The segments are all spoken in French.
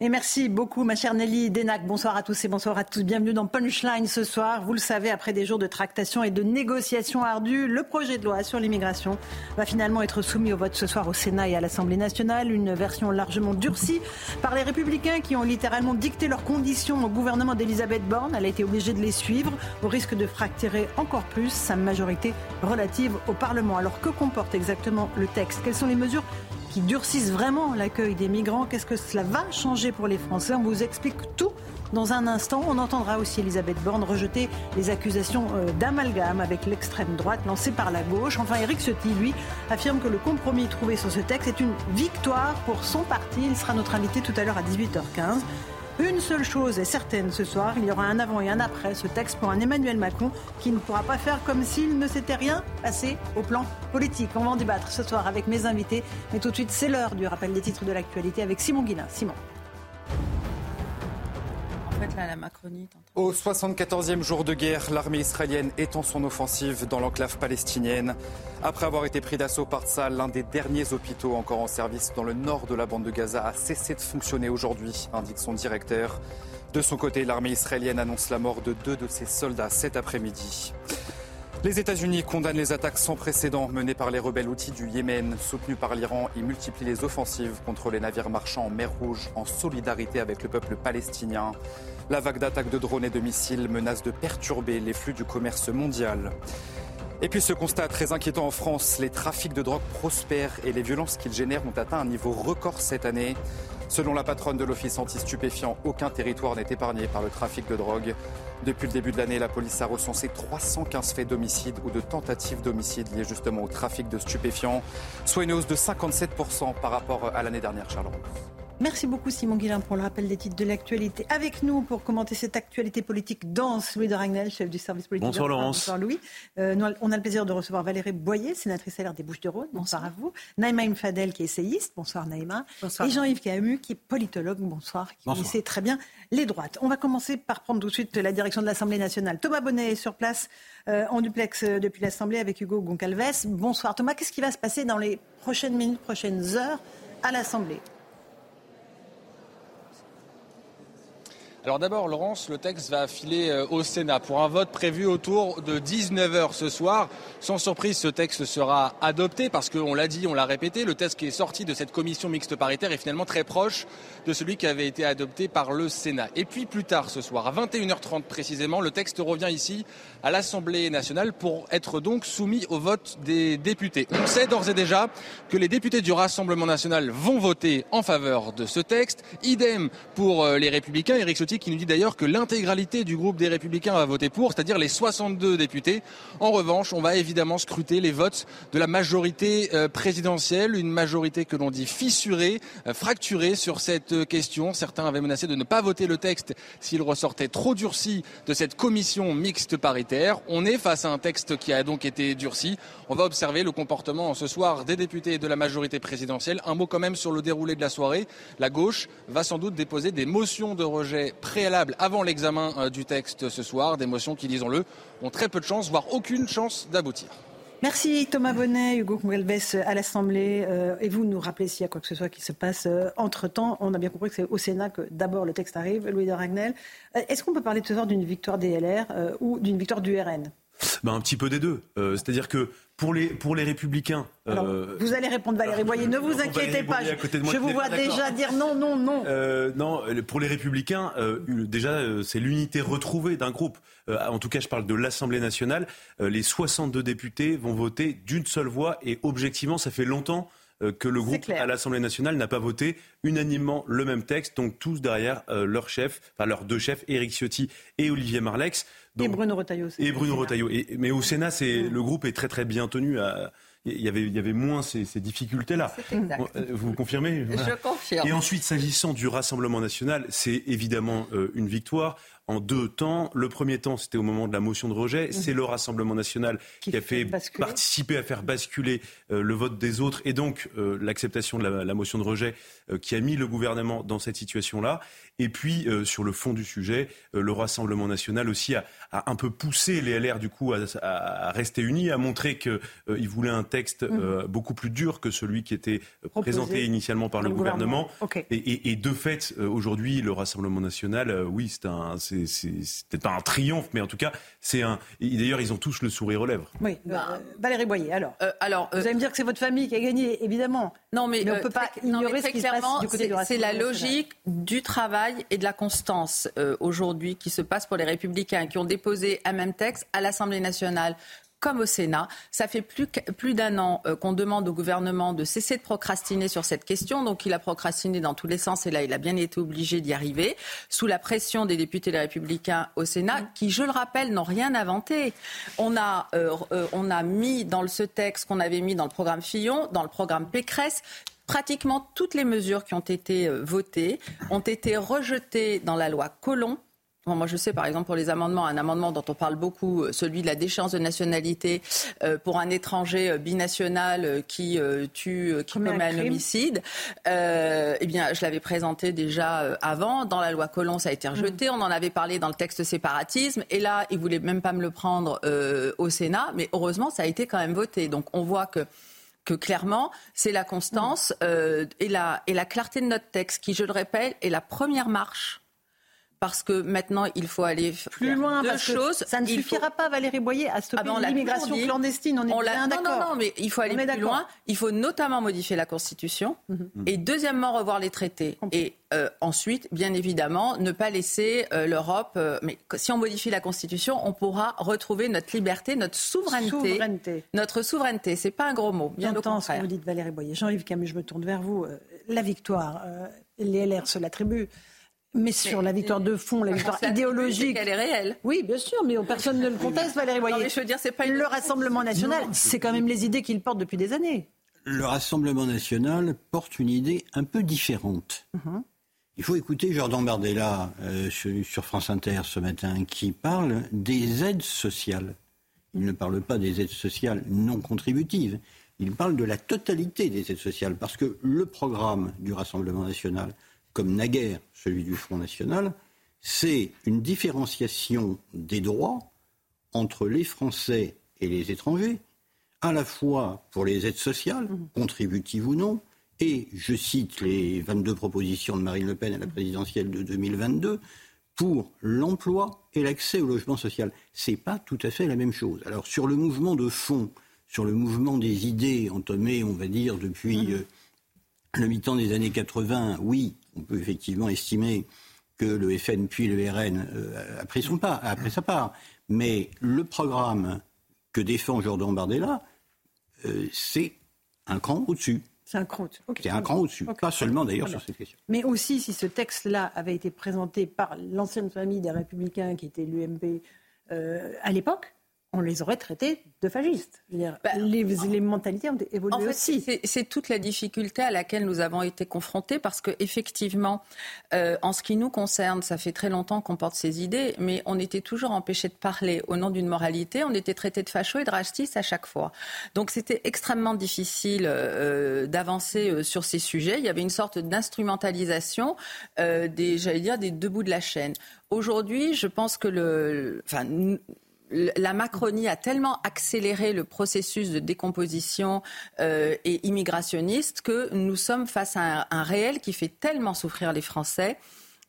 Et merci beaucoup, ma chère Nelly Denac. Bonsoir à tous et bonsoir à tous. Bienvenue dans Punchline ce soir. Vous le savez, après des jours de tractation et de négociations ardues, le projet de loi sur l'immigration va finalement être soumis au vote ce soir au Sénat et à l'Assemblée nationale. Une version largement durcie par les Républicains qui ont littéralement dicté leurs conditions au gouvernement d'Elisabeth Borne. Elle a été obligée de les suivre au risque de fracturer encore plus sa majorité relative au Parlement. Alors que comporte exactement le texte? Quelles sont les mesures qui durcissent vraiment l'accueil des migrants. Qu'est-ce que cela va changer pour les Français? On vous explique tout dans un instant. On entendra aussi Elisabeth Borne rejeter les accusations euh, d'amalgame avec l'extrême droite lancée par la gauche. Enfin, Éric Ciotti, lui, affirme que le compromis trouvé sur ce texte est une victoire pour son parti. Il sera notre invité tout à l'heure à 18h15. Une seule chose est certaine ce soir, il y aura un avant et un après ce texte pour un Emmanuel Macron qui ne pourra pas faire comme s'il ne s'était rien passé au plan politique. On va en débattre ce soir avec mes invités, mais tout de suite c'est l'heure du rappel des titres de l'actualité avec Simon Guillain. Simon. En fait, là, la Macronie. Au 74e jour de guerre, l'armée israélienne étend son offensive dans l'enclave palestinienne. Après avoir été pris d'assaut par Tzal, l'un des derniers hôpitaux encore en service dans le nord de la bande de Gaza a cessé de fonctionner aujourd'hui, indique son directeur. De son côté, l'armée israélienne annonce la mort de deux de ses soldats cet après-midi. Les États-Unis condamnent les attaques sans précédent menées par les rebelles outils du Yémen, soutenus par l'Iran, et multiplient les offensives contre les navires marchands en mer Rouge en solidarité avec le peuple palestinien. La vague d'attaques de drones et de missiles menace de perturber les flux du commerce mondial. Et puis ce constat très inquiétant en France, les trafics de drogue prospèrent et les violences qu'ils génèrent ont atteint un niveau record cette année. Selon la patronne de l'Office anti-stupéfiant, aucun territoire n'est épargné par le trafic de drogue. Depuis le début de l'année, la police a recensé 315 faits d'homicide ou de tentatives d'homicide liés justement au trafic de stupéfiants, soit une hausse de 57% par rapport à l'année dernière, Charles Merci beaucoup Simon Guillain pour le rappel des titres de l'actualité. Avec nous pour commenter cette actualité politique dense, Louis de Ragnel, chef du service politique. Bonsoir Laurence. Bonsoir Louis. Euh, nous, on a le plaisir de recevoir Valérie Boyer, sénatrice LR des Bouches-du-Rhône. Bonsoir. à vous. Naïma Imfadel qui est essayiste. Bonsoir Naïma. Bonsoir. Et Jean-Yves Camus qui est politologue. Bonsoir. Qui Bonsoir. connaissait très bien les droites. On va commencer par prendre tout de suite la direction de l'Assemblée nationale. Thomas Bonnet est sur place euh, en duplex euh, depuis l'Assemblée avec Hugo Goncalves. Bonsoir Thomas. Qu'est-ce qui va se passer dans les prochaines minutes, prochaines heures à l'Assemblée? Alors d'abord, Laurence, le texte va filer euh, au Sénat pour un vote prévu autour de 19h ce soir. Sans surprise, ce texte sera adopté parce qu'on l'a dit, on l'a répété, le texte qui est sorti de cette commission mixte paritaire est finalement très proche de celui qui avait été adopté par le Sénat. Et puis plus tard ce soir, à 21h30 précisément, le texte revient ici à l'Assemblée nationale pour être donc soumis au vote des députés. On sait d'ores et déjà que les députés du Rassemblement national vont voter en faveur de ce texte. Idem pour euh, les Républicains. Qui nous dit d'ailleurs que l'intégralité du groupe des Républicains va voter pour, c'est-à-dire les 62 députés. En revanche, on va évidemment scruter les votes de la majorité euh, présidentielle, une majorité que l'on dit fissurée, euh, fracturée sur cette euh, question. Certains avaient menacé de ne pas voter le texte s'il ressortait trop durci de cette commission mixte paritaire. On est face à un texte qui a donc été durci. On va observer le comportement ce soir des députés de la majorité présidentielle. Un mot quand même sur le déroulé de la soirée. La gauche va sans doute déposer des motions de rejet préalables avant l'examen euh, du texte ce soir. Des motions qui, disons-le, ont très peu de chance, voire aucune chance d'aboutir. Merci Thomas Bonnet, Hugo Congalves à l'Assemblée. Euh, et vous nous rappelez s'il y a quoi que ce soit qui se passe euh, entre-temps. On a bien compris que c'est au Sénat que d'abord le texte arrive, Louis de Ragnel. Est-ce qu'on peut parler ce soir d'une victoire des LR ou d'une victoire du RN Ben, un petit peu des deux. Euh, C'est-à-dire que pour les, pour les républicains. Alors, euh, Vous allez répondre Valérie Boyer, ne vous inquiétez pas. Moi Je vous vois déjà dire non, non, non. euh, non, pour les républicains, euh, déjà, c'est l'unité retrouvée d'un groupe. En tout cas, je parle de l'Assemblée nationale. Les 62 députés vont voter d'une seule voix et objectivement, ça fait longtemps que le groupe à l'Assemblée nationale n'a pas voté unanimement le même texte, donc tous derrière euh, leur chef, enfin leurs deux chefs, Éric Ciotti et Olivier Marlex. Et Bruno Retailleau aussi. Et Bruno Retailleau. Et, mais au Sénat, c'est le groupe est très très bien tenu. À, il y avait, il y avait moins ces, ces difficultés-là. exact. Vous confirmez? Je confirme. Et ensuite, s'agissant du Rassemblement national, c'est évidemment euh, une victoire en deux temps. Le premier temps, c'était au moment de la motion de rejet. C'est le Rassemblement national qui, Qui a fait participer à faire basculer euh, le vote des autres et donc euh, l'acceptation de la, la motion de rejet euh, qui a mis le gouvernement dans cette situation-là. Et puis, euh, sur le fond du sujet, euh, le Rassemblement national aussi a, a un peu poussé les LR du coup à, à- à rester unis, à montrer qu'il voulait un texte euh, beaucoup plus dur que celui qui était euh, Proposé présenté initialement par le le gouvernement. Et, et- et de fait, euh, aujourd'hui, le Rassemblement national, euh, oui, c'est un, c'est, c'est, c'est peut-être pas un triomphe, mais en tout cas, c'est un. et D'ailleurs, ils ont tous le sourire aux lèvres. Oui, euh, Valérie Boyer, alors. Euh, alors, euh, Vous allez me dire que c'est votre famille qui a gagné, évidemment. Non, mais, Mais on euh, peut pas ignorer très ce qui se passe clairement, du côté c'est- du C'est la Rassemblement national. logique du travail et de la constance euh, aujourd'hui qui se passe pour les Républicains qui ont déposé un même texte à l'Assemblée nationale comme au Sénat. Ça fait plus, d'un an euh, qu'on demande au gouvernement de cesser de procrastiner sur cette question. Donc il a procrastiné dans tous les sens et là il a bien été obligé d'y arriver sous la pression des députés des Républicains au Sénat qui, je le rappelle, n'ont rien inventé. On a, euh, euh, on a mis dans ce texte qu'on avait mis dans le programme Fillon, dans le programme Pécresse, pratiquement toutes les mesures qui ont été euh, votées ont été rejetées dans la loi Collomb. Bon, moi, je sais, par exemple, pour les amendements, un amendement dont on parle beaucoup, euh, celui de la déchéance de nationalité euh, pour un étranger binational qui euh, tue, qui Commet un crime. homicide. Euh, eh bien, je l'avais présenté déjà avant. Dans la loi Collomb, ça a été rejeté. On en avait parlé dans le texte séparatisme. Et là, ils voulaient même pas me le prendre au Sénat. Mais heureusement, ça a été quand même voté. Donc, on voit que que clairement, c'est la constance euh, et, la, et la clarté de notre texte qui, je le répète, est la première marche. Parce que maintenant, il faut aller Plus loin, deux parce que choses. ça ne Il suffira faut- pas, Valérie Boyer, à stopper Ah ben, l'immigration clandestine. On est on bien non, d'accord. non, non, mais il faut aller plus loin. Il faut notamment modifier la Constitution et deuxièmement revoir les traités. Et euh, ensuite, bien évidemment, ne pas laisser euh, l'Europe. euh, mais si on modifie la Constitution, on pourra retrouver notre liberté, notre souveraineté. Souveraineté. Notre souveraineté, c'est pas un gros mot, bien J'entends ce que vous dites, Valérie Boyer. Jean-Yves Camus, je me tourne vers vous. La victoire, les LR se l'attribuent. Mais sur la victoire de fond, la victoire idéologique. Elle est réelle. Oui, bien sûr, mais personne ne le conteste, Valérie Non, Boyer. mais je veux dire, c'est pas une- Le Rassemblement national, c'est quand même les idées qu'il porte depuis des années. Le Rassemblement national porte une idée un peu différente. Il faut écouter Jordan Bardella euh, sur, sur France Inter ce matin qui parle des aides sociales. Il ne parle pas des aides sociales non contributives. Il parle de la totalité des aides sociales parce que le programme du Rassemblement national, comme naguère celui du Front national, c'est une différenciation des droits entre les Français et les étrangers, à la fois pour les aides sociales, contributives ou non, et je cite les 22 propositions de Marine Le Pen à la présidentielle de 2022, pour l'emploi et l'accès au logement social. C'est pas tout à fait la même chose. Alors sur le mouvement de fond, sur le mouvement des idées entamées, on va dire, depuis euh, le mi-temps des années 80, oui, on peut effectivement estimer que le FN puis le RN euh, a pris son pas, a pris sa part. Mais le programme que défend Jordan Bardella, euh, c'est un cran au-dessus. C'est un. C'est cran au-dessus. Pas seulement d'ailleurs sur cette question. Mais aussi, si ce texte-là avait été présenté par l'ancienne famille des Républicains, qui était l'UMP euh, à l'époque, on les aurait traités de fascistes. Je veux dire, Bah, les, les mentalités ont évolué En fait, aussi. c'est- toute la difficulté à laquelle nous avons été confrontés parce que effectivement, euh, en ce qui nous concerne, ça fait très longtemps qu'on porte ces idées, mais on était toujours empêchés de parler au nom d'une moralité. On était traités de fachos et de racistes à chaque fois. Donc c'était extrêmement difficile euh, d'avancer euh, sur ces sujets. Il y avait une sorte d'instrumentalisation des, j'allais dire, des deux bouts de la chaîne. Aujourd'hui, je pense que le, enfin, la Macronie a tellement accéléré le processus de décomposition euh, et immigrationniste que nous sommes face à un, un réel qui fait tellement souffrir les Français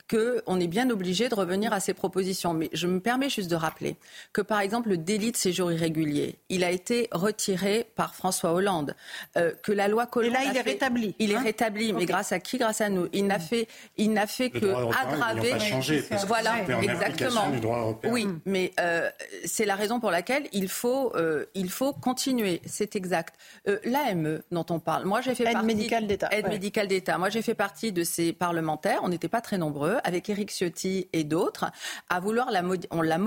qu'on est bien obligé de revenir à ces propositions. Mais je me permets juste de rappeler que, par exemple, le délit de séjour irrégulier, il a été retiré par François Hollande, euh, que la loi Collomb... Et là, il est fait- rétabli, Il est hein rétabli, mais grâce à qui? Grâce à nous. Il n'a fait, il n'a fait Le que aggraver... pas changé, parce que voilà, en exactement. application du droit européen. Oui, mais euh, c'est la raison pour laquelle il faut, euh, il faut continuer. C'est exact. Euh, L'AME dont on parle, moi j'ai fait Aide partie médicale d'État, Aide ouais. médicale d'État. Moi j'ai fait partie de ces parlementaires. On n'était pas très nombreux avec Éric Ciotti et d'autres à vouloir la on l'a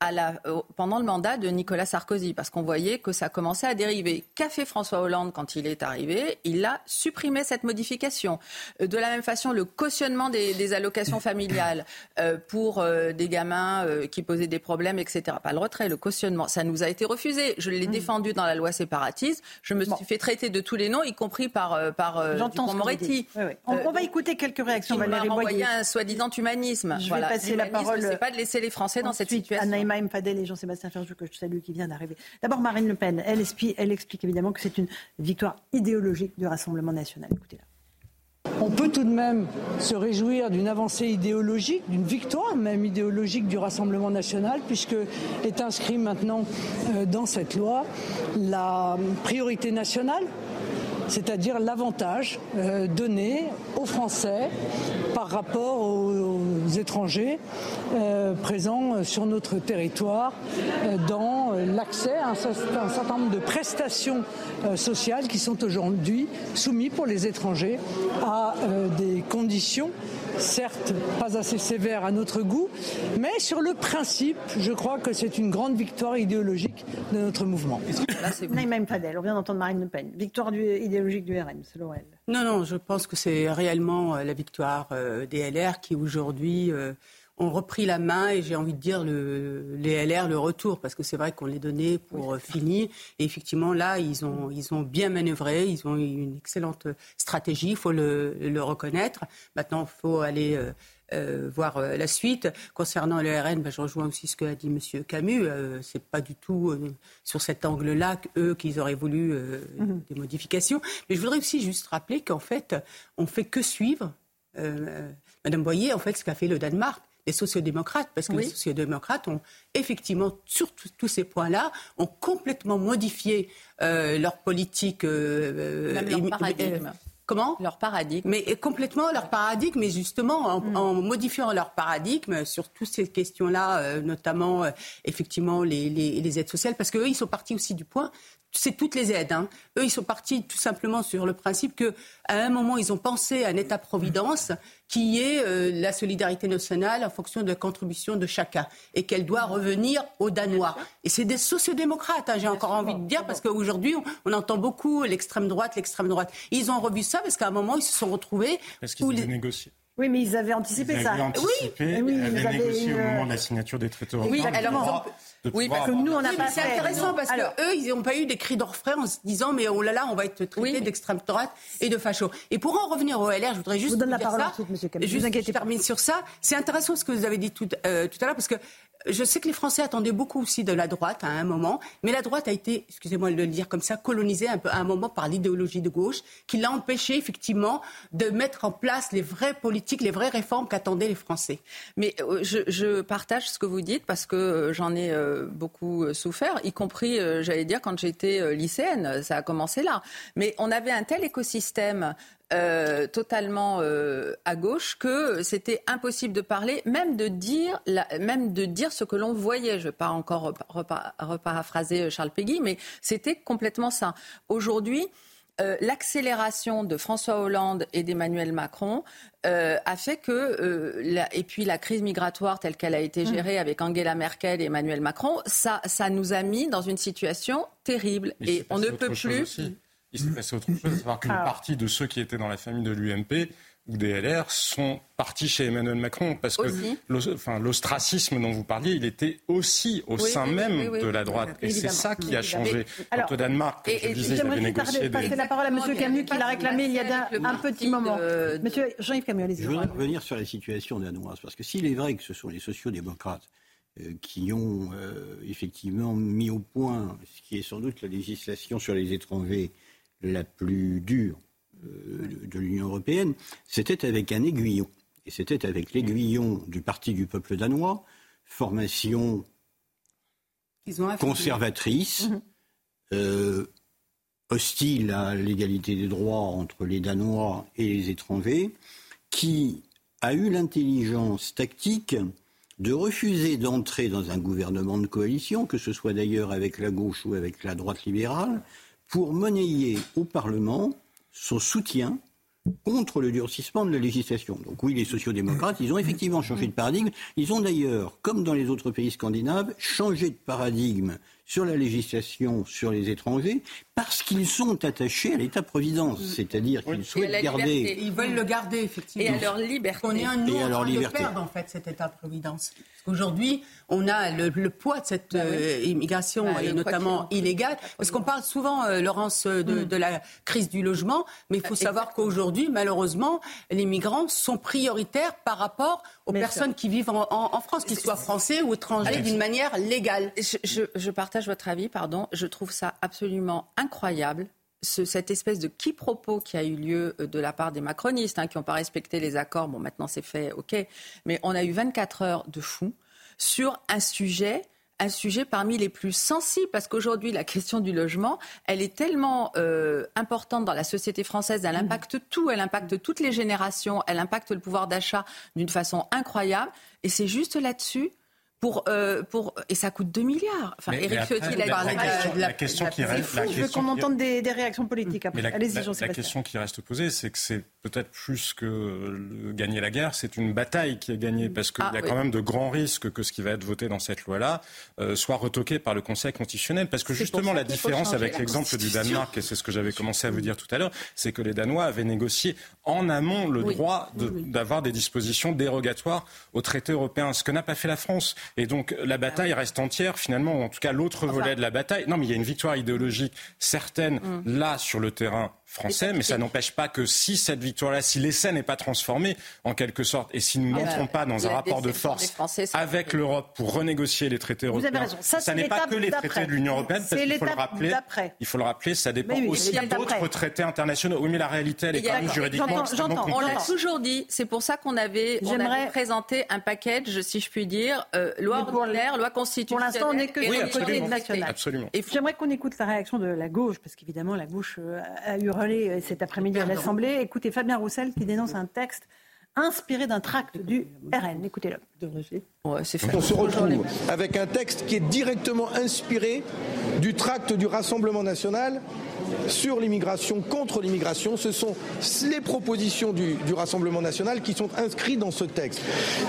modifié. pendant le mandat de Nicolas Sarkozy, parce qu'on voyait que ça commençait à dériver. Qu'a fait François Hollande quand il est arrivé? Il a supprimé cette modification. Euh, de la même façon, le cautionnement des, allocations familiales euh, pour euh, des gamins qui posaient des problèmes, etc. Pas le retrait, le cautionnement, ça nous a été refusé. Je l'ai mm. défendu dans la loi séparatiste. Je me suis fait traiter de tous les noms, y compris par, par Dupond-Moretti. On, va écouter quelques réactions. M'a renvoyé un soi-disant humanisme. Je vais passer la parole. C'est pas de laisser les Français dans cette situation. Naïma Fadel et Jean-Sébastien Ferjou, que je salue, qui vient d'arriver. D'abord, Marine Le Pen, elle explique, elle explique évidemment que c'est une victoire idéologique du Rassemblement national. Écoutez-la. On peut tout de même se réjouir d'une avancée idéologique, d'une victoire même idéologique du Rassemblement national, puisque est inscrit maintenant euh, dans cette loi la priorité nationale c'est-à-dire l'avantage euh, donné aux Français par rapport aux, étrangers euh, présents sur notre territoire euh, dans l'accès à un, certain nombre de prestations sociales qui sont aujourd'hui soumises pour les étrangers à des conditions certes pas assez sévères à notre goût, mais sur le principe, je crois que c'est une grande victoire idéologique de notre mouvement. Naïm Fadel, on vient d'entendre Marine Le Pen. Victoire idéologique du RN, selon elle. Non, non, je pense que c'est réellement euh, la victoire euh, des LR qui aujourd'hui euh, ont repris la main et j'ai envie de dire le, les LR le retour parce que c'est vrai qu'on les donnait pour finir et effectivement là ils ont ils ont bien manœuvré ils ont eu une excellente stratégie il faut le, le reconnaître maintenant il faut aller euh, euh voir euh, la suite. Concernant le RN, ben, je rejoins aussi ce que a dit M. Camus. Euh, c'est pas du tout euh, sur cet angle-là qu'eux qu'ils auraient voulu mm-hmm. des modifications. Mais je voudrais aussi juste rappeler qu'en fait, on fait que suivre. Madame Boyer, en fait, ce qu'a fait le Danemark les sociodémocrates, parce que les sociodémocrates ont effectivement, sur tous ces points-là, ont complètement modifié euh, leur politique. Euh, Même leur paradigme. Comment? Leur paradigme. Mais complètement leur paradigme, mais justement en, mm. modifiant leur paradigme sur toutes ces questions-là, euh, notamment effectivement les, les, aides sociales, parce qu'eux, ils sont partis aussi du point c'est toutes les aides. Hein. Eux, ils sont partis tout simplement sur le principe qu'à un moment, ils ont pensé à un État-providence qui est euh, la solidarité nationale en fonction de la contribution de chacun et qu'elle doit revenir aux Danois. Et c'est des sociodémocrates, hein, j'ai encore envie de dire, parce qu'aujourd'hui, on, entend beaucoup l'extrême droite, l'extrême droite. Ils ont revu ça parce qu'à un moment, ils se sont retrouvés. Parce qu'ils les... négocié. Oui, mais ils avaient anticipé ils avaient ça. Anticipé, oui, ils avaient négocié au moment de la signature des traités Oui, alors, oui, parce que nous, on n'a pas C'est intéressant parce qu'eux, ils n'ont pas eu des cris d'orfraie en se disant mais oh là là, on va être traité d'extrême droite et de facho. Et pour en revenir au LR, je voudrais juste vous donne la parole ça. Ensuite, monsieur juste, je termine sur ça. C'est intéressant ce que vous avez dit tout, euh, tout à l'heure parce que je sais que les Français attendaient beaucoup aussi de la droite à un moment, mais la droite a été, excusez-moi de le dire comme ça, colonisée un peu à un moment par l'idéologie de gauche, qui l'a empêché effectivement de mettre en place les vraies politiques, les vraies réformes qu'attendaient les Français. Mais euh, je, je, partage ce que vous dites parce que euh, j'en ai beaucoup souffert, y compris, euh, j'allais dire, quand j'étais euh, lycéenne. Ça a commencé là. Mais on avait un tel écosystème euh, totalement à gauche que c'était impossible de parler, même de dire, même de dire ce que l'on voyait. Je ne vais pas encore reparaphraser Charles Péguy, mais c'était complètement ça. Aujourd'hui, euh, l'accélération de François Hollande et d'Emmanuel Macron euh, a fait que, euh, et puis la crise migratoire telle qu'elle a été mm. gérée avec Angela Merkel et Emmanuel Macron, ça, ça nous a mis dans une situation terrible. et on ne peut plus. Il s'est passé autre chose, à savoir qu'une ah. partie de ceux qui étaient dans la famille de l'UMP ou des LR sont partis chez Emmanuel Macron parce que l'ostracisme dont vous parliez, il était aussi au sein même de la droite. et c'est ça qui a changé. Quant au Danemark, je disais, j'aimerais négocié passer la parole à M. Camus qui l'a réclamé il y a un, petit moment. Monsieur Jean-Yves Camus, allez-y. Je voudrais revenir sur la situation danoise parce que s'il est vrai que ce sont les sociaux-démocrates euh, qui ont euh, effectivement mis au point ce qui est sans doute la législation sur les étrangers la plus dure euh, de l'Union européenne, c'était avec un aiguillon. Et c'était avec l'aiguillon du Parti du peuple danois, formation conservatrice, mhm. euh, hostile à l'égalité des droits entre les Danois et les étrangers, qui a eu l'intelligence tactique de refuser d'entrer dans un gouvernement de coalition, que ce soit d'ailleurs avec la gauche ou avec la droite libérale, pour monnayer au Parlement son soutien contre le durcissement de la législation. Donc oui, les sociodémocrates, ils ont effectivement changé de paradigme. Ils ont d'ailleurs, comme dans les autres pays scandinaves, changé de paradigme sur la législation sur les étrangers parce qu'ils sont attachés à l'État-providence, mm. c'est-à-dire qu'ils souhaitent garder. Ils veulent le garder, effectivement. Et à leur liberté. On est un nous en train de perdre, en fait, cet État-providence. Aujourd'hui, on a le, poids de cette bah euh, immigration, bah, et notamment illégale, parce qu'on parle souvent, euh, Laurence, mm. de, la crise du logement, mais il faut savoir qu'aujourd'hui, malheureusement, les migrants sont prioritaires par rapport aux personnes qui vivent en, France, qu'ils soient français ou étrangers, d'une manière légale. Je, je partage votre avis, pardon. Je trouve ça absolument incroyable cette espèce de quiproquo qui a eu lieu euh, de la part des macronistes, hein, qui n'ont pas respecté les accords, bon maintenant c'est fait, ok, mais on a eu 24 heures de fou sur un sujet un sujet parmi les plus sensibles, parce qu'aujourd'hui, la question du logement, elle est tellement euh, importante dans la société française, elle impacte tout, elle impacte toutes les générations, elle impacte le pouvoir d'achat d'une façon incroyable, et c'est juste là-dessus pour, euh, pour, et ça coûte 2 milliards. Enfin, Eric Ciotti, il a parlé de la, question qui reste. Je veux qu'on entende des, des, réactions politiques après. Allez-y, jean La question qui reste posée, c'est que c'est peut-être plus que gagner la guerre, c'est une bataille qui est gagnée, parce qu'il ah, y a quand même de grands risques que ce qui va être voté dans cette loi-là euh, soit retoqué par le Conseil constitutionnel. Parce que justement, la différence avec l'exemple du Danemark, et c'est ce que j'avais commencé à vous dire tout à l'heure, c'est que les Danois avaient négocié en amont le droit d'avoir des dispositions dérogatoires au traité européen, ce que n'a pas fait la France. Et donc la bataille reste entière, finalement, en tout cas l'autre volet de la bataille. Non, mais il y a une victoire idéologique certaine mm. là sur le terrain français, mais ça n'empêche pas que si cette victoire-là, si l'essai n'est pas transformé en quelque sorte, et si nous ne ah montrons bah, pas dans un rapport de force avec l'Europe pour renégocier les traités européens, ça, n'est pas que les traités de l'Union européenne, parce qu'il faut le rappeler. Il faut le rappeler, ça dépend aussi d'autres traités internationaux. Oui, mais la réalité, elle est quand même juridiquement On l'a toujours dit. C'est pour ça qu'on avait, présenté un package, si je puis dire, euh, loi ordinaire, loi constitutionnelle. Pour l'instant, on n'est que sur le côté national. Absolument. Et j'aimerais qu'on écoute la réaction de la gauche, parce qu'évidemment, la gauche euh, a eu euh, cet après-midi à l'Assemblée. Écoutez Fabien Roussel qui dénonce un texte inspiré d'un tract du RN. Écoutez-le. On se retrouve avec un texte qui est directement inspiré du tract du Rassemblement national sur l'immigration, contre l'immigration. Ce sont les propositions du, Rassemblement national qui sont inscrites dans ce texte.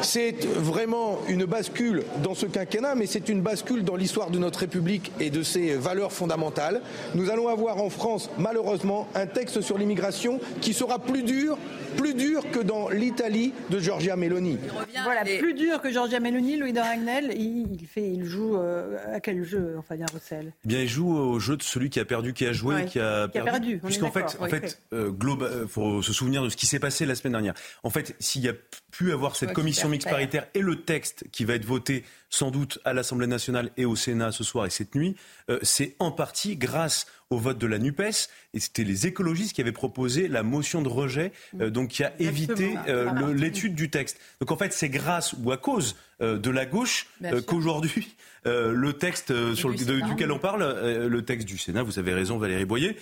C'est vraiment une bascule dans ce quinquennat, mais c'est une bascule dans l'histoire de notre République et de ses valeurs fondamentales. Nous allons avoir en France, malheureusement, un texte sur l'immigration qui sera plus dur plus dur que dans l'Italie de Giorgia Meloni. Voilà, plus dur que Giorgia Meloni, Louis de Ragnel, il, fait, il joue euh, à quel jeu, enfin, bien Roussel eh Bien, il joue au jeu de celui qui a perdu, qui a joué, qui a perdu. Puisqu'en fait, en fait, euh, global, euh, faut se souvenir de ce qui s'est passé la semaine dernière. En fait, s'il y a pu avoir cette commission mixte paritaire et le texte qui va être voté sans doute à l'Assemblée nationale et au Sénat ce soir et cette nuit, c'est en partie grâce au vote de la NUPES. Et c'était les écologistes qui avaient proposé la motion de rejet, euh, donc qui a évité euh, l'étude du texte. Donc en fait, c'est grâce ou à cause euh, de la gauche qu'aujourd'hui, le texte sur duquel on parle, le texte du Sénat, vous avez raison Valérie Boyer,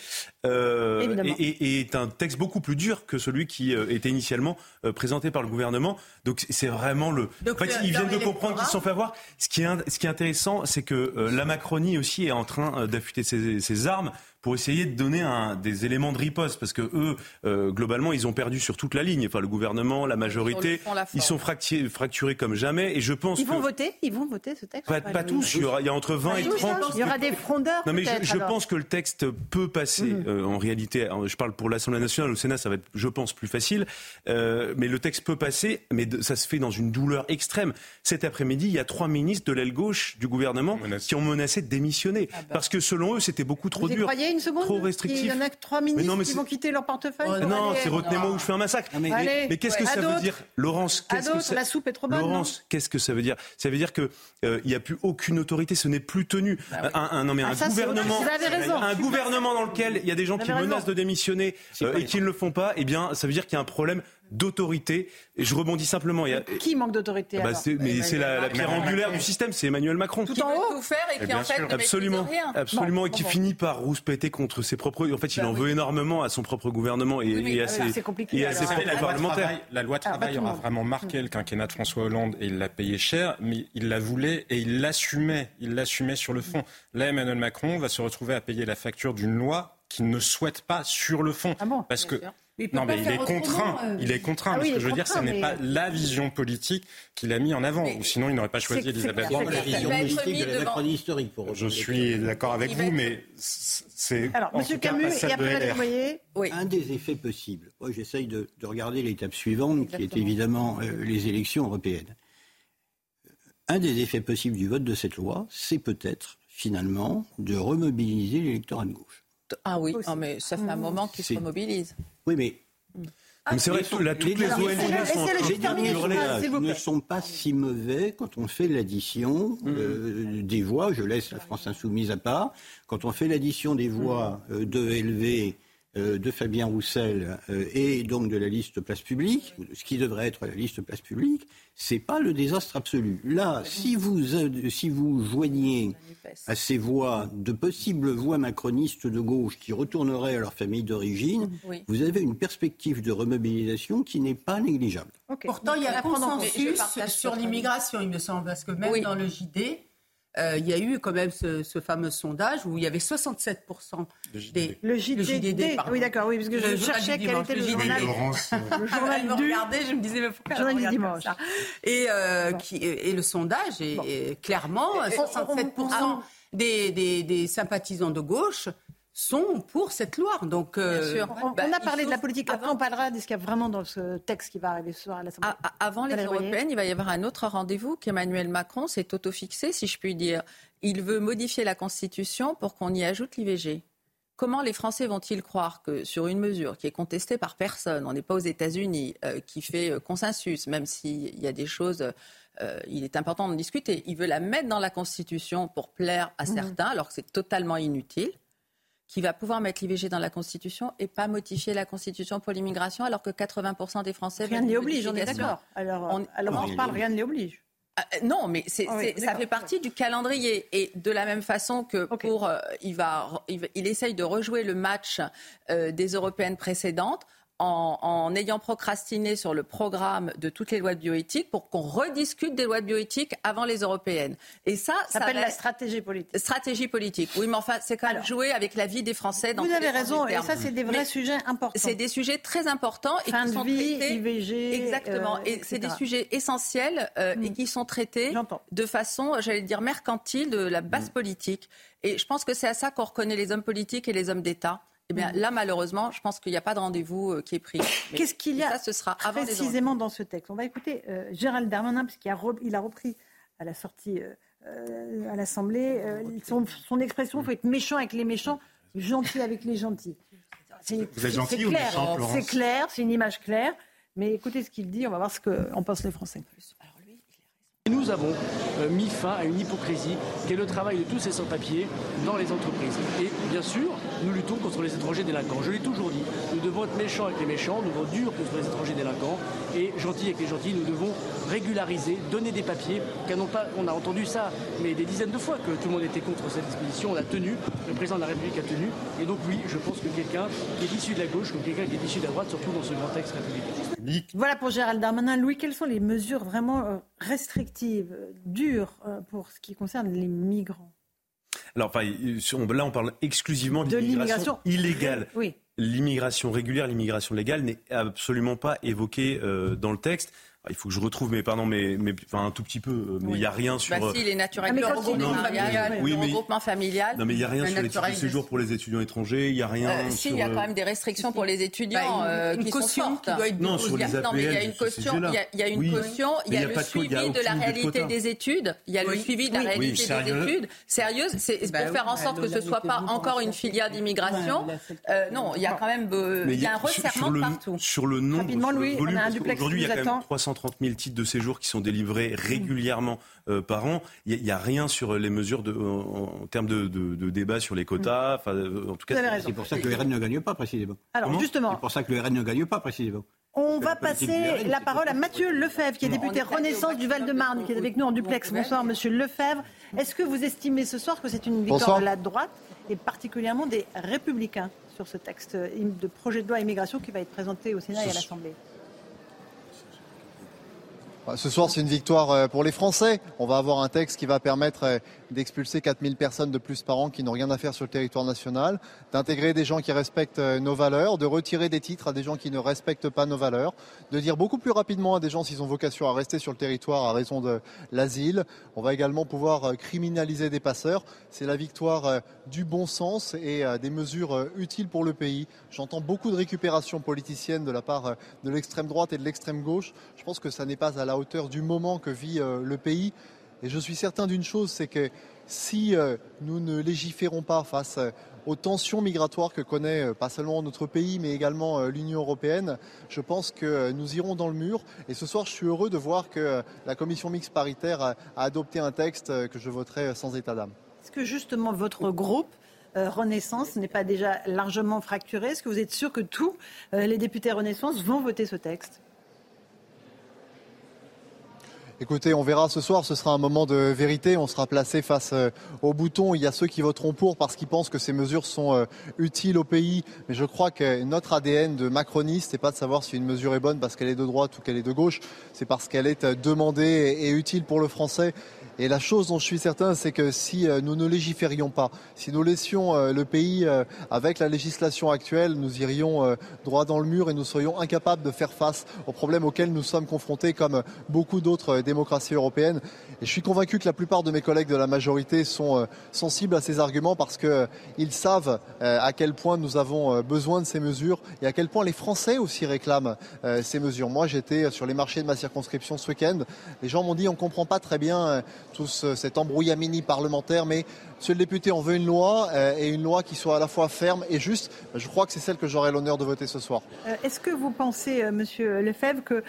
est, un texte beaucoup plus dur que celui qui était initialement présenté par le gouvernement. Donc c'est vraiment le... en fait, ils viennent de comprendre qu'ils se sont fait avoir. Ce qui est, ce qui est intéressant, c'est que la Macronie aussi est en train d'affûter ses armes pour essayer de donner un, des éléments de riposte, parce que eux, euh, globalement, ils ont perdu sur toute la ligne. Enfin, le gouvernement, la majorité, ils sont fracturés, fracturés comme jamais. Et je pense ils vont voter, ils vont voter ce texte? Pas, tous. Il y, aura, il y, a entre 20 et 30. Il y aura des frondeurs. Non, mais je, pense que le texte peut passer. Mhm. Euh, en réalité, je parle pour l'Assemblée nationale, au Sénat, ça va être, je pense, plus facile. Euh, mais le texte peut passer, mais ça se fait dans une douleur extrême. Cet après-midi, il y a trois ministres de l'aile gauche du gouvernement qui ont menacé de démissionner, ah bah. parce que selon eux, c'était beaucoup trop dur une seconde Trop restrictif. Il y en a que trois ministres qui vont quitter leur portefeuille. Oh, non, c'est retenez-moi ou je fais un massacre. mais, qu'est-ce que ça veut dire, Laurence qu'est-ce que ça... La soupe est trop bonne. Laurence, qu'est-ce que ça veut dire? Ça veut dire que euh, il n'y a plus aucune autorité, ce n'est plus tenu. Bah un, non mais ah, un gouvernement, un gouvernement dans lequel il y a des gens qui menacent de démissionner euh, et qui ne le font pas, eh bien, ça veut dire qu'il y a un problème d'autorité. Et je rebondis simplement. Il y a... Qui manque d'autorité bah, Mais c'est la, pierre angulaire du système, c'est Emmanuel Macron. Tout en haut. Tout faire et qui en fait ne absolument, rien. absolument, et qui finit par rouspéter contre ses propres. En fait, il bah en veut énormément à son propre gouvernement et, et à ses, et à ses propres parlementaires. La loi travail aura vraiment marqué le quinquennat de François Hollande et il l'a payé cher, mais il la voulait et il l'assumait. Il l'assumait sur le fond. Là, Emmanuel Macron va se retrouver à payer la facture d'une loi qu'il ne souhaite pas sur le fond. Ah bon, parce que non, mais il est contraint. Euh. Il est contraint. Ah ce que je veux dire, ce n'est pas la vision politique qu'il a mis en avant. ou sinon, il n'aurait pas choisi Elisabeth Borne. La vision politique de la Macronie historique. Pour je suis d'accord avec vous, mais c'est. Alors, M. Camus, et après, voyez. Oui. Un des effets possibles. Moi, j'essaye de, regarder l'étape suivante, qui est évidemment euh, les élections européennes. Un des effets possibles du vote de cette loi, c'est peut-être, finalement, de remobiliser l'électorat de gauche. Ah oui, ah, mais ça fait un moment qu'il se mobilise. Oui, mais ah, c'est vrai que là, toutes les ONG ne sont pas si mauvais quand on fait l'addition mm. euh, des voix. Je laisse la France insoumise à part. Quand on fait l'addition des voix euh, de LV de Fabien Roussel euh, et donc de la liste place publique, ce qui devrait être la liste place publique, c'est pas le désastre absolu. Là, si vous, euh, si vous joignez à ces voix de possibles voix macronistes de gauche qui retourneraient à leur famille d'origine, vous avez une perspective de remobilisation qui n'est pas négligeable. Pourtant, il y a un consensus sur l'immigration, il me semble, parce que même dans le JD, euh, il y a eu quand même ce, fameux sondage où il y avait 67% des... Le JDD, oui d'accord, oui, parce que je cherchais quel était le, journal. le journal du... regardais, je me disais, mais pourquoi journal du dimanche. Ça et, euh, qui, et le sondage est, clairement 67% des, des, des sympathisants de gauche sont pour cette loi. Donc, euh, On, bah, a parlé de la politique. Après, on parlera de ce qu'il y a vraiment dans ce texte qui va arriver ce soir à l'Assemblée. Avant les européennes, il va y avoir un autre rendez-vous qu'Emmanuel Macron s'est auto-fixé, si je puis dire. Il veut modifier la Constitution pour qu'on y ajoute l'IVG. Comment les Français vont-ils croire que sur une mesure qui est contestée par personne, on n'est pas aux États-Unis, euh, qui fait euh, consensus, même s'il y a des choses, il est important de discuter, il veut la mettre dans la Constitution pour plaire à mmh. certains, alors que c'est totalement inutile qui va pouvoir mettre l'IVG dans la Constitution et pas modifier la Constitution pour l'immigration, alors que 80% des Français... Rien ne les oblige, on est d'accord. Alors, on, alors on parle, rien ne les oblige. Ah, euh, non, mais c'est, ça fait partie du calendrier. Et de la même façon que pour, euh, il, va, il, essaye de rejouer le match euh, des européennes précédentes en, ayant procrastiné sur le programme de toutes les lois de bioéthique pour qu'on rediscute des lois de bioéthique avant les européennes. Et ça, ça s'appelle la stratégie politique. Stratégie politique. Oui, mais enfin, c'est quand même jouer avec la vie des Français. Dans vous avez raison. Et ça, c'est des vrais sujets importants. C'est des sujets très importants et qui sont vie, traités. IVG, exactement. Euh, et c'est des sujets essentiels euh, et mm. qui sont traités de façon, j'allais dire, mercantile, de la base mm. politique. Et je pense que c'est à ça qu'on reconnaît les hommes politiques et les hommes d'État. Eh bien, là, malheureusement, je pense qu'il n'y a pas de rendez-vous euh, qui est pris. Qu'est-ce qu'il y a ça, ce sera précisément dans ce texte? On va écouter euh, Gérald Darmanin, puisqu'il a, il a repris à la sortie euh, à l'Assemblée son, son, expression il faut être méchant avec les méchants, gentil avec les gentils. Vous êtes gentil ou clair, C'est clair, c'est une image claire. Mais écoutez ce qu'il dit, on va voir ce qu'en pensent les Français. Nous avons euh, mis fin à une hypocrisie qui est le travail de tous ces sans-papiers dans les entreprises. Et bien sûr, nous luttons contre les étrangers délinquants. Je l'ai toujours dit, devons être méchants avec les méchants, nous devons être durs contre les étrangers délinquants et gentils avec les gentils. Nous devons régulariser, donner des papiers. Pas, on a entendu ça, mais des dizaines de fois que tout le monde était contre cette disposition. On a tenu, le président de la République a tenu. Et donc oui, je pense que quelqu'un qui est issu de la gauche, ou quelqu'un qui est issu de la droite, surtout dans ce grand texte républicain. Voilà pour Gérald Darmanin. Louis, quelles sont les mesures vraiment euh, restrictives dure euh, pour ce qui concerne les migrants? Alors, enfin, là, on parle exclusivement de l'immigration illégale. Oui. L'immigration régulière, l'immigration légale n'est absolument pas évoquée euh, dans le texte. Il faut que je retrouve, mais pardon, mais, mais enfin un tout petit peu. Euh, mais il n'y a rien sur. Bah si, les naturels, ah, le regroupement familial. Oui, le regroupement familial. Non, mais il n'y a rien sur les titres de séjour pour les étudiants étrangers. Il n'y a rien. Euh, si, il y a quand même des restrictions pour les étudiants bah, une, qui caution sont fortes. Qui doit être non, sur les APL, non, mais il y a une caution. Il y a, une caution. Il y a, le suivi de la réalité des études. Il y a le suivi de la réalité des études sérieuse. C'est pour faire en sorte que ce ne soit pas encore une filière d'immigration. Non, il y a quand même il y a un resserrement partout. Sur le nombre, aujourd'hui, il y a quand même 330 000 titres de séjour qui sont délivrés régulièrement euh, par an. Il n'y a, rien sur les mesures de, en, termes de, débat sur les quotas. Euh, en tout cas, c'est pour ça que le RN ne gagne pas précisément. Alors justement, c'est pour ça que le RN ne gagne pas précisément. On va passer la parole à Mathieu Lefebvre, qui est député Renaissance du Val-de-Marne, qui est avec nous en duplex. Bonsoir, Monsieur Lefebvre. Est-ce que vous estimez ce soir que c'est une victoire de la droite et particulièrement des Républicains sur ce texte de projet de loi immigration qui va être présenté au Sénat et à l'Assemblée? Ce soir, c'est une victoire euh, pour les Français. On va avoir un texte qui va permettre euh, d'expulser 4000 personnes de plus par an qui n'ont rien à faire sur le territoire national, d'intégrer des gens qui respectent euh, nos valeurs, de retirer des titres à des gens qui ne respectent pas nos valeurs, de dire beaucoup plus rapidement à des gens s'ils ont vocation à rester sur le territoire à raison de l'asile. On va également pouvoir criminaliser des passeurs. C'est la victoire du bon sens et des mesures utiles pour le pays. J'entends beaucoup de récupération politicienne de la part de l'extrême droite et de l'extrême gauche. Je pense que ça n'est pas à la hauteur du moment que vit euh, le pays. Et je suis certain d'une chose, c'est que si euh, nous ne légiférons pas face euh, aux tensions migratoires que connaît pas seulement notre pays, mais également l'Union européenne, je pense que nous irons dans le mur. Et ce soir, je suis heureux de voir que la commission mixte paritaire a adopté un texte que je voterai sans état d'âme. Est-ce que justement votre groupe Renaissance n'est pas déjà largement fracturé? Est-ce que vous êtes sûr que tous les députés Renaissance vont voter ce texte? Écoutez, on verra ce soir, ce sera un moment de vérité. On sera placé face euh, au bouton. Il y a ceux qui voteront pour parce qu'ils pensent que ces mesures sont euh, utiles au pays. Mais je crois que notre ADN de macroniste, n'est pas de savoir si une mesure est bonne parce qu'elle est de droite ou qu'elle est de gauche. C'est parce qu'elle est euh, demandée et utile pour le français. Et la chose dont je suis certain, c'est que si nous ne légiférions pas, si nous laissions le pays avec la législation actuelle, nous irions droit dans le mur et nous serions incapables de faire face aux problèmes auxquels nous sommes confrontés, comme beaucoup d'autres démocratie européenne. Et je suis convaincu que la plupart de mes collègues de la majorité sont euh, sensibles à ces arguments parce qu'ils euh, savent euh, à quel point nous avons besoin de ces mesures et à quel point les Français aussi réclament ces mesures. Moi, j'étais sur les marchés de ma circonscription ce week-end. Les gens m'ont dit on ne comprend pas très bien tout cet embrouillamini parlementaire, mais Monsieur le député, on veut une loi et une loi qui soit à la fois ferme et juste. Je crois que c'est celle que j'aurai l'honneur de voter ce soir. Est-ce que vous pensez, Monsieur Lefebvre, que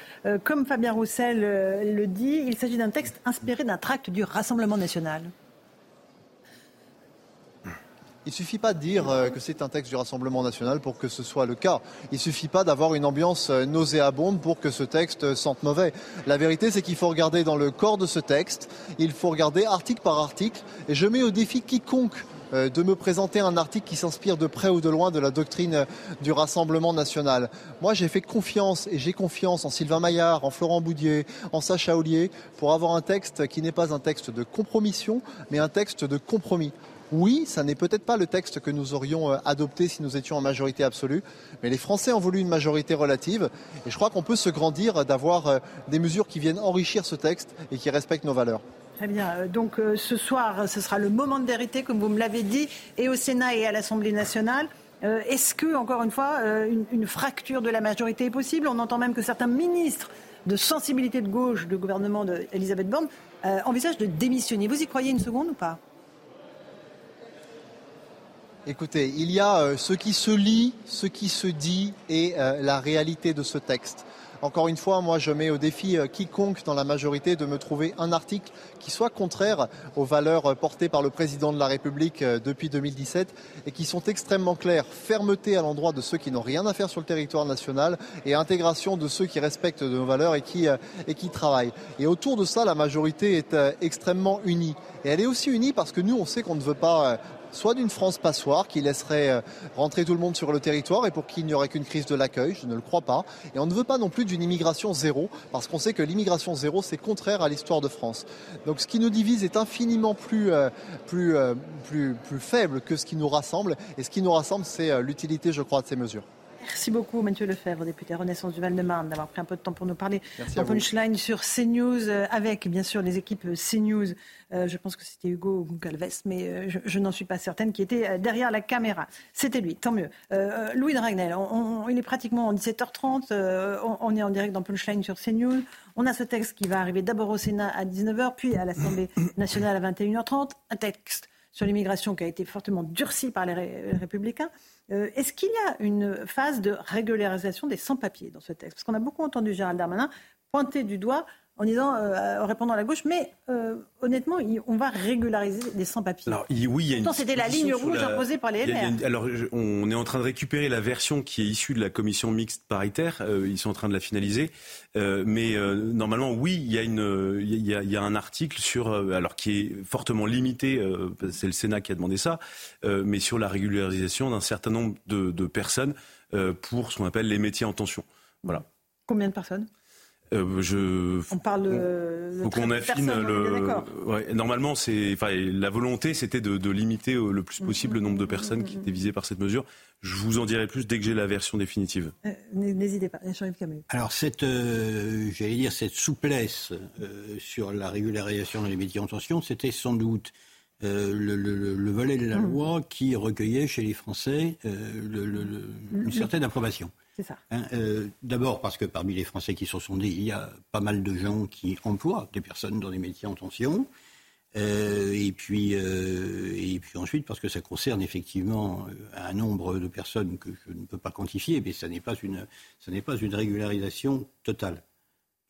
comme Fabien Roussel le dit, il s'agit d'un texte inspiré d'un tract du Rassemblement national? Il ne suffit pas de dire euh, que c'est un texte du Rassemblement national pour que ce soit le cas. Il ne suffit pas d'avoir une ambiance euh, nauséabonde pour que ce texte euh, sente mauvais. La vérité, c'est qu'il faut regarder dans le corps de ce texte, il faut regarder article par article, et je mets au défi quiconque de me présenter un article qui s'inspire de près ou de loin de la doctrine du Rassemblement national. Moi, j'ai fait confiance et j'ai confiance en Sylvain Maillard, en Florent Boudier, en Sacha Ollier pour avoir un texte qui n'est pas un texte de compromission, mais un texte de compromis. Oui, ça n'est peut-être pas le texte que nous aurions euh, adopté si nous étions en majorité absolue, mais les Français ont voulu une majorité relative et je crois qu'on peut se grandir d'avoir des mesures qui viennent enrichir ce texte et qui respectent nos valeurs. Très bien. Euh, donc euh, ce soir, ce sera le moment de vérité, comme vous me l'avez dit, et au Sénat et à l'Assemblée nationale. Euh, est-ce que, encore une fois, une, fracture de la majorité est possible? On entend même que certains ministres de sensibilité de gauche du gouvernement d'Elisabeth Borne envisagent de démissionner. Vous y croyez une seconde ou pas? Écoutez, il y a ce qui se lit, ce qui se dit et la réalité de ce texte. Encore une fois, moi, je mets au défi euh, quiconque dans la majorité de me trouver un article qui soit contraire aux valeurs euh, portées par le président de la République euh, depuis 2017 et qui sont extrêmement claires. Fermeté à l'endroit de ceux qui n'ont rien à faire sur le territoire national et intégration de ceux qui respectent nos valeurs et qui, et qui travaillent. Et autour de ça, la majorité est extrêmement unie. Et elle est aussi unie parce que nous, on sait qu'on ne veut pas soit d'une France passoire qui laisserait euh, rentrer tout le monde sur le territoire et pour qui il n'y aurait qu'une crise de l'accueil, je ne le crois pas. Et on ne veut pas non plus d'une immigration zéro, parce qu'on sait que l'immigration zéro, c'est contraire à l'histoire de France. Donc ce qui nous divise est infiniment plus, euh, euh, plus faible que ce qui nous rassemble. Et ce qui nous rassemble, c'est l'utilité, je crois, de ces mesures. Merci beaucoup, Mathieu Lefebvre, député Renaissance du Val-de-Marne, d'avoir pris un peu de temps pour nous parler dans Punchline sur CNews, euh, avec bien sûr les équipes euh, CNews. Euh, je pense que c'était Hugo Galvez, mais je, n'en suis pas certaine, qui était derrière la caméra. C'était lui, tant mieux. Louis Dragnel, il est pratiquement en 17h30, on, est en direct dans Punchline sur CNews. On a ce texte qui va arriver d'abord au Sénat à 19h, puis à l'Assemblée nationale à 21h30. Un texte sur l'immigration qui a été fortement durci par les Républicains. Euh, est-ce qu'il y a une phase de régularisation des sans-papiers dans ce texte? Parce qu'on a beaucoup entendu Gérald Darmanin pointer du doigt en disant, euh, en répondant à la gauche, mais euh, honnêtement, on va régulariser les sans-papiers. Alors oui, il y a une c'était la ligne rouge imposée par les LR. alors on est en train de récupérer la version qui est issue de la commission mixte paritaire. Euh, ils sont en train de la finaliser, mais normalement, oui, il y a une, il y a, il y a un article sur, alors qui est fortement limité. c'est le Sénat qui a demandé ça, mais sur la régularisation d'un certain nombre de, de personnes pour ce qu'on appelle les métiers en tension. Voilà. Combien de personnes? Euh, je, on parle de. Faut qu'on affine le. normalement, c'est, enfin, la volonté, c'était de, limiter le plus possible le nombre de personnes qui étaient visées par cette mesure. Je vous en dirai plus dès que j'ai la version définitive. Euh, n'hésitez pas, Alors cette, euh, j'allais dire cette souplesse sur la régularisation dans les métiers en tension, c'était sans doute le, volet de la mmh. loi qui recueillait chez les Français une mmh. certaine approbation. Hein, euh, d'abord parce que parmi les Français qui sont dit, il y a pas mal de gens qui emploient des personnes dans des métiers en tension. Euh, et, puis, euh, et puis ensuite parce que ça concerne effectivement un nombre de personnes que je ne peux pas quantifier, mais ça n'est pas une, pas une régularisation totale.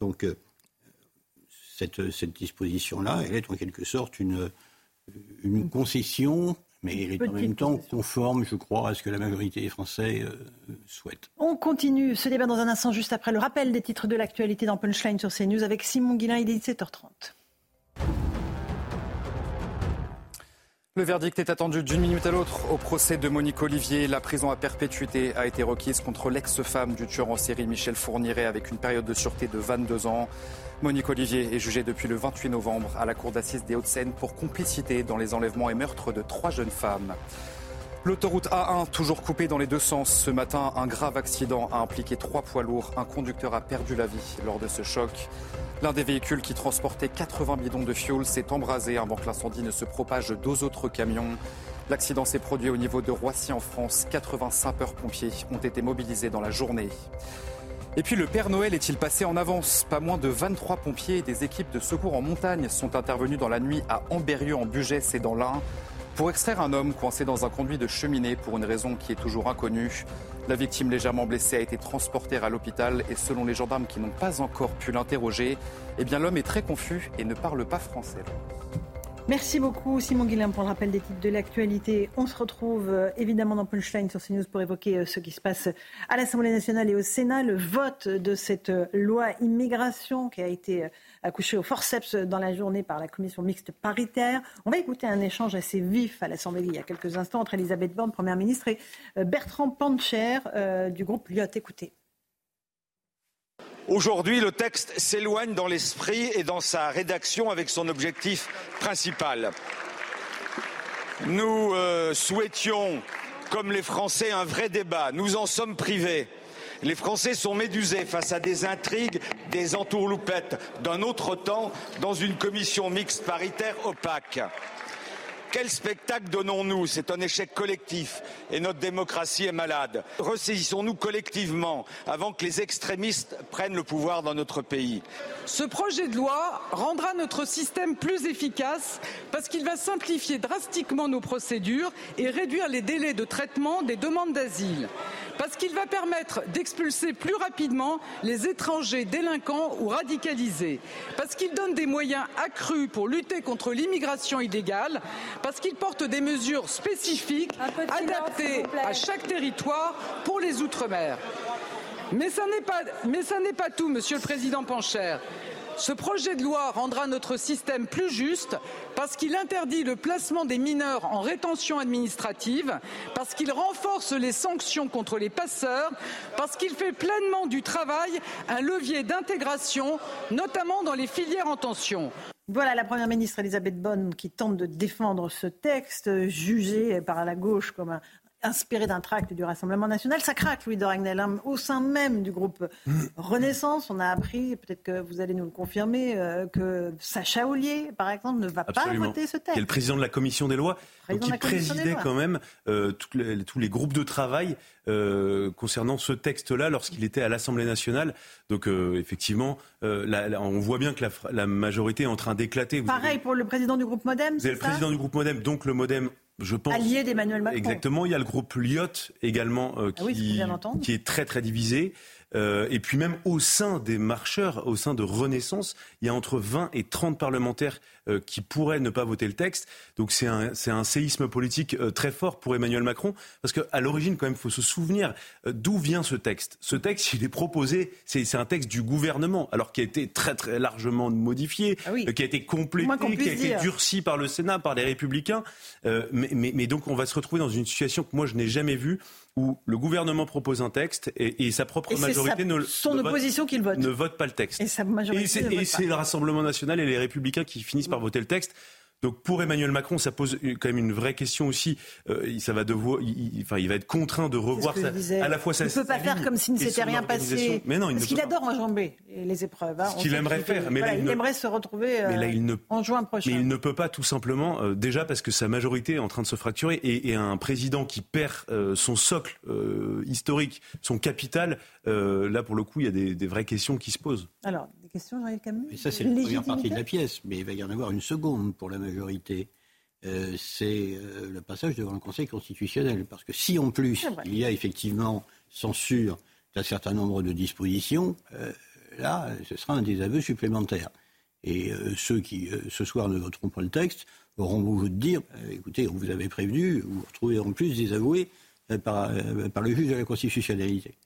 Donc cette, cette disposition-là, elle est en quelque sorte une, une concession mais elle est en même temps conforme, je crois, à ce que la majorité des Français euh, souhaitent. On continue ce débat dans un instant, juste après le rappel des titres de l'actualité dans Punchline sur CNews avec Simon Guillain, il est 17h30. Le verdict est attendu d'une minute à l'autre au procès de Monique Olivier. La prison à perpétuité a été requise contre l'ex-femme du tueur en série Michel Fourniret avec une période de sûreté de 22 ans. Monique Olivier est jugée depuis le 28 novembre à la cour d'assises des Hauts-de-Seine pour complicité dans les enlèvements et meurtres de trois jeunes femmes. L'autoroute A1, toujours coupée dans les deux sens. Ce matin, un grave accident a impliqué trois poids lourds. Un conducteur a perdu la vie lors de ce choc. L'un des véhicules qui transportait 80 bidons de fioul s'est embrasé avant que l'incendie ne se propage deux autres camions. L'accident s'est produit au niveau de Roissy en France. 80 sapeurs-pompiers ont été mobilisés dans la journée. Et puis le Père Noël est-il passé en avance? Pas moins de 23 pompiers et des équipes de secours en montagne sont intervenus dans la nuit à Ambérieux en Bugès et dans l'Ain pour extraire un homme coincé dans un conduit de cheminée pour une raison qui est toujours inconnue. La victime légèrement blessée a été transportée à l'hôpital et selon les gendarmes qui n'ont pas encore pu l'interroger, eh bien l'homme est très confus et ne parle pas français. Merci beaucoup Simon Guillain pour le rappel des titres de l'actualité. On se retrouve euh, évidemment dans Punchline sur CNews pour évoquer euh, ce qui se passe à l'Assemblée nationale et au Sénat, le vote de cette euh, loi immigration qui a été accouchée au forceps dans la journée par la commission mixte paritaire. On va écouter un échange assez vif à l'Assemblée il y a quelques instants entre Elisabeth Borne, Première ministre, et Bertrand Pancher du groupe Lyot. Écoutez. Aujourd'hui, le texte s'éloigne dans l'esprit et dans sa rédaction avec son objectif principal. Nous euh, souhaitions, comme les Français, un vrai débat. Nous en sommes privés. Les Français sont médusés face à des intrigues, des entourloupettes d'un autre temps dans une commission mixte paritaire opaque. Quel spectacle donnons-nous? C'est un échec collectif et notre démocratie est malade. Ressaisissons-nous collectivement avant que les extrémistes prennent le pouvoir dans notre pays. Ce projet de loi rendra notre système plus efficace parce qu'il va simplifier drastiquement nos procédures et réduire les délais de traitement des demandes d'asile parce qu'il va permettre d'expulser plus rapidement les étrangers délinquants ou radicalisés, parce qu'il donne des moyens accrus pour lutter contre l'immigration illégale, parce qu'il porte des mesures spécifiques adaptées à chaque territoire pour les Outre-mer. Mais ça n'est pas, pas, tout, Monsieur le Président Pancher. Ce projet de loi rendra notre système plus juste parce qu'il interdit le placement des mineurs en rétention administrative, parce qu'il renforce les sanctions contre les passeurs, parce qu'il fait pleinement du travail un levier d'intégration, notamment dans les filières en tension. Voilà la Première ministre Elisabeth Bonne qui tente de défendre ce texte jugé par la gauche comme un, inspiré d'un tract du Rassemblement national. Ça craque, Louis de Ragnel, hein. au sein même du groupe Renaissance. On a appris, peut-être que vous allez nous le confirmer, euh, que Sacha Ollier, par exemple, ne va pas voter ce texte. Qui est le président de la commission des lois, donc qui présidait quand même euh, tous les groupes de travail euh, concernant ce texte-là lorsqu'il était à l'Assemblée nationale. Donc effectivement, on voit bien que la, majorité est en train d'éclater. Pareil pour le président du groupe Modem. Vous avez le président du groupe Modem, donc le Modem je pense. Allié d'Emmanuel Macron. Exactement. Il y a le groupe Lyot également euh, ah qui, qui, est très très divisé. Euh, et puis même au sein des marcheurs, au sein de Renaissance, il y a entre 20 et 30 parlementaires euh, qui pourraient ne pas voter le texte. Donc c'est un, un, séisme politique euh, très fort pour Emmanuel Macron, parce qu'à l'origine, quand même, il faut se souvenir d'où vient ce texte. Ce texte, il est proposé, c'est un texte du gouvernement, alors qui a été très très largement modifié, ah qui a été complété, qui a été durci par le Sénat, par les Républicains. mais, mais, mais donc on va se retrouver dans une situation que moi je n'ai jamais vue où le gouvernement propose un texte et, sa propre majorité ne, son opposition vote, vote. ne vote pas le texte. Et, sa majorité et c'est le Rassemblement national et les Républicains qui finissent par voter le texte. Donc pour Emmanuel Macron, ça pose quand même une vraie question aussi. Euh, ça va devoir, il, enfin, il va être contraint de revoir à la fois sa. Il ne peut pas faire comme si ne s'était rien passé. Mais non, il Parce qu'il adore enjamber les épreuves. Hein. Ce qu'il aimerait faire, mais là, il, aimerait se retrouver euh, en juin prochain. Mais il ne peut pas tout simplement, euh, déjà parce que sa majorité est en train de se fracturer et, et un président qui perd son socle historique, son capital. là, pour le coup, il y a des, des vraies questions qui se posent. Alors, question, Jean-Yves Camus Ça, c'est la première partie de la pièce, mais il va y en avoir une seconde pour la majorité. Euh, c'est euh, le passage devant le Conseil constitutionnel. Parce que si en plus il y a effectivement censure d'un certain nombre de dispositions, euh, là, ce sera un désaveu supplémentaire. Et ceux qui, ce soir, ne voteront pas le texte auront beau vous dire, écoutez, on vous avait prévenu, vous vous retrouvez en plus désavoué par, par le juge de la constitutionnalité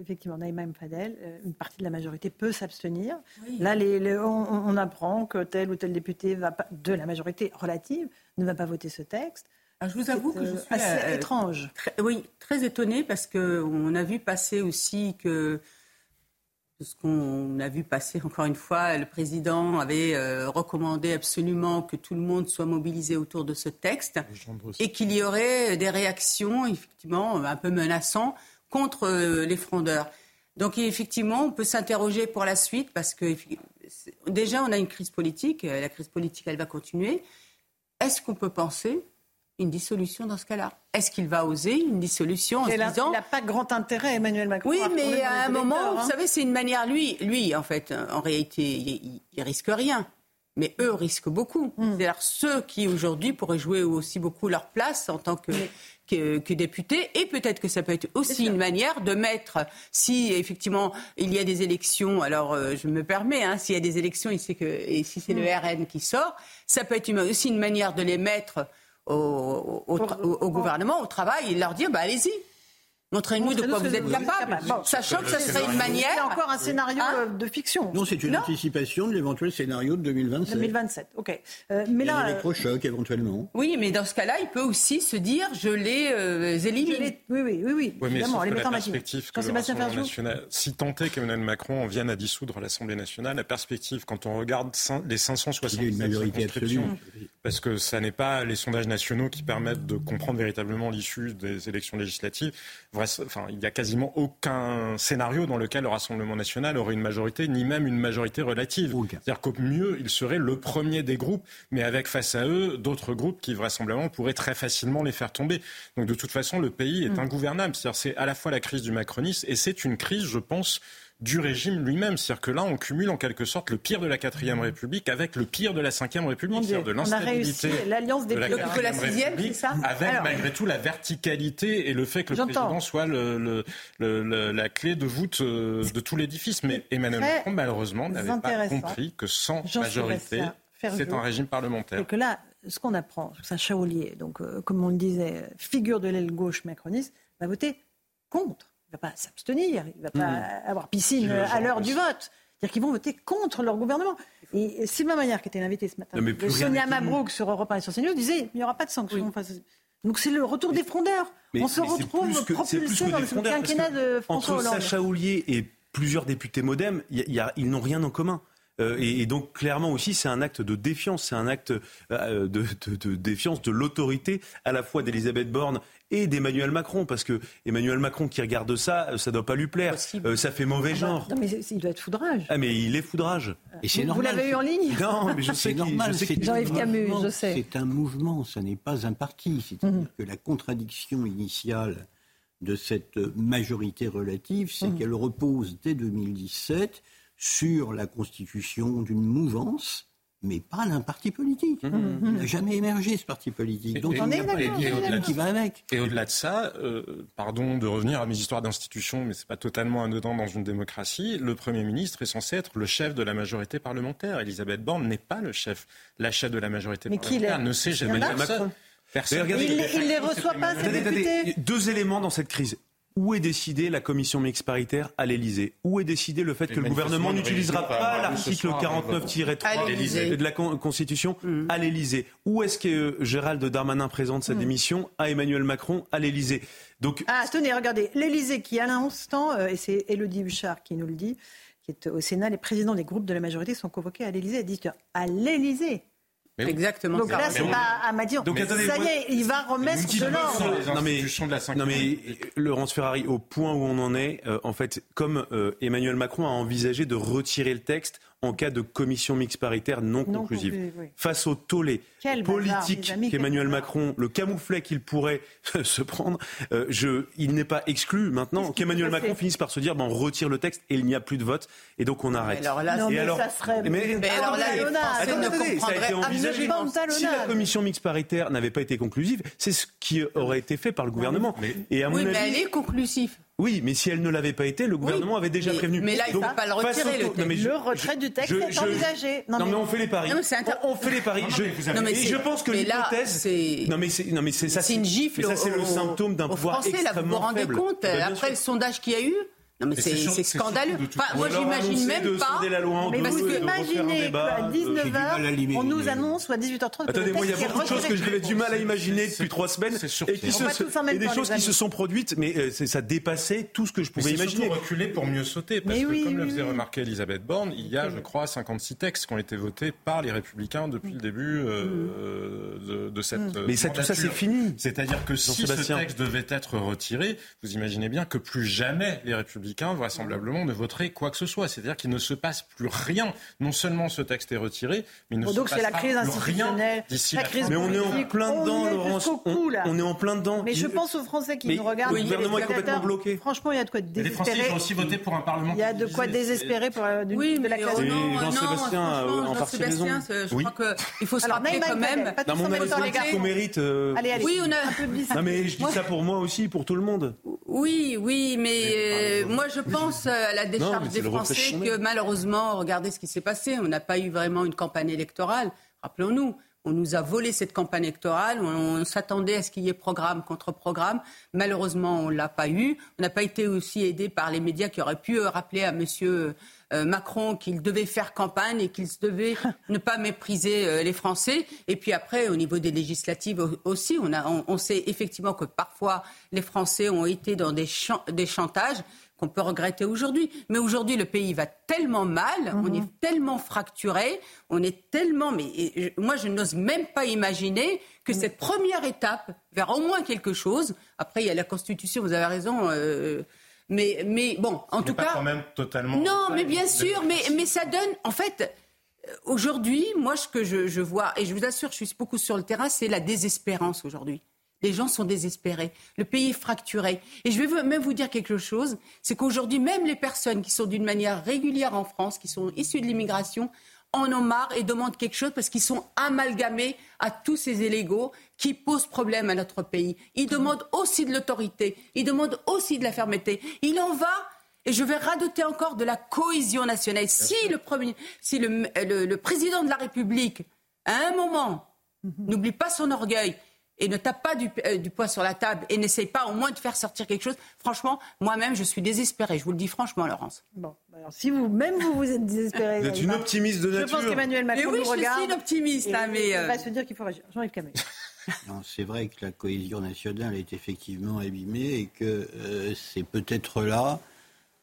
effectivement, Naïma Fadel, euh, une partie de la majorité peut s'abstenir. Là, les, on, apprend que tel ou tel député va de la majorité relative ne va pas voter ce texte. Ah, je vous avoue que je euh, suis assez euh, étrange. oui, très étonnée parce qu'on a vu passer aussi que ce qu'on a vu passer encore une fois, le président avait recommandé absolument que tout le monde soit mobilisé autour de ce texte et qu'il y aurait des réactions effectivement un peu menaçantes contre euh, les frondeurs. Donc effectivement, on peut s'interroger pour la suite parce que déjà on a une crise politique, euh, la crise politique elle va continuer. Est-ce qu'on peut penser une dissolution dans ce cas-là? Est-ce qu'il va oser une dissolution en se disant... Il n'a pas grand intérêt, Emmanuel Macron. Oui, mais à un moment, vous hein. savez, c'est une manière... Lui, lui, en fait, en réalité, il, il risque rien mais eux risquent beaucoup. Hmm. C'est-à-dire ceux qui aujourd'hui pourraient jouer aussi beaucoup leur place en tant que, que, députés, et peut-être que ça peut être aussi une manière de mettre, si effectivement il y a des élections, alors euh, je me permets, hein, s'il y a des élections et, que, et si c'est le hmm. RN qui sort, ça peut être aussi une manière de les mettre au, au gouvernement, au travail, et leur dire, bah, allez-y. Montrez-nous de quoi vous êtes capable, sachant que ça serait une manière. C'est encore un scénario hein euh, de fiction. Non, c'est une anticipation de l'éventuel scénario de 2027. 2027, ok. Euh, mais là, électrochoc éventuellement. Oui, mais dans ce cas-là, il peut aussi se dire je les euh, élimine. Oui, oui, oui, oui. évidemment, les mettre en perspective que le national, si tant est qu'Emmanuel Macron vienne à dissoudre l'Assemblée nationale, la perspective, quand on regarde les 560 une majorité absolue. parce que ça n'est pas les sondages nationaux qui permettent de comprendre véritablement l'issue des élections législatives enfin, il n'y a quasiment aucun scénario dans lequel le Rassemblement national aurait une majorité, ni même une majorité relative. C'est-à-dire qu'au mieux, il serait le premier des groupes, mais avec face à eux d'autres groupes qui vraisemblablement pourraient très facilement les faire tomber. Donc de toute façon, le pays est mm. ingouvernable. C'est-à-dire c'est à la fois la crise du macronisme et c'est une crise, je pense, du régime lui-même. C'est-à-dire que là, on cumule en quelque sorte le pire de la quatrième République avec le pire de la cinquième République, c'est-à-dire de l'instabilité l'alliance des de la, de la sixième, c'est ça Avec malgré tout la verticalité et le fait que le président soit le, le, la clé de voûte euh, de tout l'édifice. Mais Emmanuel Macron, malheureusement, n'avait pas compris que sans majorité, c'est un régime parlementaire. Et que là, ce qu'on apprend, c'est un donc euh, comme on le disait, figure de l'aile gauche macroniste, va voter contre ne va pas s'abstenir, il ne va pas mmh. avoir piscine à l'heure du vote. C'est-à-dire qu'ils vont voter contre leur gouvernement. Et Sylvain Maillard, qui était l'invité ce matin, de Sonia Mabrouk sur Europe 1 et sur CNews, disait il n'y aura pas de sanctions. donc c'est le retour des frondeurs. On se retrouve propulsé dans le quinquennat de François Hollande. Entre Sacha Houlier et plusieurs députés modem, ils n'ont rien en commun. Euh, et, donc clairement aussi, c'est un acte de défiance, c'est un acte euh, de, de, défiance de l'autorité à la fois d'Elisabeth Borne et d'Emmanuel Macron, parce que Emmanuel Macron qui regarde ça, ça doit pas lui plaire, euh, ça fait mauvais genre. Non, mais il doit être foudrage. Ah mais il est foudrage. Et c'est Vous l'avez eu en ligne Non, mais je sais normal. Jean-Yves Camus, je sais. C'est un mouvement, ça n'est pas un parti. C'est-à-dire mhm. que la contradiction initiale de cette majorité relative, c'est mhm. qu'elle repose dès 2017 sur la constitution d'une mouvance mais pas d'un parti politique. Mmh. Il n'a jamais émergé ce parti politique. Donc on est au-delà qui va avec. Et au-delà de ça, euh, pardon de revenir à mes histoires d'institutions, mais c'est pas totalement anodin dans une démocratie. Le Premier ministre est censé être le chef de la majorité parlementaire. Elisabeth Borne n'est pas le chef, la chef de la majorité mais parlementaire. Qui ne sait jamais Macron. Personne. il ne les reçoit pas, ces Deux éléments dans cette crise. Où est décidée la commission mixte paritaire à l'Elysée Où est décidé le fait que le gouvernement n'utilisera pas. l'article 49-3 de la Constitution mm. à l'Elysée Où est-ce que euh, Gérald Darmanin présente sa démission à Emmanuel Macron à l'Elysée Donc... Ah, tenez, regardez, l'Elysée qui, à l'instant, euh, et c'est Élodie Huchard qui nous le dit, qui est au Sénat, les présidents des groupes de la majorité sont convoqués à l'Elysée à 18h. À l'Elysée Exactement. Donc là, c'est pas à m'a Donc ça y est, il va remettre de l'ordre. Non mais, non mais Laurence Ferrari, au point où on en est, euh, en fait, comme euh, Emmanuel Macron a envisagé de retirer le texte en cas de commission mixte paritaire non, conclusive. Face au tollé politique qu'Emmanuel Macron, le camouflet qu'il pourrait se prendre, euh, je, il n'est pas exclu maintenant qu'Emmanuel Macron finisse par se dire ben, on retire le texte et il n'y a plus de vote et donc on arrête. alors là, et alors, ça serait. Mais, alors là, attendez, ça a été envisagé. Si la commission mixte paritaire n'avait pas été conclusive, c'est ce qui aurait été fait par le gouvernement. Et à mon oui, mais elle est conclusive. Oui, mais si elle ne l'avait pas été, le gouvernement avait déjà prévenu. Mais là, il ne faut pas le retirer. Le, le retrait du texte est envisagé. Non, mais, on fait les paris. on, fait les paris. Je, et je pense que l'hypothèse. Non, mais c'est non, mais c'est ça. C'est une gifle. Ça, c'est le symptôme d'un pouvoir extrêmement faible. Vous vous rendez compte Après le sondage qu'il y a eu, non, mais c'est scandaleux. Enfin, moi, j'imagine même pas. mais parce que imaginez qu'à 19h, on nous annonce, ou à 18h30, Attendez, moi, il y a beaucoup de choses que j'avais du mal à imaginer depuis trois semaines. Et, qui se, des choses qui se sont produites, mais euh, ça dépassait tout ce que je pouvais imaginer. surtout reculer pour mieux sauter. Parce que, comme le faisait remarquer Elisabeth Borne, il y a, je crois, 56 textes qui ont été votés par les Républicains depuis le début euh, de cette. Mais tout ça, c'est fini. C'est-à-dire que si ce texte devait être retiré, vous imaginez bien que plus jamais les Républicains vraisemblablement, ne voterait quoi que ce soit. C'est-à-dire qu'il ne se passe plus rien. Non seulement ce texte est retiré, mais il ne se passe la crise rien d'ici la, crise Mais on est en plein dedans, Laurence. On, est en plein dedans. Mais je pense aux Français qui nous regardent. Le gouvernement est complètement bloqué. Franchement, il y a de quoi désespérer. Les Français ont aussi voté pour un Parlement. Il y a de quoi désespérer pour euh, oui, de la classe. Jean-Sébastien en partie raison. Je crois qu'il faut se rappeler quand même. Dans mon avis, qu'on mérite. Euh, allez, allez. Oui, on a un peu Non, mais je dis ça pour moi aussi, pour tout le monde. Oui, oui, mais euh, moi je pense à la décharge des Français que malheureusement, regardez ce qui s'est passé, on n'a pas eu vraiment une campagne électorale. Rappelons-nous, on nous a volé cette campagne électorale. On, s'attendait à ce qu'il y ait programme contre programme. Malheureusement, on ne l'a pas eu. On n'a pas été aussi aidé par les médias qui auraient pu rappeler à Monsieur euh, Macron qu'il devait faire campagne et qu'il devait ne pas mépriser euh, les Français. Et puis après, au niveau des législatives aussi, on, a, on, sait effectivement que parfois les Français ont été dans des, des chantages qu'on peut regretter aujourd'hui. Mais aujourd'hui, le pays va tellement mal, on mhm. est tellement fracturé, on est tellement. Mais moi, je n'ose même pas imaginer que cette première étape vers au moins quelque chose. Après, il y a la Constitution, vous avez raison. Euh, mais, mais bon, en tout cas. quand même totalement. Non, mais bien sûr, mais, mais ça donne. En fait, aujourd'hui, moi, ce que je, je vois, et je vous assure, je suis beaucoup sur le terrain, c'est la désespérance aujourd'hui. Les gens sont désespérés. Le pays est fracturé. Et je vais même vous dire quelque chose, c'est qu'aujourd'hui, même les personnes qui sont d'une manière régulière en France, qui sont issues de l'immigration, en ont marre et demandent quelque chose parce qu'ils sont amalgamés à tous ces illégaux qui posent problème à notre pays. Ils demandent aussi de l'autorité, ils demandent aussi de la fermeté. Il en va et je vais radoter encore de la cohésion nationale. Si le, premier, si le, le, président de la République, à un moment, mhm. n'oublie pas son orgueil et ne tape pas euh, du, poids sur la table et n'essaye pas au moins de faire sortir quelque chose, franchement, moi-même, je suis désespérée. Je vous le dis franchement, Laurence. Bon, bah alors si vous, même vous, vous êtes désespérée. Vous êtes une optimiste de nature. Je pense qu'Emmanuel Macron mais oui, je suis une optimiste. Hein, mais euh... Il va se dire qu'il faut réagir. Jean-Yves Camé. C'est vrai que la cohésion nationale est effectivement abîmée et que euh, c'est peut-être là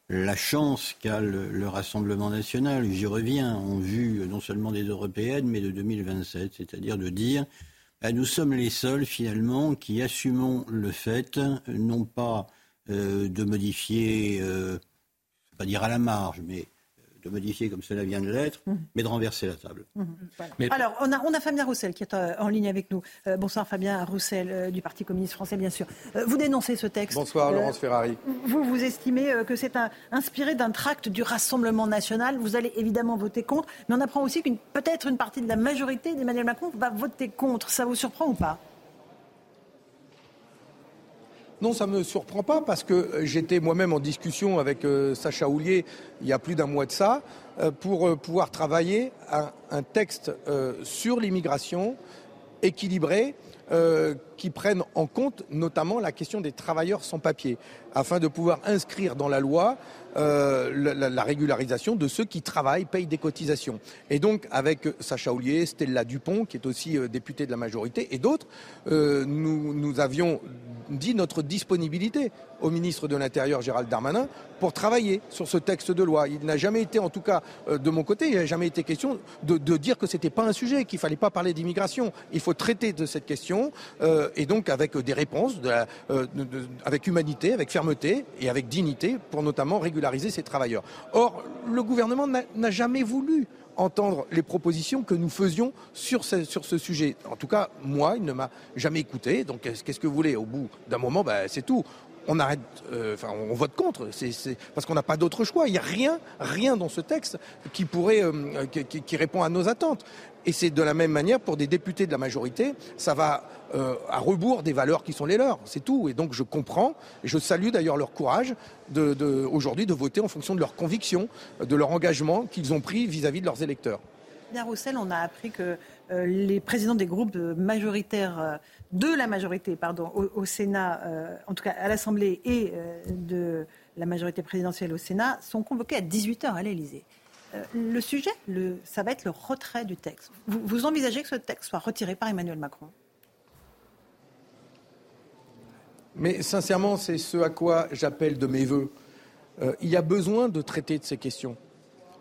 la chance qu'a le, Rassemblement national, j'y reviens, en vue non seulement des européennes, mais de 2027, c'est-à-dire de dire euh, nous sommes les seuls finalement qui assumons le fait, non pas euh, de modifier, euh, pas dire à la marge, mais de modifier comme cela vient de l'être, mhm. mais de renverser la table. Mhm. Alors, on a, on a, Fabien Roussel qui est euh, en ligne avec nous. Euh, bonsoir Fabien Roussel euh, du Parti communiste français, bien sûr. vous dénoncez ce texte. Bonsoir Laurence Ferrari. Vous, vous estimez que c'est inspiré d'un tract du Rassemblement national. Vous allez évidemment voter contre, mais on apprend aussi qu'une peut-être une partie de la majorité d'Emmanuel Macron va voter contre. Ça vous surprend ou pas? Non, ça ne me surprend pas parce que euh, j'étais moi-même en discussion avec euh, Sacha Houlier il y a plus d'un mois de ça euh, pour pouvoir travailler un texte sur l'immigration équilibré qui prennent en compte notamment la question des travailleurs sans papier, afin de pouvoir inscrire dans la loi euh, la, régularisation de ceux qui travaillent, payent des cotisations. Et donc, avec Sacha Oulier, Stella Dupont, qui est aussi euh, députée de la majorité, et d'autres, euh, nous, nous avions dit notre disponibilité au ministre de l'Intérieur, Gérald Darmanin, pour travailler sur ce texte de loi. Il n'a jamais été, en tout cas de mon côté, il n'a jamais été question de, dire que ce n'était pas un sujet, qu'il ne fallait pas parler d'immigration. Il faut traiter de cette question, et donc avec des réponses, avec humanité, avec fermeté et avec dignité, pour notamment régulariser ces travailleurs. Or, le gouvernement n'a jamais voulu entendre les propositions que nous faisions sur ce, sujet. En tout cas, moi, il ne m'a jamais écouté. Donc, qu'est-ce que vous voulez? Au bout d'un moment, ben, c'est tout on arrête, euh, on vote contre, parce qu'on n'a pas d'autre choix. Il n'y a rien, rien dans ce texte qui pourrait, euh, qui, répond à nos attentes. Et c'est de la même manière pour des députés de la majorité, ça va euh, à rebours des valeurs qui sont les leurs, c'est tout. Et donc je comprends, et je salue d'ailleurs leur courage aujourd'hui de voter en fonction de leurs convictions, de leur engagement qu'ils ont pris vis-à-vis de leurs électeurs. Bien Roussel, on a appris que les présidents des groupes majoritaires de la majorité pardon, au, Sénat, euh, en tout cas à l'Assemblée et euh, de la majorité présidentielle au Sénat, sont convoqués à 18h à l'Élysée. Euh, le sujet, le, ça va être le retrait du texte. Vous, envisagez que ce texte soit retiré par Emmanuel Macron? Mais sincèrement, c'est ce à quoi j'appelle de mes voeux. il y a besoin de traiter de ces questions,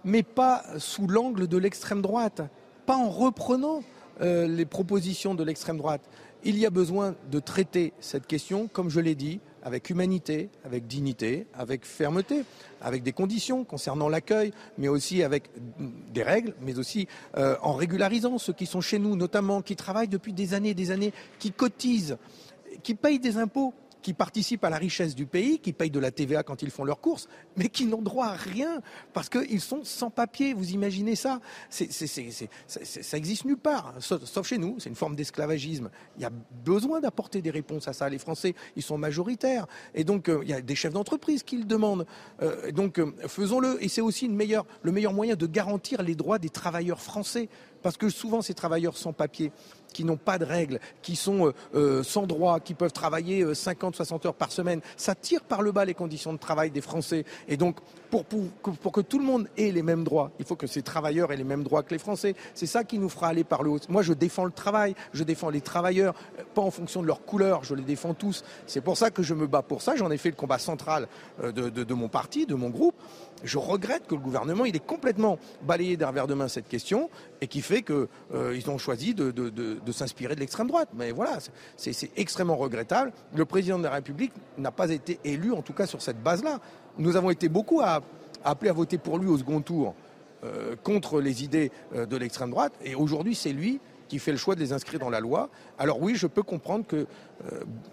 mais pas sous l'angle de l'extrême droite, pas en reprenant les propositions de l'extrême droite. Il y a besoin de traiter cette question, comme je l'ai dit, avec humanité, avec dignité, avec fermeté, avec des conditions concernant l'accueil, mais aussi avec des règles, mais aussi euh, en régularisant ceux qui sont chez nous, notamment qui travaillent depuis des années et des années, qui cotisent, qui payent des impôts qui participent à la richesse du pays, qui payent de la TVA quand ils font leurs courses, mais qui n'ont droit à rien parce qu'ils sont sans papier. Vous imaginez ça? Ça existe nulle part, sauf, chez nous. C'est une forme d'esclavagisme. Il y a besoin d'apporter des réponses à ça. Les Français, ils sont majoritaires. Et donc, euh, il y a des chefs d'entreprise qui le demandent. Euh, donc, euh, faisons-le. Et c'est aussi le meilleur moyen de garantir les droits des travailleurs français. Parce que souvent, ces travailleurs sans papier, qui n'ont pas de règles, qui sont euh, euh, sans droit, qui peuvent travailler 50, euh, 60 heures par semaine, ça tire par le bas les conditions de travail des Français. Et donc, pour, que tout le monde ait les mêmes droits, il faut que ces travailleurs aient les mêmes droits que les Français. C'est ça qui nous fera aller par le haut. Moi, je défends le travail, je défends les travailleurs, pas en fonction de leur couleur, je les défends tous. C'est pour ça que je me bats pour ça. J'en ai fait le combat central de mon parti, de mon groupe. Je regrette que le gouvernement il ait complètement balayé d'un revers de main cette question et qui fait qu'ils euh, ont choisi de, s'inspirer de l'extrême droite. Mais voilà, c'est extrêmement regrettable. Le président de la République n'a pas été élu, en tout cas sur cette base-là. Nous avons été beaucoup à, appeler à voter pour lui au second tour euh, contre les idées euh, de l'extrême droite. Et aujourd'hui, c'est lui qui fait le choix de les inscrire dans la loi. Alors oui, je peux comprendre que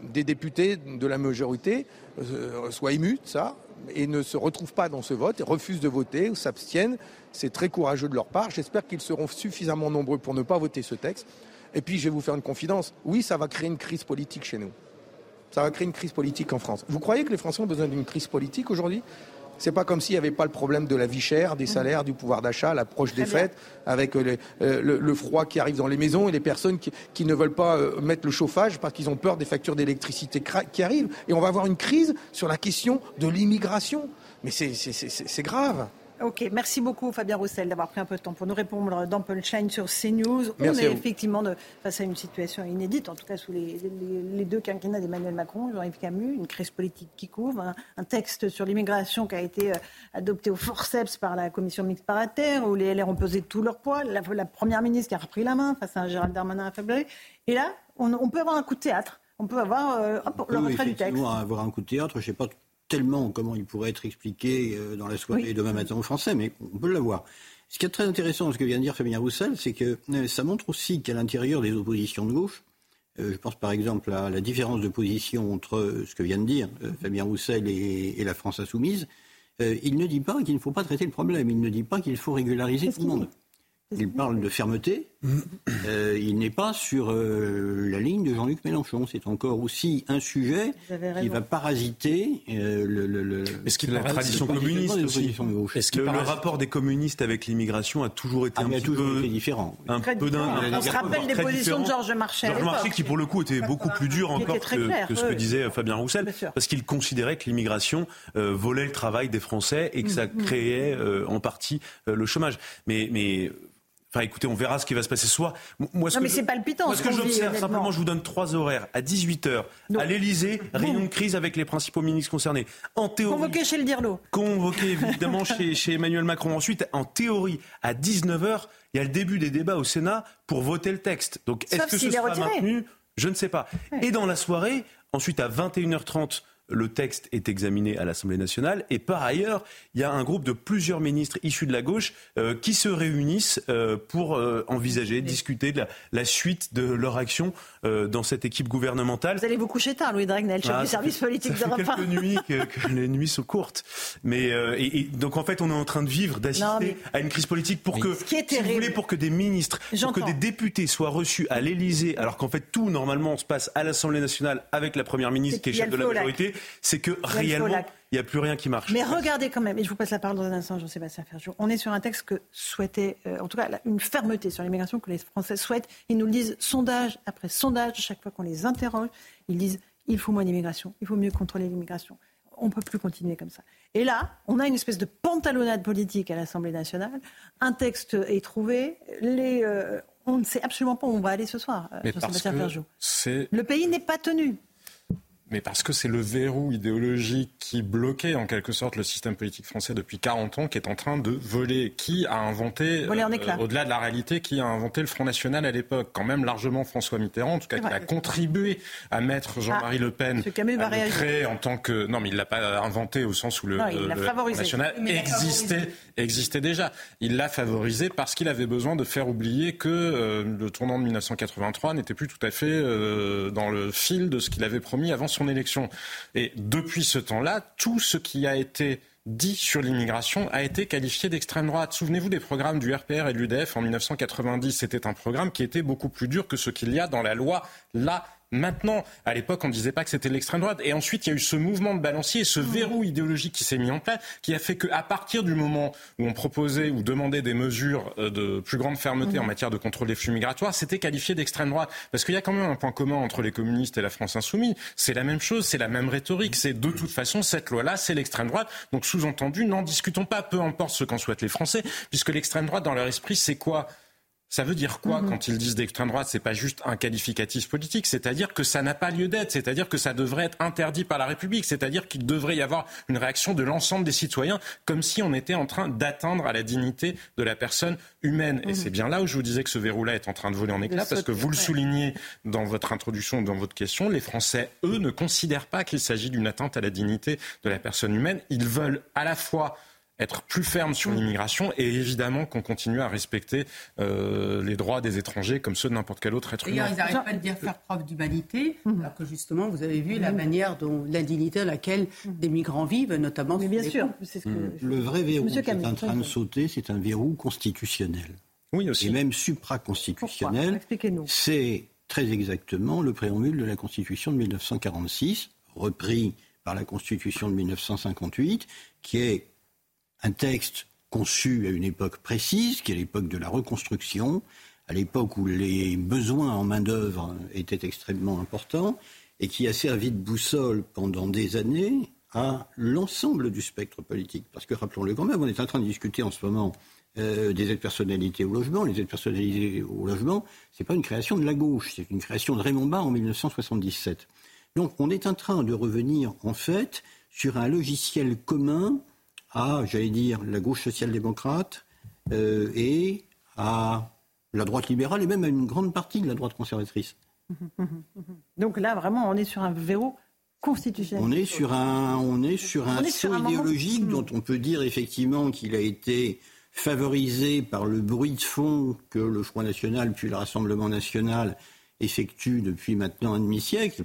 des députés de la majorité soient émus de ça, et ne se retrouvent pas dans ce vote, et refusent de voter ou s'abstiennent. C'est très courageux de leur part. J'espère qu'ils seront suffisamment nombreux pour ne pas voter ce texte. Et puis, je vais vous faire une confidence. Oui, ça va créer une crise politique chez nous. Ça va créer une crise politique en France. Vous croyez que les Français ont besoin d'une crise politique aujourd'hui? C'est pas comme s'il n'y avait pas le problème de la vie chère, des mmh. salaires, du pouvoir d'achat, l'approche des fêtes, avec euh, euh, le, froid qui arrive dans les maisons et les personnes qui, ne veulent pas euh, mettre le chauffage parce qu'ils ont peur des factures d'électricité qui arrivent. Et on va avoir une crise sur la question de l'immigration. Mais c'est grave. Ok, merci beaucoup Fabien Roussel d'avoir pris un peu de temps pour nous répondre dans Punchline sur CNews. On est effectivement face à une situation inédite, en tout cas sous les, deux quinquennats d'Emmanuel Macron, Jean-Yves Camus, une crise politique qui couvre, un, texte sur l'immigration qui a été euh, adopté au forceps par la commission mixte paritaire, où les LR ont pesé tout leur poids, la, première ministre qui a repris la main face à un Gérald Darmanin affaibli. Et là, on, peut avoir un coup de théâtre. On peut avoir euh, le retrait du texte. avoir un coup de théâtre, je ne sais pas tellement comment il pourrait être expliqué euh, dans la soirée demain matin en français, mais on peut l'avoir. Ce qui est très intéressant, ce que vient de dire Fabien Roussel, c'est que euh, ça montre aussi qu'à l'intérieur des oppositions de gauche, euh, je pense par exemple à la différence de position entre ce que vient de dire Fabien Roussel et, la France insoumise, il ne dit pas qu'il ne faut pas traiter le problème, il ne dit pas qu'il faut régulariser tout le monde. Il parle de fermeté. Euh, il n'est pas sur euh, la ligne de Jean-Luc Mélenchon. C'est encore aussi un sujet qui va parasiter euh, le, le, le, Est-ce qu'il la tradition communiste aussi Est-ce le, le, rapport des communistes avec l'immigration a toujours été ah, un petit toujours peu été différent. Un peu On se rappelle des positions de Georges Marchais. Georges Marchais qui pour le coup était beaucoup plus dur encore que, que, ce que disait Fabien Roussel, parce qu'il considérait que l'immigration volait le travail des Français et que ça mm, mm. créait en partie le chômage. Mais, mais Enfin, écoutez, on verra ce qui va se passer ce soir. Moi, ce non, mais palpitant. Moi, ce que j'observe, simplement, je vous donne trois horaires. À 18h, à l'Elysée, réunion de crise avec les principaux ministres concernés. En théorie. Convoqué chez le Dirlo. Convoqué, évidemment, chez, chez, Emmanuel Macron. Ensuite, en théorie, à 19h, il y a le début des débats au Sénat pour voter le texte. Donc, est-ce que ce sera maintenu? Je ne sais pas. Et dans la soirée, ensuite, à 21h30, le texte est examiné à l'Assemblée nationale. Et par ailleurs, il y a un groupe de plusieurs ministres issus de la gauche euh, qui se réunissent euh, pour euh, envisager, discuter de la, suite de leur action dans cette équipe gouvernementale. Vous allez vous coucher tard, Louis Dragnel, chef ah, du service politique de Ça fait quelques nuits que, les nuits sont courtes. Mais et, donc en fait, on est en train de vivre, d'assister à une crise politique pour que, si vous voulez, pour que des ministres, pour que des députés soient reçus à l'Élysée, alors qu'en fait tout normalement se passe à l'Assemblée nationale avec la première ministre qui est chef de la majorité c'est que réellement, n'y a plus rien qui marche. Mais regardez quand même, et je vous passe la parole dans un instant, Jean-Sébastien Ferjou, on est sur un texte que souhaitait, euh, en tout cas, une fermeté sur l'immigration que les Français souhaitent. Ils nous le disent sondage après sondage, chaque fois qu'on les interroge, ils disent il faut moins d'immigration, il faut mieux contrôler l'immigration. On ne peut plus continuer comme ça. Et là, on a une espèce de pantalonnade politique à l'Assemblée nationale. Un texte est trouvé. Les, euh, on ne sait absolument pas où on va aller ce soir, euh, Jean-Sébastien Ferjou. Le pays n'est pas tenu mais parce que c'est le verrou idéologique qui bloquait en quelque sorte le système politique français depuis 40 ans qui est en train de voler. Qui a inventé, euh, au-delà de la réalité, qui a inventé le Front National à l'époque Quand même largement François Mitterrand, en tout cas qui a contribué à mettre Jean-Marie ah, Le Pen à le créer en tant que... Non, mais il l'a pas inventé au sens où le, Front National existait, existait déjà. Il l'a favorisé parce qu'il avait besoin de faire oublier que euh, le tournant de 1983 n'était plus tout à fait euh, dans le fil de ce qu'il avait promis avant son élection. Et depuis ce temps-là, tout ce qui a été dit sur l'immigration a été qualifié d'extrême droite. Souvenez-vous des programmes du RPR et de l'UDF en 1990. C'était un programme qui était beaucoup plus dur que ce qu'il y a dans la loi là Maintenant, à l'époque, on ne disait pas que c'était l'extrême droite. Et ensuite, il y a eu ce mouvement de balancier, ce verrou idéologique qui s'est mis en place, qui a fait qu'à partir du moment où on proposait ou demandait des mesures euh, de plus grande fermeté en matière de contrôle des flux migratoires, c'était qualifié d'extrême droite. Parce qu'il y a quand même un point commun entre les communistes et la France insoumise. C'est la même chose, c'est la même rhétorique. C'est de toute façon, cette loi-là, c'est l'extrême droite. Donc, sous-entendu, n'en discutons pas, peu importe ce qu'en souhaitent les Français, puisque l'extrême droite, dans leur esprit, c'est quoi? Ça veut dire quoi mhm. quand ils disent d'extrême droite C'est pas juste un qualificatif politique, c'est-à-dire que ça n'a pas lieu d'être, c'est-à-dire que ça devrait être interdit par la République, c'est-à-dire qu'il devrait y avoir une réaction de l'ensemble des citoyens, comme si on était en train d'atteindre à la dignité de la personne humaine. Et mhm. c'est bien là où je vous disais que ce verrou-là est en train de voler en éclats, parce que vous le soulignez dans votre introduction, dans votre question, les Français, eux, ne considèrent pas qu'il s'agit d'une atteinte à la dignité de la personne humaine. Ils veulent à la fois être plus ferme sur mm. l'immigration et évidemment qu'on continue à respecter euh, les droits des étrangers comme ceux de n'importe quel autre être humain. Ils n'arrêtent pas de dire faire preuve d'humanité, mm. alors que justement, vous avez vu la mm. manière dont l'indignité à laquelle des migrants vivent, notamment. Mais bien sûr, ce que le vrai verrou qui est en train de sauter, c'est un verrou constitutionnel. Oui aussi. Et même supraconstitutionnel. C'est très exactement le préambule de la Constitution de 1946, repris par la Constitution de 1958, qui est un texte conçu à une époque précise, qui est l'époque de la reconstruction, à l'époque où les besoins en main-d'œuvre étaient extrêmement importants, et qui a servi de boussole pendant des années à l'ensemble du spectre politique. Parce que rappelons-le quand même, on est en train de discuter en ce moment euh, des aides personnalités au logement. Les aides personnalisées au logement, ce n'est pas une création de la gauche, c'est une création de Raymond Barre en 1977. Donc on est en train de revenir en fait sur un logiciel commun à, j'allais dire, la gauche social-démocrate euh, et à la droite libérale et même à une grande partie de la droite conservatrice. Donc là, vraiment, on est sur un verrou constitutionnel. On est sur un, on est sur un saut idéologique dont on peut dire effectivement qu'il a été favorisé par le bruit de fond que le Front National puis le Rassemblement National effectuent depuis maintenant un demi-siècle.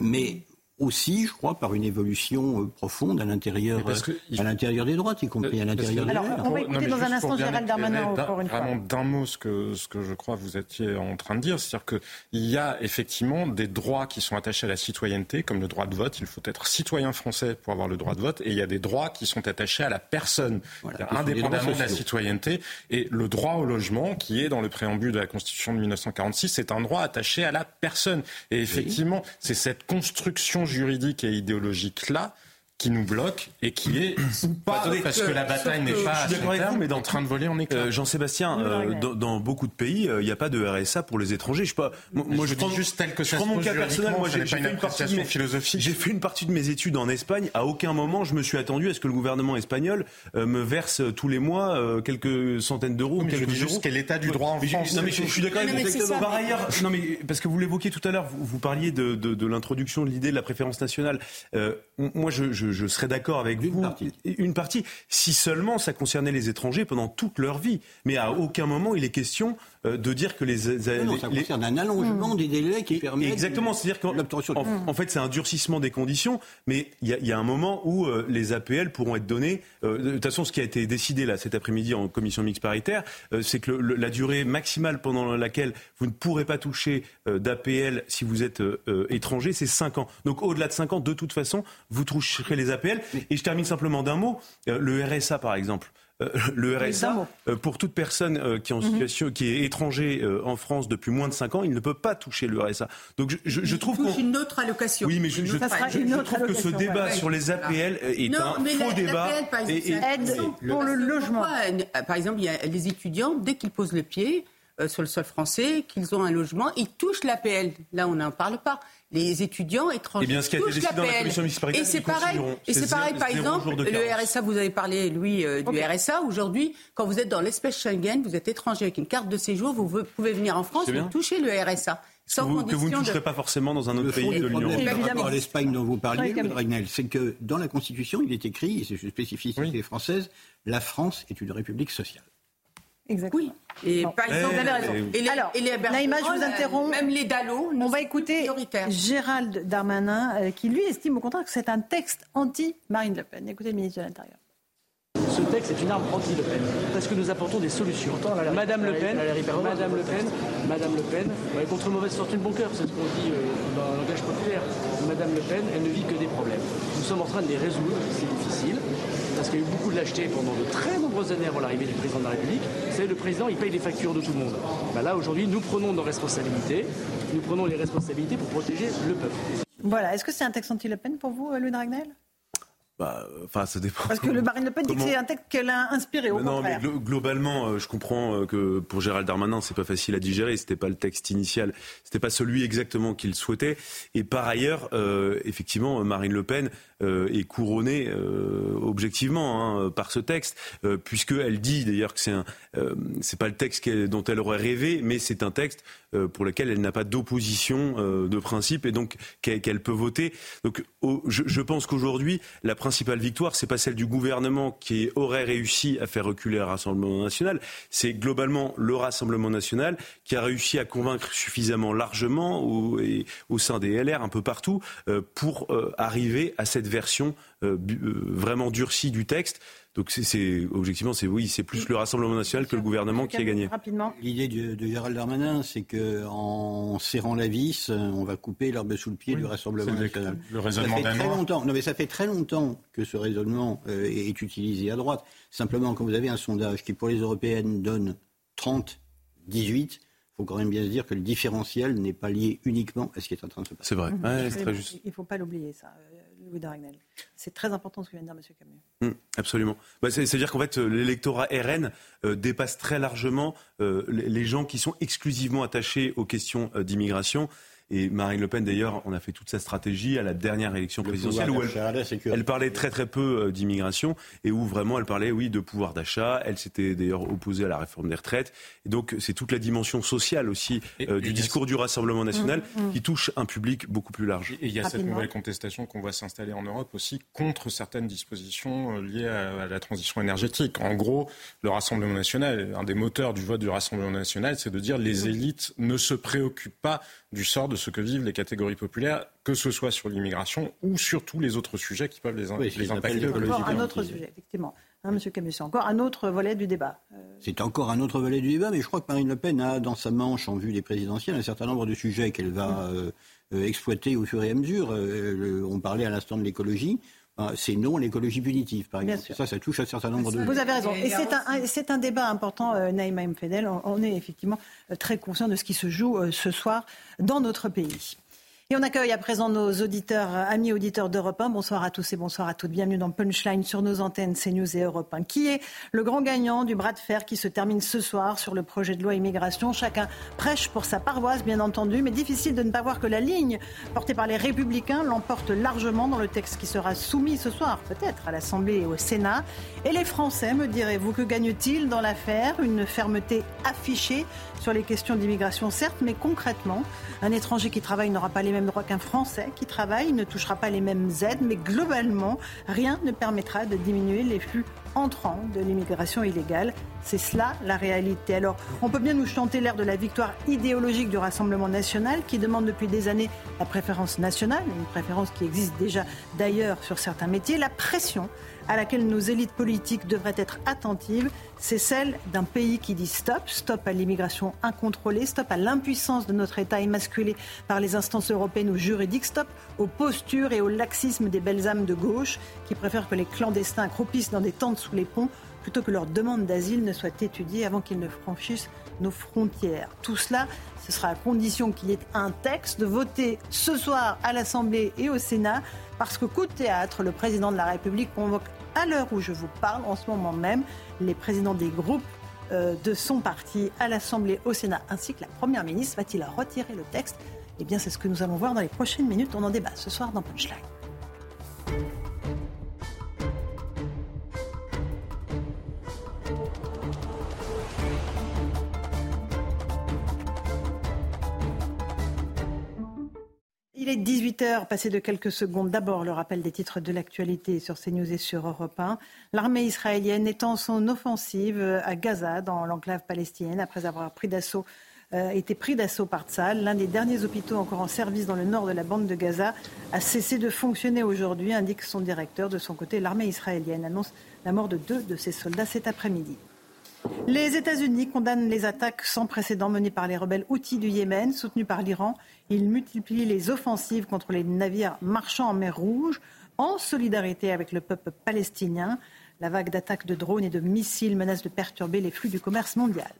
Mais aussi, je crois, par une évolution euh, profonde à l'intérieur, à l'intérieur des droites, y compris à l'intérieur des Alors, on va écouter dans un instant Gérald Darmanin, encore une fois. Vraiment d'un mot ce que, ce que je crois vous étiez en train de dire, c'est-à-dire qu'il y a effectivement des droits qui sont attachés à la citoyenneté, comme le droit de vote. Il faut être citoyen français pour avoir le droit de vote, et il y a des droits qui sont attachés à la personne, indépendamment de la citoyenneté. Et le droit au logement, qui est dans le préambule de la Constitution de 1946, c'est un droit attaché à la personne. Et effectivement, c'est cette construction juridique et idéologique là qui nous bloque et qui est pas parce que la bataille n'est pas à terme, mais en train de voler en éclats. Euh, Jean-Sébastien, euh, dans, beaucoup de pays, il euh, n'y a pas de RSA pour les étrangers. Je sais pas. Moi, je, prends juste tel que ça. Je prends mon cas personnel. Moi, j'ai fait une partie de philosophique. J'ai fait une partie de mes études en Espagne. À aucun moment, je me suis attendu à ce que le gouvernement espagnol me verse tous les mois quelques centaines d'euros, oui, quelques je juste quel l'état du droit en France. Non, mais je, suis d'accord avec vous. Par ailleurs, non, mais parce que vous l'évoquiez tout à l'heure, vous, parliez de, de l'introduction de l'idée de la préférence nationale. Moi, je, je serais d'accord avec vous. Partie. Une partie. Si seulement ça concernait les étrangers pendant toute leur vie. Mais à aucun moment il est question de dire que les. non, ça concerne un allongement des délais qui permet. Exactement. C'est-à-dire qu'en en, fait, c'est un durcissement des conditions, mais il y, a un moment où euh, les APL pourront être donnés. Euh, de toute façon, ce qui a été décidé là cet après-midi en commission mixte paritaire, c'est que la durée maximale pendant laquelle vous ne pourrez pas toucher d'APL si vous êtes étranger, c'est 5 ans. Donc au-delà de 5 ans, de toute façon, vous toucherez les APL. Et je termine simplement d'un mot. le RSA, par exemple. Euh, le RSA, euh, pour toute personne euh, qui est en mhm. situation, qui est étranger en France depuis moins de 5 ans, il ne peut pas toucher le RSA. Donc je, je, trouve qu'on une autre allocation. Oui, mais je, je trouve que ce débat sur les APL est un faux débat. et, aide pour le logement. Par exemple, il y a les étudiants dès qu'ils posent le pied sur le sol français, qu'ils ont un logement, ils touchent l'APL. Là, on n'en parle pas les étudiants étrangers. Eh bien, ce qui a été décidé dans la commission Et c'est pareil, et c'est pareil par exemple, le RSA, vous avez parlé, Louis, euh, du RSA. Aujourd'hui, quand vous êtes dans l'espèce Schengen, vous êtes étranger avec une carte de séjour, vous pouvez venir en France, vous touchez le RSA. Sans que vous, que vous ne toucherez pas forcément dans un autre pays de l'Union européenne. Par rapport à l'Espagne dont vous parliez, c'est que dans la Constitution, il est écrit, et c'est une spécificité française, la France est une république sociale. Exactement. Oui. Et par exemple, vous avez raison. Et les, Alors, et les Naïma, je vous interromps. Même les dallos. On va écouter Gérald Darmanin, euh, qui lui estime au contraire que c'est un texte anti-Marine Le Pen. Écoutez le ministre de l'Intérieur. Ce texte est une arme anti-Le Pen, parce que nous apportons des solutions. Madame Le Pen, Madame Le Pen, Madame Le Pen, contre mauvaise fortune, bon cœur, c'est ce qu'on dit euh, dans le langage populaire. Madame Le Pen, elle ne vit que des problèmes. Nous sommes en train de les résoudre, c'est difficile parce qu'il y a eu beaucoup de lâcheté pendant de très nombreuses années avant l'arrivée du président de la République. Savez, le président, il paye les factures de tout le monde. Bah là, aujourd'hui, nous prenons nos responsabilités. Nous prenons les responsabilités pour protéger le peuple. Voilà. Est-ce que c'est un texte anti-Le Pen pour vous, Louis Dragnel bah, enfin, ça dépend. Parce que le Marine Le Pen dit que c'est un texte qu'elle a inspiré. Au non, mais globalement, euh, je comprends euh, que pour Gérald Darmanin, c'est pas facile à digérer. C'était pas le texte initial. C'était pas celui exactement qu'il souhaitait. Et par ailleurs, euh, effectivement, Marine Le Pen est couronnée objectivement hein, par ce texte, puisqu'elle dit d'ailleurs que c'est un, c'est pas le texte dont elle aurait rêvé, mais c'est un texte pour lequel elle n'a pas d'opposition de principe et donc qu'elle peut voter. Donc, je, je pense qu'aujourd'hui, la principale victoire, c'est pas celle du gouvernement qui aurait réussi à faire reculer le Rassemblement national, c'est globalement le Rassemblement national qui a réussi à convaincre suffisamment largement au, au sein des LR un peu partout euh, pour euh, arriver à cette version euh, vraiment durcie du texte. Donc c'est objectivement c'est oui c'est plus le Rassemblement national que le gouvernement qui a gagné. Rapidement. L'idée de, Gérald Darmanin c'est que en serrant la vis on va couper l'herbe sous le pied du Rassemblement national. Le raisonnement ça fait très longtemps. Non mais ça fait très longtemps que ce raisonnement euh, est utilisé à droite. Simplement quand vous avez un sondage qui pour les européennes donne 30 18 il faut quand même bien se dire que le différentiel n'est pas lié uniquement à ce qui est en train de se passer. C'est vrai, c'est très juste. Il ne faut pas l'oublier, ça. Louis C'est très important ce que vient de dire M. Camus. Hum, absolument. Bah, c'est-à-dire qu'en fait, l'électorat RN euh, dépasse très largement euh, les gens qui sont exclusivement attachés aux questions euh, d'immigration. Et Marine Le Pen, d'ailleurs, on a fait toute sa stratégie à la dernière élection présidentielle où elle, parlait très très peu euh, d'immigration et où vraiment elle parlait, oui, de pouvoir d'achat. Elle s'était d'ailleurs opposée à la réforme des retraites. Et donc c'est toute la dimension sociale aussi euh, du discours du Rassemblement national mmh, mmh. qui touche un public beaucoup plus large. Et il y a cette nouvelle contestation qu'on voit s'installer en Europe aussi contre certaines dispositions euh, liées à, la transition énergétique. En gros, le Rassemblement national, un des moteurs du vote du Rassemblement national, c'est de dire les élites ne se préoccupent pas du sort de ce que vivent les catégories populaires, que ce soit sur l'immigration ou sur tous les autres sujets qui peuvent les, les impacter. Encore un autre sujet, effectivement. Hein, Monsieur Camus, c'est encore un autre volet du débat. Euh, c'est encore un autre volet du débat, mais je crois que Marine Le Pen a dans sa manche, en vue des présidentielles, un certain nombre de sujets qu'elle va euh, euh, exploiter au fur et à mesure. on parlait à l'instant de l'écologie. C'est non l'écologie punitive, par exemple. Ça, ça touche un certain nombre de... Vous avez raison. Et c'est un, débat important, Naïma Mfedel. On, est effectivement très conscient de ce qui se joue ce soir dans notre pays. Et on accueille à présent nos auditeurs, amis auditeurs d'Europe 1. Bonsoir à tous et bonsoir à toutes. Bienvenue dans Punchline sur nos antennes CNews et Europe 1. Qui est le grand gagnant du bras de fer qui se termine ce soir sur le projet de loi immigration? Chacun prêche pour sa paroisse, bien entendu, mais difficile de ne pas voir que la ligne portée par les Républicains l'emporte largement dans le texte qui sera soumis ce soir, peut-être, à l'Assemblée et au Sénat. Et les Français, me direz-vous, que gagnent-ils dans l'affaire? Une fermeté affichée sur les questions d'immigration, certes, mais concrètement, un étranger qui travaille n'aura pas les mêmes droits qu'un Français qui travaille, il ne touchera pas les mêmes aides, mais globalement, rien ne permettra de diminuer les flux entrants de l'immigration illégale. C'est cela la réalité. Alors, on peut bien nous chanter l'air de la victoire idéologique du Rassemblement national qui demande depuis des années la préférence nationale, une préférence qui existe déjà d'ailleurs sur certains métiers, la pression à laquelle nos élites politiques devraient être attentives, c'est celle d'un pays qui dit stop, stop à l'immigration incontrôlée, stop à l'impuissance de notre État émasculé par les instances européennes ou juridiques, stop aux postures et au laxisme des belles âmes de gauche qui préfèrent que les clandestins croupissent dans des tentes sous les ponts plutôt que leur demande d'asile ne soit étudiée avant qu'ils ne franchissent nos frontières. Tout cela, ce sera à condition qu'il y ait un texte voté ce soir à l'Assemblée et au Sénat, parce que coup de théâtre, le président de la République convoque à l'heure où je vous parle, en ce moment même, les présidents des groupes euh, de son parti à l'Assemblée, au Sénat, ainsi que la Première ministre. Va-t-il retirer le texte? Eh bien, c'est ce que nous allons voir dans les prochaines minutes. On en débat ce soir dans Punchline. Il est 18h, passé de quelques secondes. D'abord, le rappel des titres de l'actualité sur CNews et sur Europe 1. L'armée israélienne étend son offensive à Gaza, dans l'enclave palestinienne, après avoir euh, été pris d'assaut par Tzal. L'un des derniers hôpitaux encore en service dans le nord de la bande de Gaza a cessé de fonctionner aujourd'hui, indique son directeur. De son côté, l'armée israélienne annonce la mort de deux de ses soldats cet après-midi. Les États-Unis condamnent les attaques sans précédent menées par les rebelles Houthis du Yémen, soutenus par l'Iran. Ils multiplient les offensives contre les navires marchands en mer Rouge, en solidarité avec le peuple palestinien. La vague d'attaques de drones et de missiles menace de perturber les flux du commerce mondial.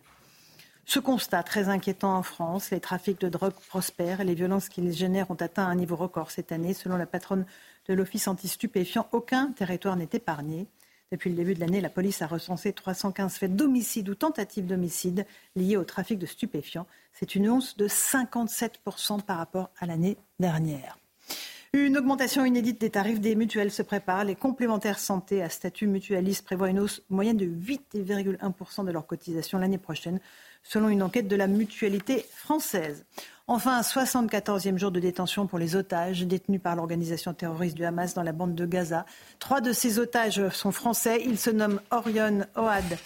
Ce constat très inquiétant en France, les trafics de drogue prospèrent et les violences qu'ils génèrent ont atteint un niveau record cette année. Selon la patronne de l'Office anti-stupéfiant, aucun territoire n'est épargné. Depuis le début de l'année, la police a recensé 315 faits d'homicide ou tentatives d'homicide liés au trafic de stupéfiants. C'est une hausse de 57% par rapport à l'année dernière. Une augmentation inédite des tarifs des mutuelles se prépare. Les complémentaires santé à statut mutualiste prévoient une hausse moyenne de 8,1% de leur cotisation l'année prochaine, selon une enquête de la mutualité française. Enfin, un 74e jour de détention pour les otages détenus par l'organisation terroriste du Hamas dans la bande de Gaza. Trois de ces otages sont français. Ils se nomment Orion, Oad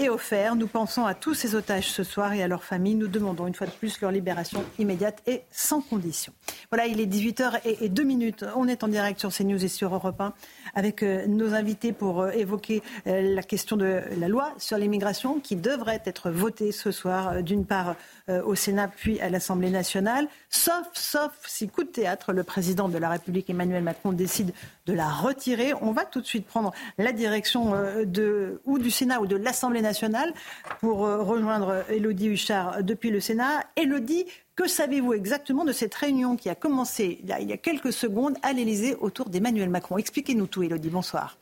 et offert. Nous pensons à tous ces otages ce soir et à leurs familles. Nous demandons une fois de plus leur libération immédiate et sans condition. Voilà, il est 18h et 2 minutes. On est en direct sur CNews et sur Europe 1 avec euh, nos invités pour euh, évoquer euh, la question de la loi sur l'immigration qui devrait être votée ce soir, d'une part au Sénat puis à l'Assemblée nationale, sauf, sauf si coup de théâtre, le président de la République Emmanuel Macron décide de la retirer. On va tout de suite prendre la direction de, ou du Sénat ou de l'Assemblée nationale pour rejoindre Elodie Huchard depuis le Sénat. Elodie, que savez-vous exactement de cette réunion qui a commencé il y a, quelques secondes à l'Élysée autour d'Emmanuel Macron? Expliquez-nous tout, Elodie. Bonsoir.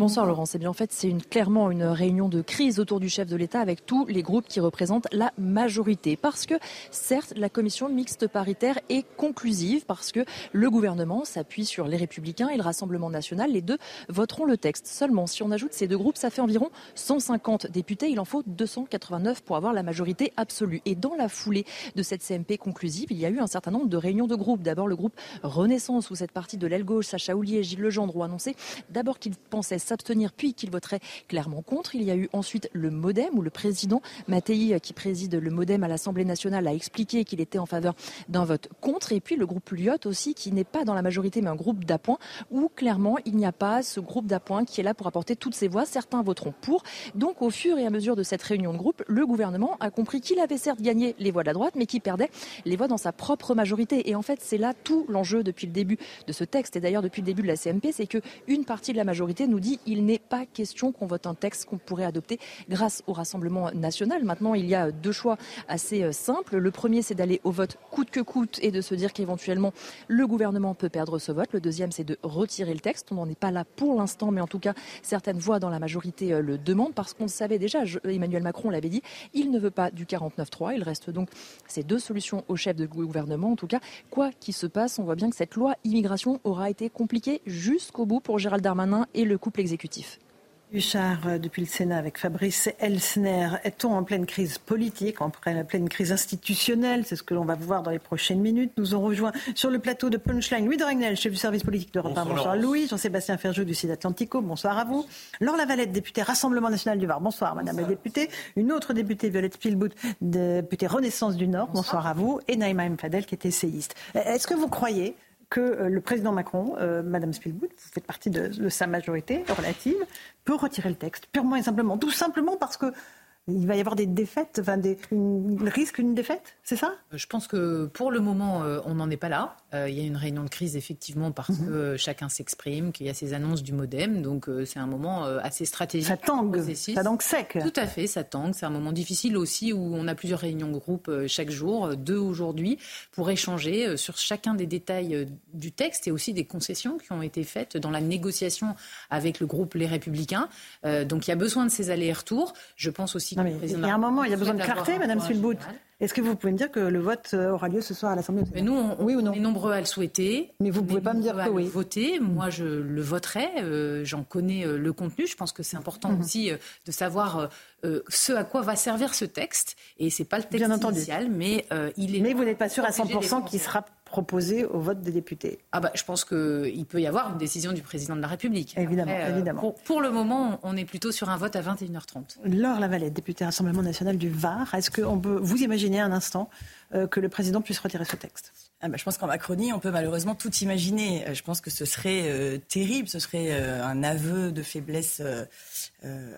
Bonsoir Laurent. C'est bien en fait, c'est clairement une réunion de crise autour du chef de l'État avec tous les groupes qui représentent la majorité. Parce que certes, la commission mixte paritaire est conclusive parce que le gouvernement s'appuie sur les Républicains et le Rassemblement national. Les deux voteront le texte. Seulement, si on ajoute ces deux groupes, ça fait environ 150 députés. Il en faut 289 pour avoir la majorité absolue. Et dans la foulée de cette CMP conclusive, il y a eu un certain nombre de réunions de groupes. D'abord le groupe Renaissance où cette partie de l'aile gauche, Sacha Oulier et Gilles Legendre ont annoncé d'abord qu'ils pensaient s'abstenir puis qu'il voterait clairement contre. Il y a eu ensuite le Modem où le président Mattei, qui préside le Modem à l'Assemblée nationale, a expliqué qu'il était en faveur d'un vote contre. Et puis le groupe Lyotte aussi, qui n'est pas dans la majorité mais un groupe d'appoint où clairement il n'y a pas ce groupe d'appoint qui est là pour apporter toutes ses voix. Certains voteront pour. Donc au fur et à mesure de cette réunion de groupe, le gouvernement a compris qu'il avait certes gagné les voix de la droite mais qu'il perdait les voix dans sa propre majorité. Et en fait, c'est là tout l'enjeu depuis le début de ce texte et d'ailleurs depuis le début de la CMP, c'est que une partie de la majorité nous dit il n'est pas question qu'on vote un texte qu'on pourrait adopter grâce au Rassemblement national. Maintenant, il y a deux choix assez euh, simples. Le premier, c'est d'aller au vote coûte que coûte et de se dire qu'éventuellement le gouvernement peut perdre ce vote. Le deuxième, c'est de retirer le texte. On n'en est pas là pour l'instant, mais en tout cas, certaines voix dans la majorité euh, le demandent parce qu'on savait déjà. Emmanuel Macron l'avait dit, il ne veut pas du 49-3. Il reste donc ces deux solutions au chef de gouvernement. En tout cas, quoi qu'il se passe, on voit bien que cette loi immigration aura été compliquée jusqu'au bout pour Gérald Darmanin et le couple exécutif. Huchard, euh, depuis le Sénat avec Fabrice Elsner, est-on en pleine crise politique, en pleine crise institutionnelle? C'est ce que l'on va voir dans les prochaines minutes. Nous ont rejoint sur le plateau de Punchline Louis de Ragnel, chef du service politique de 1. Bonsoir, Louis. Jean-Sébastien Ferjou du site Atlantico. Bonsoir à vous. Laure Lavalette, députée Rassemblement National du Var. Bonsoir, Madame la députée. Une autre députée, Violette Spielbout, députée Renaissance du Nord. Bonsoir, à vous. Et Naïma Mfadel, qui est essayiste. Est-ce que vous croyez que euh, le président Macron, euh, Madame Spielbout, vous faites partie de, sa majorité relative, peut retirer le texte, purement et simplement. Tout simplement parce que il va y avoir des défaites, enfin des, risque d'une défaite, c'est ça? Je pense que pour le moment, euh, on n'en est pas là. Euh, il y a une réunion de crise effectivement parce mhm. que chacun s'exprime, qu'il y a ces annonces du MoDem, donc euh, c'est un moment assez stratégique. Ça tangue, ça donc sec. Tout à fait, ça tangue. C'est un moment difficile aussi où on a plusieurs réunions de groupe chaque jour, deux aujourd'hui, pour échanger sur chacun des détails du texte et aussi des concessions qui ont été faites dans la négociation avec le groupe Les Républicains. donc il y a besoin de ces allers-retours. Je pense aussi il y a un moment, il y a besoin de clarté, Madame Sulbout. Est-ce que vous pouvez me dire que le vote euh, aura lieu ce soir à l'Assemblée nationale? Nous, on, oui ou non est nombreux à le souhaiter. Mais vous ne pouvez pas me dire que oui. Voter. Moi, je le voterai. Euh, j'en connais euh, le contenu. Je pense que c'est important mhm. aussi de savoir ce à quoi va servir ce texte. Et c'est pas le texte initial, mais il est. Mais vous n'êtes pas sûr à 100% qu'il sera proposé au vote des députés ah bah, Je pense qu'il peut y avoir une décision du président de la République. Évidemment. évidemment. Pour, le moment, on est plutôt sur un vote à 21h30. Laure Lavalette, députée Rassemblement national du Var, est-ce qu'on peut vous imaginer un instant euh, que le président puisse retirer ce texte? Ah bah, je pense qu'en Macronie, on peut malheureusement tout imaginer. Euh, je pense que ce serait euh, terrible, ce serait un aveu de faiblesse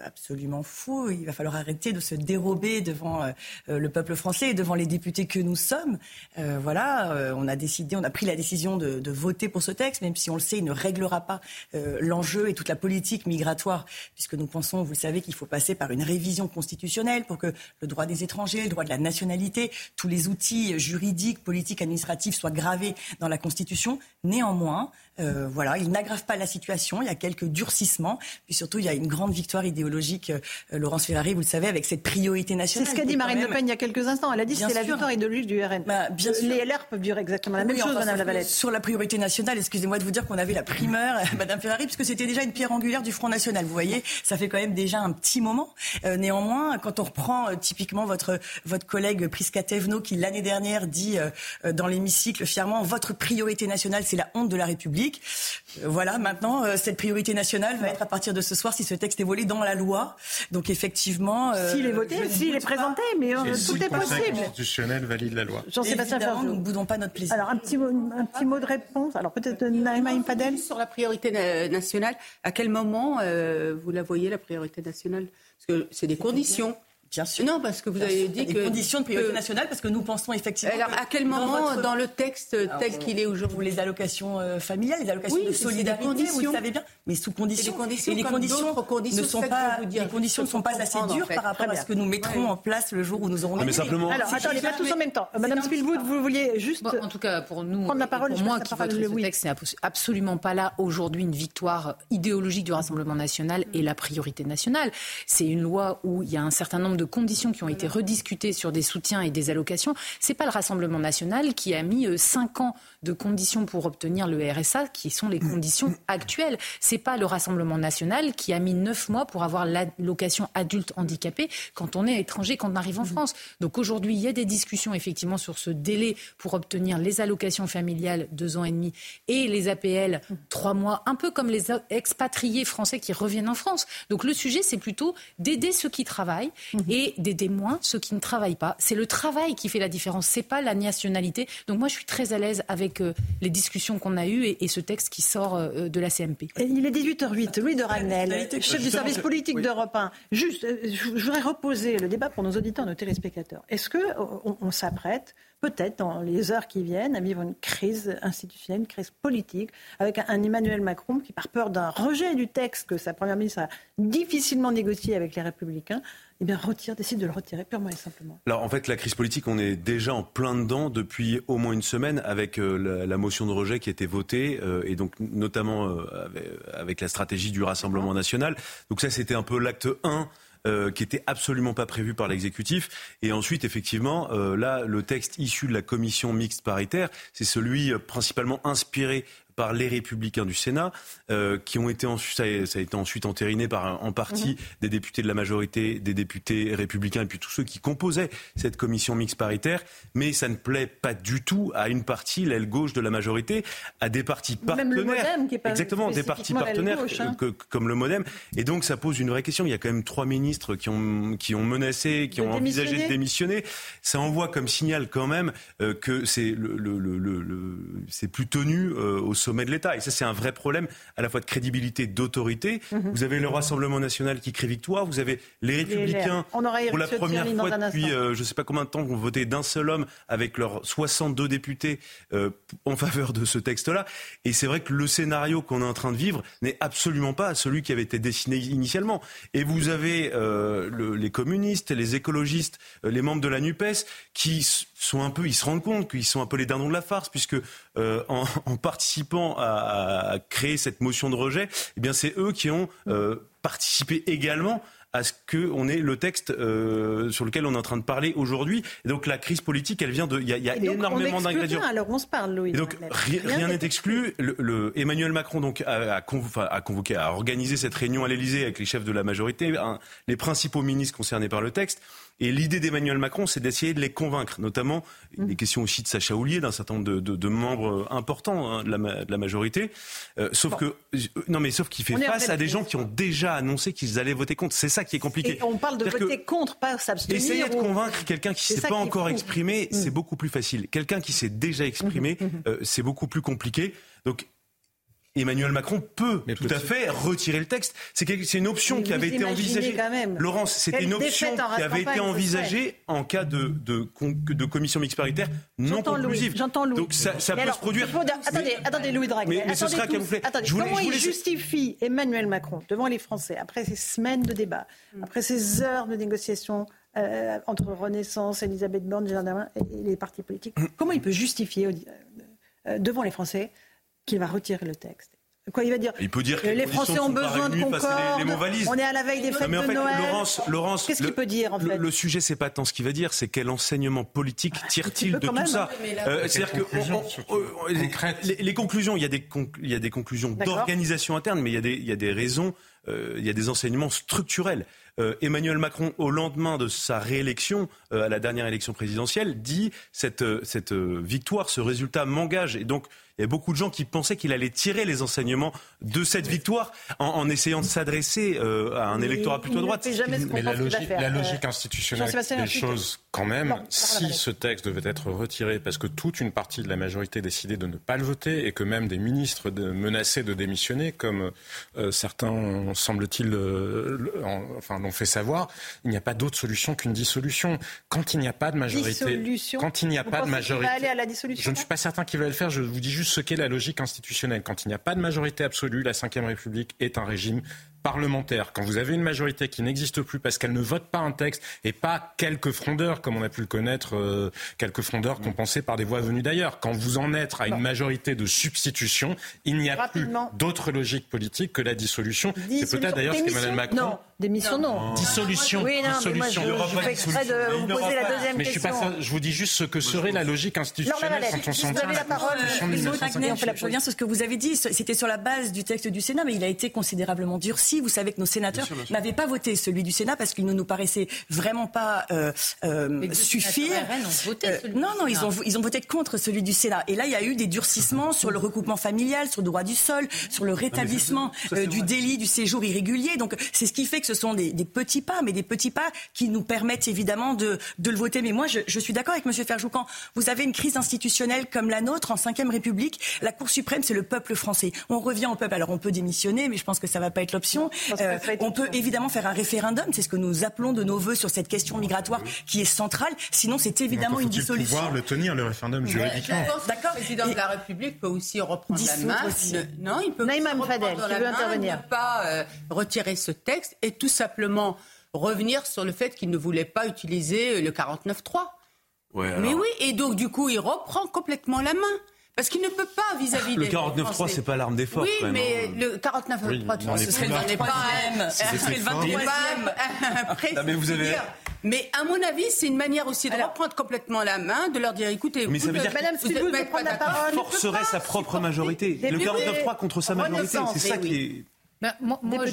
absolument fou. Il va falloir arrêter de se dérober devant le peuple français et devant les députés que nous sommes. voilà, on a décidé, on a pris la décision de, de, voter pour ce texte, même si on le sait, il ne réglera pas l'enjeu et toute la politique migratoire, puisque nous pensons, vous le savez, qu'il faut passer par une révision constitutionnelle pour que le droit des étrangers, le droit de la nationalité, tous les outils juridiques, politiques, administratifs soient gravés dans la Constitution. Néanmoins, euh, voilà, il n'aggrave pas la situation. Il y a quelques durcissements. Puis surtout, il y a une grande victoire idéologique, euh, Laurence Ferrari, vous le savez, avec cette priorité nationale. C'est ce qu'a dit Marine Le Pen il y a quelques instants. Elle a dit que c'est la victoire idéologique du RN. Bah, bien Les LR peuvent dire exactement la même chose, Madame Lavalette. Sur la priorité nationale, excusez-moi de vous dire qu'on avait la primeur, Madame Ferrari, puisque c'était déjà une pierre angulaire du Front National. Vous voyez, ça fait quand même déjà un petit moment. Euh, néanmoins, quand on reprend typiquement votre, votre collègue Prisca Tevno, qui l'année dernière dit dans l'hémicycle fièrement, votre priorité nationale, c'est la honte de la République. Euh, voilà, maintenant, euh, cette priorité nationale va être à partir de ce soir si ce texte est volé dans la loi. Donc effectivement... Euh, s'il est voté, s'il est présenté, mais tout est possible. constitutionnel valide la loi. Jean-Sébastien nous ne boudons pas notre plaisir. Alors un petit, un petit mot de réponse. Alors peut-être Naïma Impadel Sur la priorité nationale, à quel moment vous la voyez, la priorité nationale? Parce que c'est des conditions. Bien sûr. Non, parce que vous avez dit que. Des conditions de priorité nationale, parce que nous pensons effectivement. Alors, à quel moment, dans, le texte tel qu'il est aujourd'hui Les allocations euh, familiales, les allocations de solidarité, vous le savez bien, mais sous conditions. Et les conditions, ne sont pas, les conditions ne sont pas assez dures par rapport à ce que nous mettrons en place le jour où nous aurons. mais simplement. Alors, attendez, pas tous en même temps. Madame Spielwood, vous vouliez juste. En tout cas, pour nous, prendre la parole, pour moi qui vote ce texte, c'est absolument pas là aujourd'hui une victoire idéologique du Rassemblement national et la priorité nationale. C'est une loi où il y a un certain nombre de de conditions qui ont été rediscutées sur des soutiens et des allocations. C'est pas le Rassemblement national qui a mis 5 ans de conditions pour obtenir le RSA, qui sont les conditions actuelles. C'est pas le Rassemblement national qui a mis 9 mois pour avoir l'allocation adulte handicapé quand on est étranger, quand on arrive en France. Donc aujourd'hui, il y a des discussions effectivement sur ce délai pour obtenir les allocations familiales, deux ans et demi, et les APL, trois mois, un peu comme les expatriés français qui reviennent en France. Donc le sujet, c'est plutôt d'aider ceux qui travaillent et d'aider moins ceux qui ne travaillent pas. C'est le travail qui fait la différence, c'est pas la nationalité. Donc moi, je suis très à l'aise avec euh, les discussions qu'on a eues et, ce texte qui sort euh, de la CMP. il est 18h08. Louis de Ragnel, chef du service politique d'Europe 1. Juste, euh, je voudrais reposer le débat pour nos auditeurs, nos téléspectateurs. Est-ce que on s'apprête peut-être dans les heures qui viennent, à vivre une crise institutionnelle, une crise politique, avec un, Emmanuel Macron qui, par peur d'un rejet du texte que sa première ministre a difficilement négocié avec les Républicains, eh bien, retire, décide de le retirer purement et simplement. Alors, en fait, la crise politique, on est déjà en plein dedans depuis au moins une semaine avec euh, la, motion de rejet qui a été votée, euh, et donc notamment euh, avec, avec, la stratégie du Rassemblement national. Donc ça, c'était un peu l'acte 1 euh, qui était absolument pas prévu par l'exécutif. Et ensuite, effectivement, euh, là, le texte issu de la commission mixte paritaire, c'est celui principalement inspiré par les républicains du Sénat, euh, qui ont été ensuite, ça a, été ensuite entériné par en partie mhm. des députés de la majorité, des députés républicains et puis tous ceux qui composaient cette commission mixte paritaire. Mais ça ne plaît pas du tout à une partie, l'aile gauche de la majorité, à des partis partenaires. Même le modem, qui est pas Exactement, des partis partenaires hein. comme le MoDem. Et donc ça pose une vraie question. Il y a quand même trois ministres qui ont, qui ont menacé, qui ont envisagé de démissionner. Ça envoie comme signal quand même euh, que c'est le, le, le, c'est plus tenu euh, au sommet de l'État. Et ça, c'est un vrai problème à la fois de crédibilité, d'autorité. Mhm. Vous avez le Rassemblement national qui crée victoire, vous avez les Républicains, pour la première fois depuis euh, je ne sais pas combien de temps, vont voter d'un seul homme avec leurs 62 députés euh, en faveur de ce texte-là. Et c'est vrai que le scénario qu'on est en train de vivre n'est absolument pas celui qui avait été dessiné initialement. Et vous avez euh, le, les communistes, les écologistes, les membres de la NUPES qui sont un peu, ils se rendent compte qu'ils sont un peu les dindons de la farce, puisque en, en, participant à, à, créer cette motion de rejet, eh bien c'est eux qui ont euh, participé également à ce qu'on ait le texte euh, sur lequel on est en train de parler aujourd'hui. Et donc la crise politique, elle vient de. Il y a, y a énormément d'ingrédients. Alors on se parle, Louis. Et donc rien n'est exclu. Le, le, Emmanuel Macron donc a, a, convoqué, a organisé cette réunion à l'Élysée avec les chefs de la majorité, les principaux ministres concernés par le texte. Et l'idée d'Emmanuel Macron, c'est d'essayer de les convaincre, notamment mmh. des questions aussi de Sacha Houlier, d'un certain nombre de, de, de membres importants hein, de, la, de, la, majorité. Euh, sauf que non, mais sauf qu'il fait face à des gens qui ont déjà annoncé qu'ils allaient voter contre. C'est ça qui est compliqué. Et on parle de voter contre, pas s'abstenir. Essayer de convaincre quelqu'un qui ne s'est pas encore exprimé, mmh. c'est beaucoup plus facile. Quelqu'un qui s'est déjà exprimé, mmh. euh, c'est beaucoup plus compliqué. Donc Emmanuel Macron peut tout à fait retirer le texte. C'est une option qui avait été envisagée. Laurence, c'était une option qui avait été envisagée en cas de, de, de commission mixte paritaire non conclusive. J'entends Louis. Donc ça, ça peut se produire. attendez, attendez, Louis Draghi. Mais, ce sera camouflé. comment il justifie Emmanuel Macron devant les Français après ces semaines de débat, mm. après ces heures de négociations euh, entre Renaissance, Elisabeth Borne, Gérard et les partis politiques, mm. comment il peut justifier euh, euh, devant les Français qu'il va retirer le texte. Quoi, il va dire Il peut dire que les, Français ont besoin de concorde. Les, les on est à la veille des fêtes de Noël. Laurence, Laurence qu'est-ce qu'il peut dire en fait le, sujet, c'est pas tant ce qu'il va dire, c'est quel enseignement politique ah, tire-t-il de tout ça euh, C'est-à-dire que les, conclusions, il y a des, il y a des conclusions d'organisation interne, mais il y a des, il y a des raisons, euh, il y a des enseignements structurels. Euh, Emmanuel Macron, au lendemain de sa réélection euh, à la dernière élection présidentielle, dit cette, cette victoire, ce résultat m'engage. Et donc, il y a beaucoup de gens qui pensaient qu'il allait tirer les enseignements de cette victoire en, en essayant de s'adresser euh, à un électorat plutôt droite. Mais la logique, la logique institutionnelle des choses, quand même, si ce texte devait être retiré parce que toute une partie de la majorité décidait de ne pas le voter et que même des ministres de, menaçaient de démissionner, comme euh, certains, semble-t-il, euh, enfin, l'ont fait savoir, il n'y a pas d'autre solution qu'une dissolution. Quand il n'y a pas de majorité, dissolution. quand il n'y a pas de majorité, aller à la dissolution, je ne suis pas certain qu'il va le faire. Je vous dis juste ce qu'est la logique institutionnelle. Quand il n'y a pas de majorité absolue, la Ve République est un régime parlementaire, quand vous avez une majorité qui n'existe plus parce qu'elle ne vote pas un texte et pas quelques frondeurs, comme on a pu le connaître, euh, quelques frondeurs mm. compensés par des voix venues d'ailleurs, quand vous en êtes à une majorité de substitution, il n'y a plus d'autre logique politique que la dissolution. C'est peut-être d'ailleurs ce qu'Emmanuel Macron Démission, non. Dissolution. Oui, non, mais moi, je, je fais exprès de vous poser la deuxième mais question. Je, suis pas, je vous dis juste ce que serait la logique institutionnelle quand on s'en Vous avez la parole. Je reviens sur ce que vous avez dit. C'était sur la base du texte du Sénat, mais il a été considérablement durci. Vous savez que nos sénateurs n'avaient pas voté celui du Sénat parce qu'il ne nous paraissait vraiment pas euh, euh, suffire. Euh, non, non, ils ont, ils ont voté contre celui du Sénat. Et là, il y a eu des durcissements sur le recoupement familial, sur le droit du sol, sur le rétablissement euh, du délit du séjour irrégulier. Donc, c'est ce qui fait que ce sont des, des, petits pas, mais des petits pas qui nous permettent évidemment de, de le voter. Mais moi, je, je suis d'accord avec M. Ferjoucan. Vous avez une crise institutionnelle comme la nôtre en Ve République. La Cour suprême, c'est le peuple français. On revient au peuple. Alors, on peut démissionner, mais je pense que ça ne va pas être l'option. Euh, on peut évidemment faire un référendum. C'est ce que nous appelons de nos voeux sur cette question migratoire qui est centrale. Sinon, c'est évidemment une dissolution. pouvoir le tenir, le référendum juridiquement. D'accord. Le président de la République peut aussi reprendre la main. Aussi. non, il peut Naïma Fadel, qui veut intervenir. Ne pas euh, retirer ce texte et tout simplement revenir sur le fait qu'il ne voulait pas utiliser le 49.3. Ouais, alors... Mais oui, et donc du coup, il reprend complètement la main. Parce qu'il ne peut pas vis-à-vis le des. Le 49.3, c'est pas l'arme des forces. Oui, mais hein. le 49.3, oui, ce serait le 23e. C'est le 23e. Non, mais vous avez. Mais à mon avis, c'est une manière aussi de Alors, reprendre complètement la main, de leur dire écoutez, mais vous, ça veut dire Madame Spielboul veut prendre la parole. forcerait sa propre majorité. Le 49.3 contre sa majorité, c'est ça qui est. Ben, moi, moi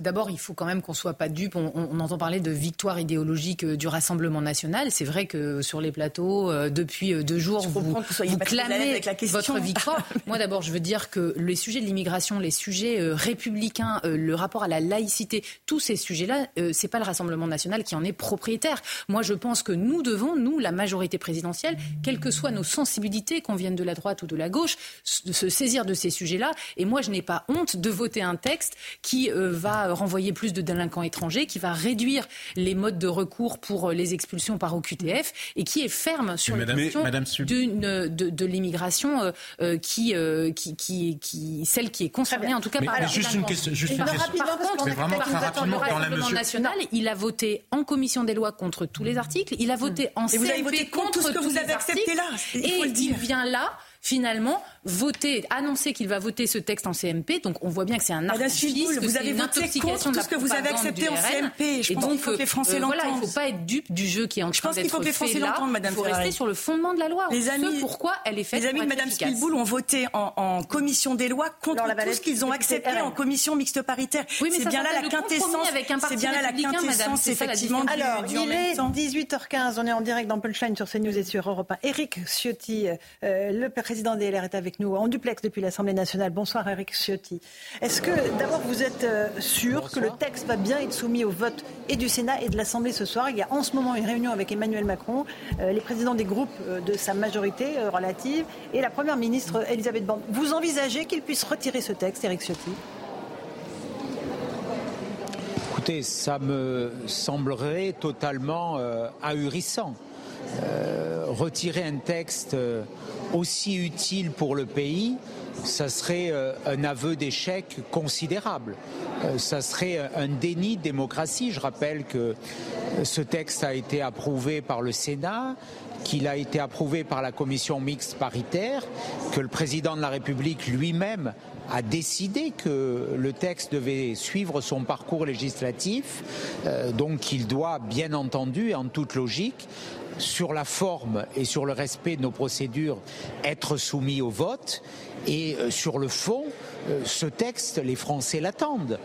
D'abord, il faut quand même qu'on soit pas dupe. On, on, entend parler de victoire idéologique euh, du Rassemblement national. C'est vrai que sur les plateaux, euh, depuis euh, deux jours, vous, vous, vous clamez avec la votre victoire. moi, d'abord, je veux dire que les sujets de l'immigration, les sujets euh, républicains, euh, le rapport à la laïcité, tous ces sujets-là, euh, c'est pas le Rassemblement national qui en est propriétaire. Moi, je pense que nous devons, nous, la majorité présidentielle, quelles que soient nos sensibilités, qu'on vienne de la droite ou de la gauche, se saisir de ces sujets-là. Et moi, je n'ai pas honte de voter un texte qui euh, va renvoyer plus de délinquants étrangers, qui va réduire les modes de recours pour les expulsions par OQTF et qui est ferme sur la question Madame de, de, de l'immigration euh, euh, qui, euh, qui, qui, qui, celle qui est concernée en tout cas mais, par mais juste une question. Juste une question. Par contre, vraiment très rapidement, le Rassemblement national, il a voté en commission des lois contre tous les articles, il a voté en et vous avez voté contre, contre tout ce que vous avez accepté là. Il et il vient là finalement voter, annoncer qu'il va voter ce texte en CMP. Donc on voit bien que c'est un artifice, que vous avez une voté intoxication contre tout ce que vous avez accepté en CMP. Je et pense donc, qu'il faut que les Français euh, l'entendent. voilà, il ne faut pas être dupe du jeu qui est en Je train pense qu'il d'être faut que les Français fait l'entendent, Madame Il faut Ferrari. rester sur le fondement de la loi. Les amis, ce pourquoi elle est faite. Les amis de Madame Spielboul ont voté en, en, commission des lois contre tout ce qu'ils ont accepté en commission mixte paritaire. Oui, mais c'est bien là la quintessence. C'est bien là la quintessence effectivement du, Alors, il est 18h15. On est en direct dans Punchline sur CNews et sur Europe 1. Éric Ciotti, euh, le président des LR, est avec nous en duplex depuis l'Assemblée nationale. Bonsoir, Eric Ciotti. Est-ce que, d'abord, vous êtes euh, sûr Bonsoir. que le texte va bien être soumis au vote et du Sénat et de l'Assemblée ce soir? Il y a en ce moment une réunion avec Emmanuel Macron, euh, les présidents des groupes euh, de sa majorité relative et la première ministre Elisabeth Borne. Vous envisagez qu'il puisse retirer ce texte, Eric Ciotti? Écoutez, ça me semblerait totalement euh, ahurissant. Euh, retirer un texte euh, aussi utile pour le pays, ça serait euh, un aveu d'échec considérable. Ça serait un déni de démocratie. Je rappelle que ce texte a été approuvé par le Sénat, qu'il a été approuvé par la commission mixte paritaire, que le président de la République lui-même a décidé que le texte devait suivre son parcours législatif, donc il doit bien entendu et en toute logique sur la forme et sur le respect de nos procédures être soumis au vote et euh, sur le fond euh, ce texte, les Français l'attendent.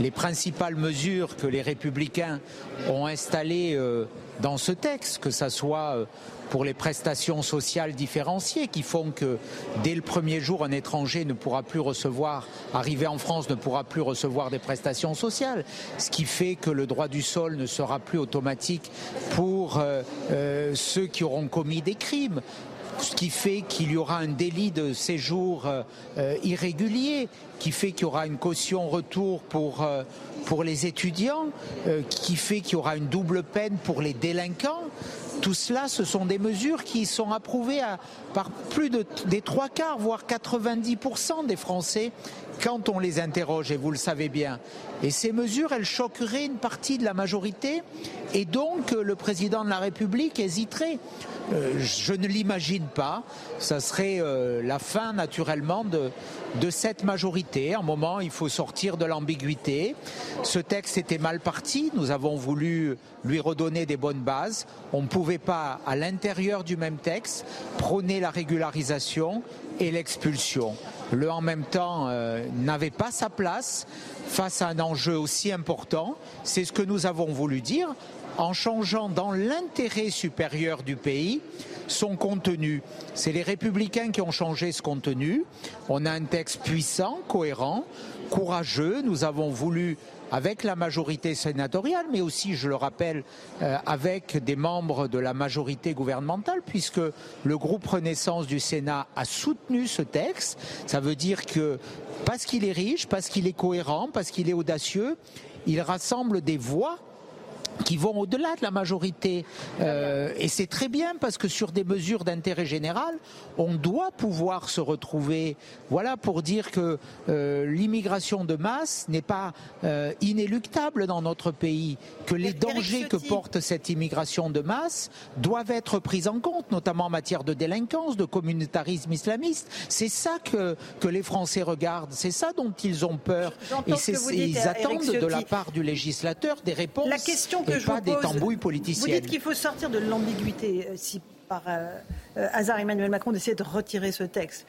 Les principales mesures que les républicains ont installées euh, dans ce texte, que ce soit pour les prestations sociales différenciées qui font que dès le premier jour, un étranger ne pourra plus recevoir, arrivé en France, ne pourra plus recevoir des prestations sociales, ce qui fait que le droit du sol ne sera plus automatique pour euh, euh, ceux qui auront commis des crimes ce qui fait qu'il y aura un délit de séjour euh, irrégulier, qui fait qu'il y aura une caution retour pour, euh, pour les étudiants, euh, qui fait qu'il y aura une double peine pour les délinquants. Tout cela, ce sont des mesures qui sont approuvées par plus de, des trois quarts, voire 90% des Français quand on les interroge, et vous le savez bien. Et ces mesures, elles choqueraient une partie de la majorité, et donc le président de la République hésiterait. Euh, je ne l'imagine pas. Ça serait euh, la fin, naturellement, de, de cette majorité. À un moment, il faut sortir de l'ambiguïté. Ce texte était mal parti. Nous avons voulu lui redonner des bonnes bases. On ne pouvait pas, à l'intérieur du même texte, prôner la régularisation et l'expulsion. Le en même temps euh, n'avait pas sa place face à un enjeu aussi important. C'est ce que nous avons voulu dire en changeant dans l'intérêt supérieur du pays son contenu. C'est les républicains qui ont changé ce contenu. On a un texte puissant, cohérent, courageux. Nous avons voulu avec la majorité sénatoriale, mais aussi, je le rappelle, euh, avec des membres de la majorité gouvernementale, puisque le groupe Renaissance du Sénat a soutenu ce texte. Ça veut dire que parce qu'il est riche, parce qu'il est cohérent, parce qu'il est audacieux, il rassemble des voix qui vont au-delà de la majorité. Euh, et c'est très bien parce que sur des mesures d'intérêt général, on doit pouvoir se retrouver. Voilà pour dire que euh, l'immigration de masse n'est pas euh, inéluctable dans notre pays, que les dangers que porte cette immigration de masse doivent être pris en compte, notamment en matière de délinquance, de communautarisme islamiste. C'est ça que, que les Français regardent, c'est ça dont ils ont peur. Et c'est, ils attendent de la part du législateur des réponses. La question que je pas des tambouilles politiciennes. Vous dites qu'il faut sortir de l'ambiguïté. Euh, si par euh, euh, hasard Emmanuel Macron décide de retirer ce texte,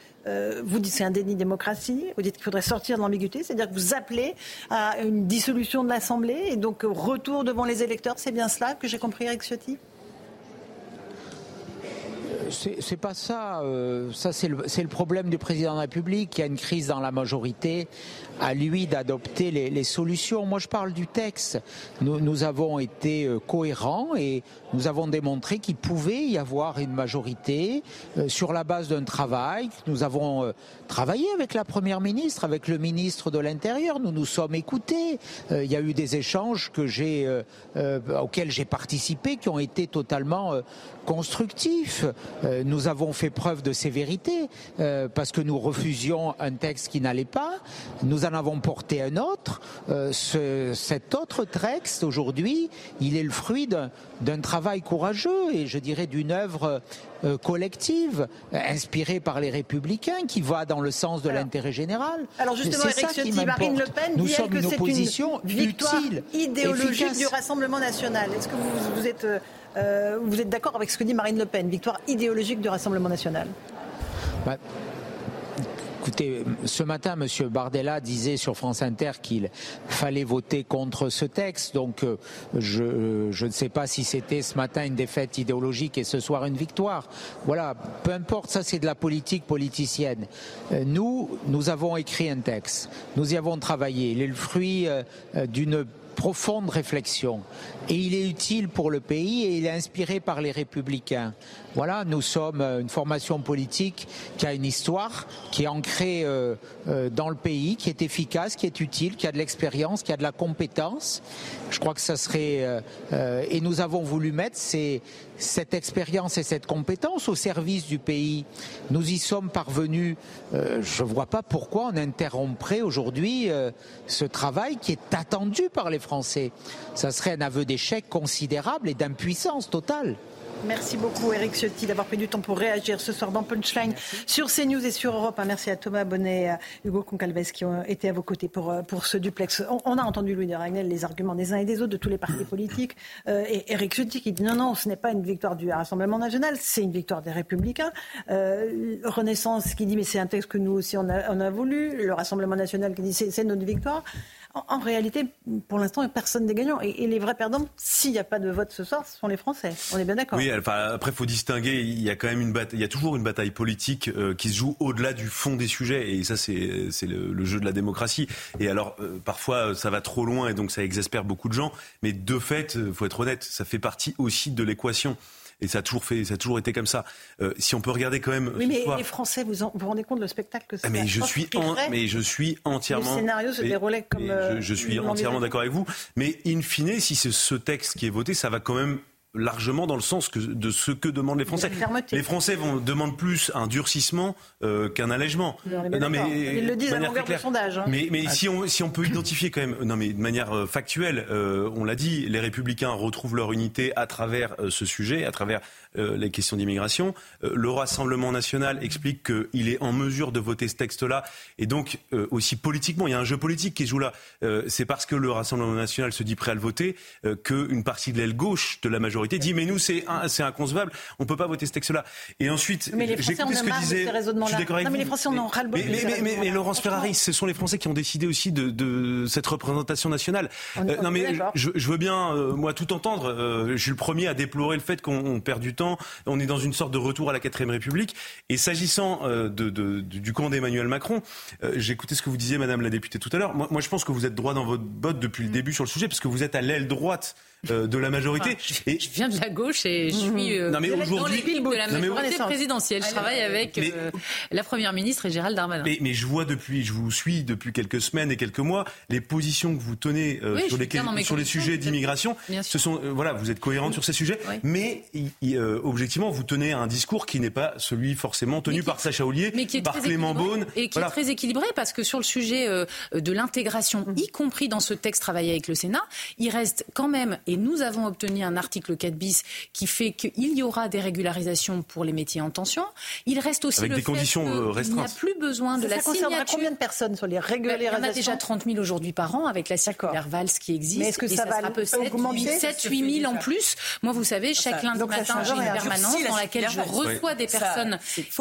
vous dites c'est un déni de démocratie. Vous dites qu'il faudrait sortir de l'ambiguïté, c'est-à-dire que vous appelez à une dissolution de l'Assemblée et donc retour devant les électeurs. C'est bien cela que j'ai compris, Eric Ciotti? C'est pas ça. ça, c'est le, le, problème du président de la République. Il y a une crise dans la majorité à lui d'adopter les, les, solutions. Moi, je parle du texte. Nous, nous avons été euh, cohérents et nous avons démontré qu'il pouvait y avoir une majorité euh, sur la base d'un travail. Nous avons euh, travaillé avec la Première ministre, avec le ministre de l'Intérieur. Nous nous sommes écoutés. il y a eu des échanges que j'ai, auxquels j'ai participé qui ont été totalement constructifs. Nous avons fait preuve de sévérité parce que nous refusions un texte qui n'allait pas. Nous en avons porté un autre. Euh, ce, cet autre texte, aujourd'hui, il est le fruit d'un travail courageux et je dirais d'une œuvre euh, collective, inspirée par les républicains, qui va dans le sens de l'intérêt général. Alors justement, Eric Ciotti, Marine Le Pen Nous dit sommes que une opposition une victoire utile, idéologique efficace. du Rassemblement national. Est-ce que vous, vous êtes, euh, vous êtes d'accord avec ce que dit Marine Le Pen, victoire idéologique du Rassemblement national? Bah, Écoutez, ce matin, M. Bardella disait sur France Inter qu'il fallait voter contre ce texte. Donc, euh, je, je, ne sais pas si c'était ce matin une défaite idéologique et ce soir une victoire. Voilà, peu importe, ça c'est de la politique politicienne. Euh, nous, nous avons écrit un texte. Nous y avons travaillé. Il est le fruit euh, d'une profonde réflexion. Et il est utile pour le pays et il est inspiré par les républicains. Voilà, nous sommes une formation politique qui a une histoire, qui est ancrée euh, euh, dans le pays, qui est efficace, qui est utile, qui a de l'expérience, qui a de la compétence. Je crois que ça serait... Euh, euh, et nous avons voulu mettre ces, cette expérience et cette compétence au service du pays. Nous y sommes parvenus. Euh, je ne vois pas pourquoi on interromprait aujourd'hui euh, ce travail qui est attendu par les. Ça serait un aveu d'échec considérable et d'impuissance totale. Merci beaucoup Eric Ciotti d'avoir pris du temps pour réagir ce soir dans Punchline sur CNews et sur Europe. Merci à Thomas Bonnet et à Hugo Concalves qui ont été à vos côtés pour, euh, pour ce duplex. On, on a entendu Louis de Ragnel les arguments des uns et des autres de tous les partis politiques euh, et Eric Ciotti qui dit non, non, ce n'est pas une victoire du Rassemblement national, c'est une victoire des Républicains. Euh, Renaissance qui dit mais c'est un texte que nous aussi on a, on a voulu. Le Rassemblement national qui dit c'est notre victoire. En, réalité, pour l'instant, personne n'est gagnant. Et, et, les vrais perdants, s'il n'y a pas de vote ce soir, ce sont les Français. On est bien d'accord. Oui, enfin, après, il faut distinguer. Il y a quand même une bataille. Il y a toujours une bataille politique euh, qui se joue au-delà du fond des sujets. Et ça, c'est le, jeu de la démocratie. Et alors, euh, parfois, ça va trop loin et donc ça exaspère beaucoup de gens. Mais de fait, il faut être honnête, ça fait partie aussi de l'équation. Et ça a toujours fait, ça a toujours été comme ça. Euh, si on peut regarder quand même. Oui, mais soir... les Français, vous en, vous rendez compte le spectacle que c'est ah, mais je suis, en, mais je suis entièrement. Le scénario se déroulait comme. je, je, suis entièrement d'accord avec vous. Mais in fine, si c'est ce texte qui est voté, ça va quand même largement dans le sens de ce que demandent les Français. Les Français vont, demandent plus un durcissement euh, qu'un allègement. Non, mais, Ils le disent à longueur de sondage. Hein. Mais, mais si, on, si on peut identifier quand même, non mais de manière euh, factuelle, euh, on l'a dit, les Républicains retrouvent leur unité à travers ce sujet, à travers les questions d'immigration. le Rassemblement national explique qu'il est en mesure de voter ce texte-là. Et donc, aussi politiquement, il y a un jeu politique qui joue là. C'est parce que le Rassemblement national se dit prêt à le voter qu'une partie de l'aile gauche de la majorité dit mais nous c'est c'est inconcevable, on peut pas voter ce texte-là. Et ensuite, mais les Français ce que disait. Je avec mais les Français en ont ras le bol. Mais, mais, mais, Laurence Ferrari, ce sont les Français qui ont décidé aussi de, de cette représentation nationale. Euh, non mais je, je, veux bien euh, moi tout entendre. Euh, je suis le premier à déplorer le fait qu'on perd du temps. On est dans une sorte de retour à la quatrième République. Et s'agissant de, de, du camp d'Emmanuel Macron, j'ai écouté ce que vous disiez, Madame la députée tout à l'heure. Moi, moi, je pense que vous êtes droit dans votre botte depuis le mm. début sur le sujet, parce que vous êtes à l'aile droite euh, de la majorité. je, et... je, viens de la gauche et je suis euh, non, mais dans l'équipe de la majorité présidentielle. Je travaille avec euh, la première ministre et Gérald Darmanin. Mais, mais, je vois depuis, je vous suis depuis quelques semaines et quelques mois, les positions que vous tenez sur, les, sur les sujets d'immigration. Ce sont, voilà, vous êtes cohérente sur ces sujets, mais objectivement, vous tenez un discours qui n'est pas celui forcément tenu par Sacha Ollier, par Clément Beaune. Et qui est très équilibré parce que sur le sujet de l'intégration, y compris dans ce texte travaillé avec le Sénat, il reste quand même et nous avons obtenu un article 4 bis qui fait qu'il y aura des régularisations pour les métiers en tension. Il reste aussi Avec le des conditions euh, restreintes. Il n'y a plus besoin de la signature. combien de personnes sur les régularisations Il y en a déjà 30 000 aujourd'hui par an avec la circulaire Valls qui existe. Mais est-ce que ça, va un peu 7, 8 000 en plus. Moi, vous savez, chaque lundi matin, j'ai une permanence dans laquelle je reçois des personnes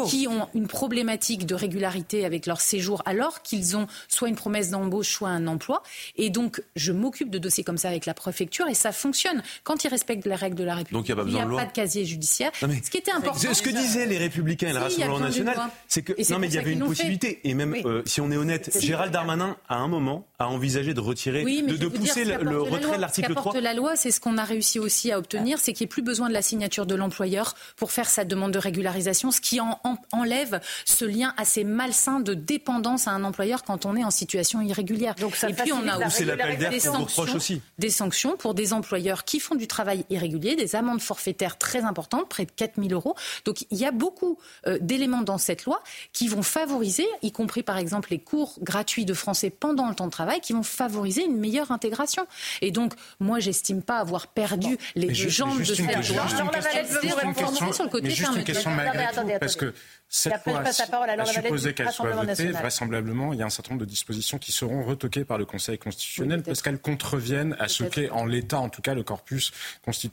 qui ont une problématique de régularité avec leur séjour alors qu'ils ont soit une promesse d'embauche, soit un emploi. Et donc, je m'occupe de dossiers comme ça avec la préfecture et ça fonctionne. Quand ils respectent les règles de la République, il n'y a, pas, de casier judiciaire. ce qui était important. Ce que disaient les Républicains et le Rassemblement national, c'est que non mais il y avait une possibilité. Et même euh, si on est honnête, Gérald Darmanin, à un moment, a envisagé de retirer, de, pousser le, retrait de l'article 3. Ce la loi, c'est ce qu'on a réussi aussi à obtenir, c'est qu'il n'y ait plus besoin de la signature de l'employeur pour faire sa demande de régularisation, ce qui enlève ce lien assez malsain de dépendance à un employeur quand on est en situation irrégulière. Donc ça et puis on a aussi des sanctions, aussi. des sanctions pour des employeurs qui font du travail irrégulier, des amendes forfaitaires très importantes, près de 4 000 euros. Donc il y a beaucoup euh, d'éléments dans cette loi qui vont favoriser, y compris par exemple les cours gratuits de français pendant le temps de travail, qui vont favoriser une meilleure intégration. Et donc moi j'estime pas avoir perdu les deux jambes de cette loi. Juste une question, sur le côté juste une question malgré tout, parce que cette loi, à supposer qu'elle soit votée, vraisemblablement, il y a un certain nombre de dispositions qui seront retoquées par le Conseil constitutionnel parce qu'elles contreviennent à ce qu'est en l'état, en tout cas, le corpus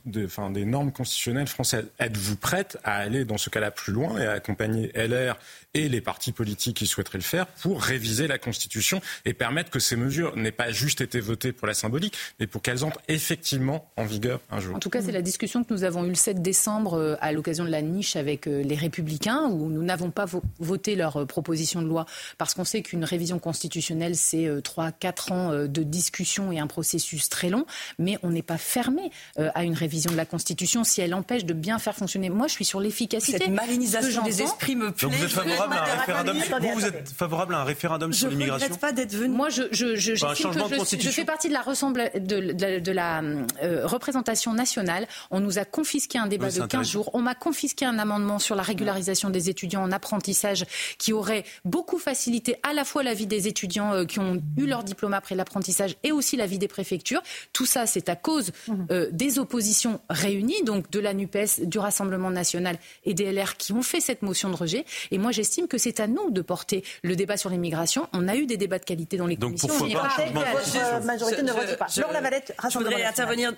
de, enfin, des normes constitutionnelles françaises. Êtes-vous prête à aller dans ce cas-là plus loin et à accompagner LR et les partis politiques qui souhaiteraient le faire pour réviser la Constitution et permettre que ces mesures n'aient pas juste été votées pour la symbolique, mais pour qu'elles entrent effectivement en vigueur un jour? En tout cas, c'est la discussion que nous avons eue le 7 décembre euh, à l'occasion de la niche avec euh, les Républicains, où nous n'avons pas voté leur euh, proposition de loi parce qu'on sait qu'une révision constitutionnelle, c'est 3-4 ans de discussion et un processus très long, mais on n'est pas fermé à une révision de la Constitution si elle empêche de bien faire fonctionner. Moi, je suis sur l'efficacité. Cette malinisation des esprits me plaît. vous êtes favorable à un référendum Vous, êtes favorable à un référendum sur l'immigration Je ne pas d'être venu. Moi, je, je, je, je, fais partie de la, ressemble, de, de, la euh, représentation nationale. On nous a confisqué un débat de 15 jours. On m'a confisqué un amendement sur la régularisation des étudiants en apprentissage qui aurait beaucoup facilité à la fois la vie des étudiants euh, qui ont eu leur diplôme après l'apprentissage et aussi la vie des préfectures. Tout ça, c'est à cause mhm. euh, des oppositions réunies, donc de la NUPES, du Rassemblement national et des LR qui ont fait cette motion de rejet. Et moi, j'estime que c'est à nous de porter le débat sur l'immigration. On a eu des débats de qualité dans les donc commissions. Pourquoi pas votre majorité ne vote pas. Laure Lavalette, Je voudrais intervenir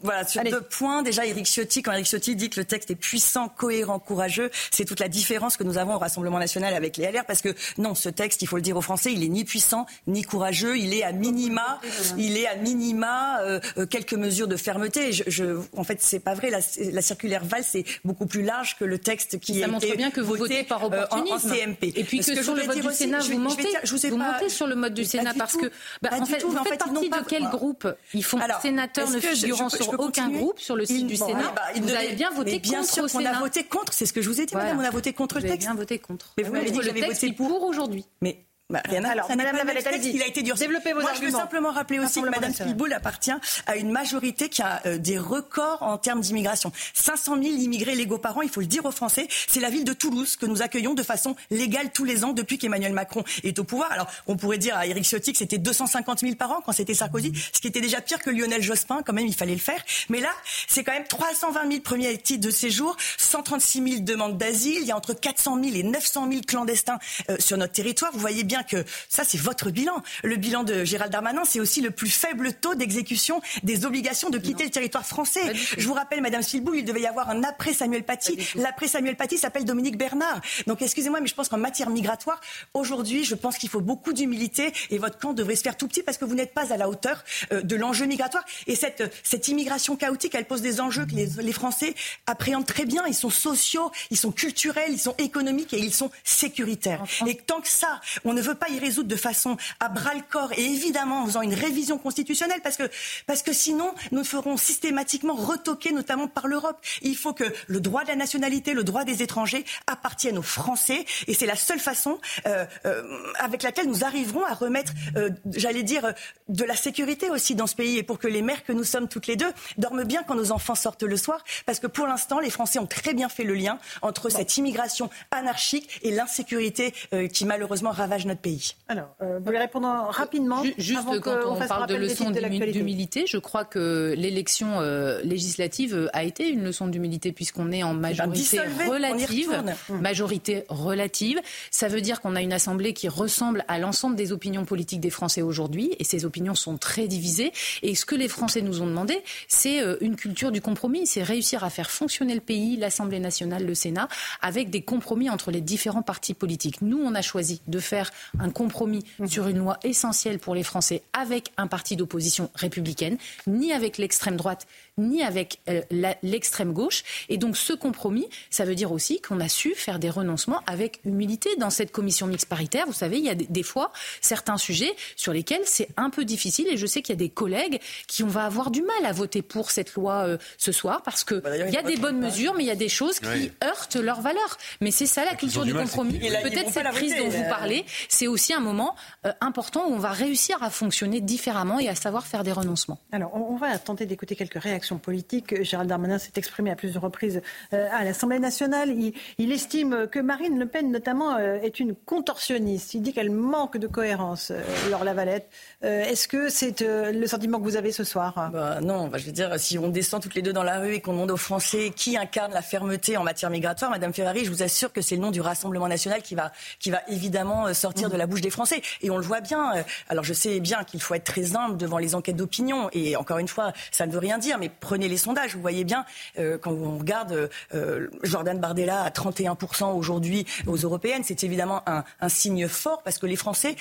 voilà, sur deux points. Déjà, Éric Ciotti, quand Éric Ciotti dit que le texte est puissant, cohérent, courageux, c'est toute la différence que nous avons au Rassemblement national avec les LR. Parce que non, ce texte, il faut le dire aux Français, il est ni puissant, ni courageux. Il est à minima, il est à minima euh, euh, quelques mesures de fermeté. Je, je, en fait, c'est pas vrai. La, la circulaire Val, c'est beaucoup plus large que le texte qui ça a montre été bien que vous votez par opportunisme. En, CMP. Et puis que, que sur le vote du Sénat, vous mentez. Je vous, montez sur le mode du Sénat parce que, bah, en fait, vous faites partie de quel groupe Ils font sénateurs ne figurant sur aucun groupe sur le site du Sénat. Vous avez bien voté contre au Sénat. On a voté contre. C'est ce que je vous ai dit, madame. On a voté contre le bien voté contre. Mais vous m'avez dit que j'avais voté pour aujourd'hui. Mais Bah, rien à Alors, Madame Lavalette, il a été dur. Développez vos Moi, arguments. je veux simplement rappeler aussi que Madame Spielboul appartient à une majorité qui a euh, des records en termes d'immigration. 500 000 immigrés légaux par an, il faut le dire aux Français. C'est la ville de Toulouse que nous accueillons de façon légale tous les ans depuis qu'Emmanuel Macron est au pouvoir. Alors, on pourrait dire à Éric Ciotti que c'était 250 000 par an quand c'était Sarkozy, ce qui était déjà pire que Lionel Jospin. Quand même, il fallait le faire. Mais là, c'est quand même 320 000 premiers titres de séjour, 136 000 demandes d'asile. Il y a entre 400 000 et 900 000 clandestins euh, sur notre territoire. Vous voyez bien que ça, c'est votre bilan. Le bilan de Gérald Darmanin, c'est aussi le plus faible taux d'exécution des obligations de quitter le territoire français. Je vous rappelle, Madame Silbou, il devait y avoir un après Samuel Paty. L'après Samuel Paty s'appelle Dominique Bernard. Donc, excusez-moi, mais je pense qu'en matière migratoire, aujourd'hui, je pense qu'il faut beaucoup d'humilité et votre camp devrait se faire tout petit parce que vous n'êtes pas à la hauteur euh, de l'enjeu migratoire. Et cette, cette immigration chaotique, elle pose des enjeux que les, les Français appréhendent très bien. Ils sont sociaux, ils sont culturels, ils sont économiques et ils sont sécuritaires. Et tant que ça, on ne veut pas y résoudre de façon à bras le corps. Et évidemment en faisant une révision constitutionnelle parce que, parce que sinon, nous ferons systématiquement retoquer, notamment par l'Europe. Il faut que le droit de la nationalité, le droit des étrangers appartiennent aux Français. Et c'est la seule façon euh, euh, avec laquelle nous arriverons à remettre, euh, j'allais dire, de la sécurité aussi dans ce pays. Et pour que les mères que nous sommes toutes les deux dorment bien quand nos enfants sortent le soir. Parce que pour l'instant, les Français ont très bien fait le lien entre cette immigration anarchique et l'insécurité qui malheureusement ravage notre pays. Alors, euh, vous voulez répondre rapidement Ju- Juste avant quand on fasse parle de leçon d'humilité, je crois que l'élection euh, législative euh, a été une leçon d'humilité puisqu'on est en majorité dissolvez, on y relative. retourne. Majorité relative, ça veut dire qu'on a une assemblée qui ressemble à l'ensemble des opinions politiques des Français aujourd'hui, et ces opinions sont très divisées. Et ce que les Français nous ont demandé, c'est euh, une culture du compromis, c'est réussir à faire fonctionner le pays, l'Assemblée nationale, le Sénat, avec des compromis entre les différents partis politiques. Nous, on a choisi de faire un compromis sur une loi essentielle pour les Français avec un parti d'opposition républicaine, ni avec l'extrême droite, ni avec euh, l'extrême gauche. Et donc ce compromis, ça veut dire aussi qu'on a su faire des renoncements avec humilité dans cette commission mixte paritaire. Vous savez, il y a des, fois certains sujets sur lesquels c'est un peu difficile. Et je sais qu'il y a des collègues qui on va avoir du mal à voter pour cette loi euh, ce soir parce que d'ailleurs, il y a des bonnes mesures, mais il y a des choses qui Oui. heurtent leurs valeurs. Mais c'est ça la culture du mal, compromis. Peut-être cette la crise dont vous parlez, c'est aussi un moment euh, important où on va réussir à fonctionner différemment et à savoir faire des renoncements. Alors, on va tenter d'écouter quelques réactions politiques. Gérald Darmanin s'est exprimé à plusieurs reprises euh, à l'Assemblée nationale. Il, il estime que Marine Le Pen, notamment, euh, est une contorsionniste. Il dit qu'elle manque de cohérence, euh, Laure Lavalette. Est-ce que c'est le sentiment que vous avez ce soir? Bah non, bah, je veux dire, si on descend toutes les deux dans la rue et qu'on demande aux Français qui incarne la fermeté en matière migratoire, Madame Ferrari, je vous assure que c'est le nom du Rassemblement national qui va, qui va évidemment sortir de la bouche des Français. Et on le voit bien. Alors je sais bien qu'il faut être très humble devant les enquêtes d'opinion. Et encore une fois, ça ne veut rien dire, mais prenez les sondages. Vous voyez bien, euh, quand on regarde euh, euh, Jordan Bardella à 31% aujourd'hui aux européennes, c'est évidemment un, signe fort parce que les Français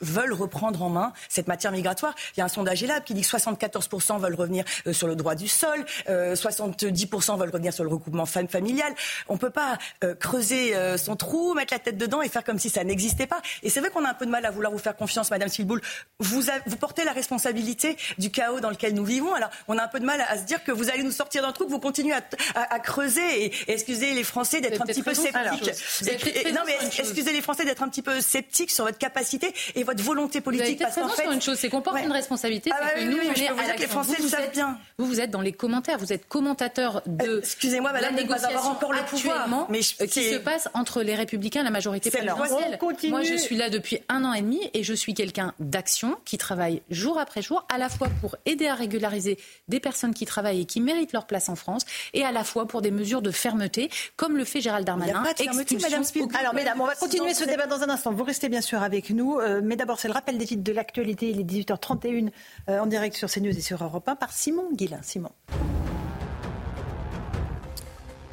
veulent reprendre en main cette matière migratoire. Il y a un sondage ELAB qui dit que 74% veulent revenir sur le droit du sol, euh, 70% veulent revenir sur le recoupement fam- familial. On ne peut pas creuser son trou, mettre la tête dedans et faire comme si ça n'existait pas. Et c'est vrai qu'on a un peu de mal à vouloir vous faire confiance, Madame Silboul. Vous portez la responsabilité du chaos dans lequel nous vivons. Alors, on a un peu de mal à, à se dire que vous allez nous sortir d'un trou, que vous continuez à, à- à creuser et, et excusez les Français d'être Vous un petit peu sceptiques. Vous Et non, mais excusez les Français d'être un petit peu sceptiques sur votre capacité et votre volonté Vous avez politique. peut-être Parce qu'en fait, sur une chose, c'est qu'on porte Ouais. une responsabilité. Ah bah que oui, nous, oui, on je est peux vous dire que les. Français Vous, le vous savent êtes- bien. Vous, vous êtes dans les commentaires. Vous êtes commentateur de excusez-moi, madame, la de ne pas avoir négociation encore le pouvoir. actuellement Mais je- euh, qui se passe entre les Républicains et la majorité présidentielle. on continue. Moi, je suis là depuis un an et demi et je suis quelqu'un d'action qui travaille jour après jour, à la fois pour aider à régulariser des personnes qui travaillent et qui méritent leur place en France, et à la fois pour des mesures de fermeté, comme le fait Gérald Darmanin. Il n'y a pas de fermeté, Expulsion Madame Alors, mesdames, on va continuer ce débat dans un instant. Vous restez bien sûr avec nous. Euh, mais d'abord, c'est le rappel des titres de l'actualité. Il est 18h31 euh, en direct sur CNews et sur Europe 1 par Simon Guillain. Simon.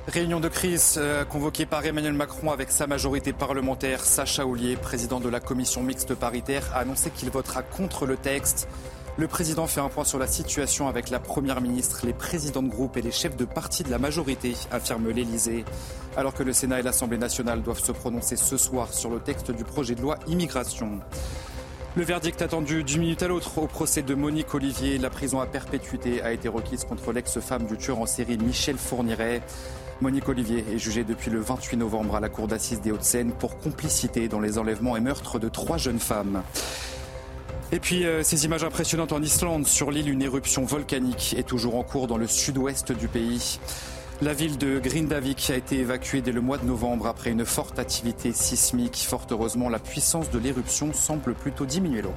Réunion de crise euh, convoquée par Emmanuel Macron avec sa majorité parlementaire. Sacha Oulier, président de la commission mixte paritaire, a annoncé qu'il votera contre le texte. Le président fait un point sur la situation avec la première ministre, les présidents de groupe et les chefs de parti de la majorité, affirme l'Élysée. Alors que le Sénat et l'Assemblée nationale doivent se prononcer ce soir sur le texte du projet de loi immigration. Le verdict attendu d'une minute à l'autre au procès de Monique Olivier. La prison à perpétuité a été requise contre l'ex-femme du tueur en série Michel Fourniret. Monique Olivier est jugée depuis le 28 novembre à la cour d'assises des Hauts-de-Seine pour complicité dans les enlèvements et meurtres de trois jeunes femmes. Et puis euh, ces images impressionnantes en Islande, sur l'île, une éruption volcanique est toujours en cours dans le sud-ouest du pays. La ville de Grindavik a été évacuée dès le mois de novembre après une forte activité sismique. Fort heureusement, la puissance de l'éruption semble plutôt diminuer l'eau.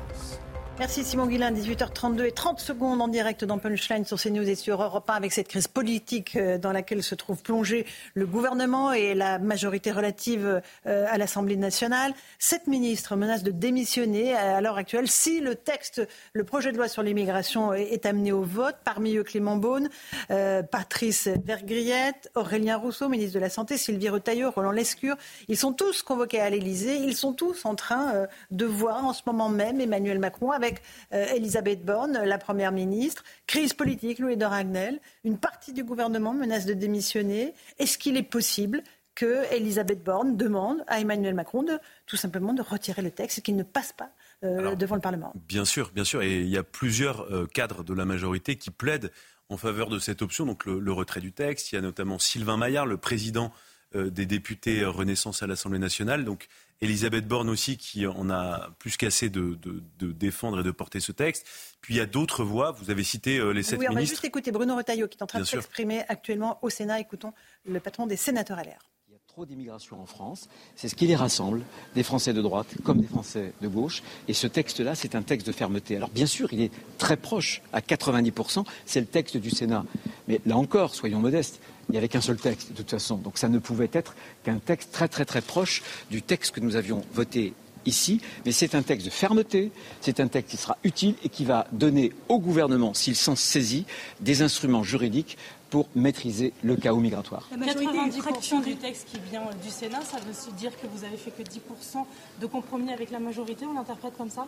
Merci Simon Guillain, 18h32 et 30 secondes en direct dans Punchline sur CNews et sur Europe 1 avec cette crise politique euh, dans laquelle se trouve plongé le gouvernement et la majorité relative euh, à l'Assemblée nationale. Sept ministres menacent de démissionner à l'heure actuelle si le texte, le projet de loi sur l'immigration est amené au vote. Parmi eux Clément Beaune, euh, Patrice Vergriette, Aurélien Rousseau, ministre de la Santé, Sylvie Retailleau, Roland Lescure. Ils sont tous convoqués à l'Élysée. Ils sont tous en train de voir en ce moment même Emmanuel Macron avec avec euh, Elisabeth Borne, la Première ministre. Crise politique, Louis de Ragnel. Une partie du gouvernement menace de démissionner. Est-ce qu'il est possible que Elisabeth Borne demande à Emmanuel Macron de tout simplement de retirer le texte et qu'il ne passe pas euh, devant le Parlement? Bien sûr, bien sûr. Et il y a plusieurs euh, cadres de la majorité qui plaident en faveur de cette option, donc le, retrait du texte. Il y a notamment Sylvain Maillard, le président des députés Renaissance à l'Assemblée nationale. Donc Elisabeth Borne aussi, qui en a plus qu'assez de, défendre et de porter ce texte. Puis il y a d'autres voix. Vous avez cité euh, les sept ministres. Oui, on va juste écouter Bruno Retailleau, qui est en train de s'exprimer actuellement au Sénat. Écoutons le patron des sénateurs LR Il y a trop d'immigration en France. C'est ce qui les rassemble, des Français de droite comme des Français de gauche. Et ce texte-là, c'est un texte de fermeté. Alors bien sûr, il est très proche, à 90%, c'est le texte du Sénat. Mais là encore, soyons modestes, il n'y avait qu'un seul texte, de toute façon. Donc ça ne pouvait être qu'un texte très très très proche du texte que nous avions voté ici, mais c'est un texte de fermeté, c'est un texte qui sera utile et qui va donner au gouvernement, s'il s'en saisit, des instruments juridiques pour maîtriser le chaos migratoire. La majorité une fraction du texte qui vient du Sénat, ça veut se dire que vous avez fait que 10% de compromis avec la majorité, on l'interprète comme ça?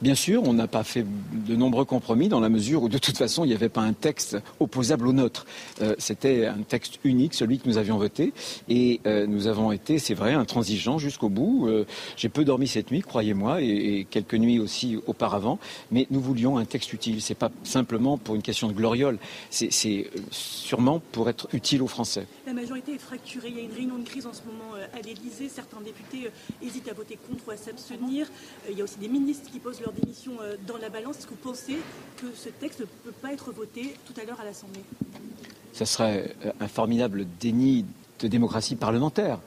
Bien sûr, on n'a pas fait de nombreux compromis dans la mesure où de toute façon il n'y avait pas un texte opposable au nôtre. Euh, c'était un texte unique, celui que nous avions voté, et euh, nous avons été, c'est vrai, intransigeants jusqu'au bout. Euh, j'ai peu dormi cette nuit, croyez-moi, et, et, quelques nuits aussi auparavant, mais nous voulions un texte utile. C'est pas simplement pour une question de gloriole, c'est sûrement pour être utile aux Français. La majorité est fracturée. Il y a une réunion de crise en ce moment euh, à l'Élysée. Certains députés euh, hésitent à voter contre ou à s'abstenir. Euh, il y a aussi des ministres qui posent leur démission dans la balance. Est-ce que vous pensez que ce texte ne peut pas être voté tout à l'heure à l'Assemblée? Ce serait un formidable déni de démocratie parlementaire.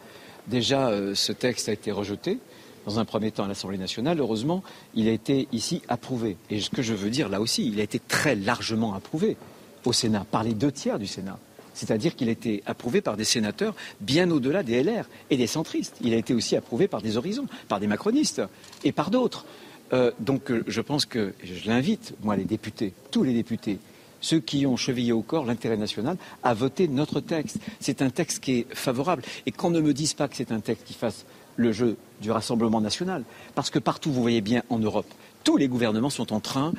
Déjà, ce texte a été rejeté dans un premier temps à l'Assemblée nationale. Heureusement, il a été ici approuvé. Et ce que je veux dire là aussi, il a été très largement approuvé au Sénat, par les deux tiers du Sénat. C'est-à-dire qu'il a été approuvé par des sénateurs bien au-delà des LR et des centristes. Il a été aussi approuvé par des horizons, par des macronistes et par d'autres. Euh, donc euh, je pense que je l'invite, moi, les députés, tous les députés, ceux qui ont chevillé au corps l'intérêt national, à voter notre texte. C'est un texte qui est favorable. Et qu'on ne me dise pas que c'est un texte qui fasse le jeu du Rassemblement national. Parce que partout, vous voyez bien, en Europe, tous les gouvernements sont en train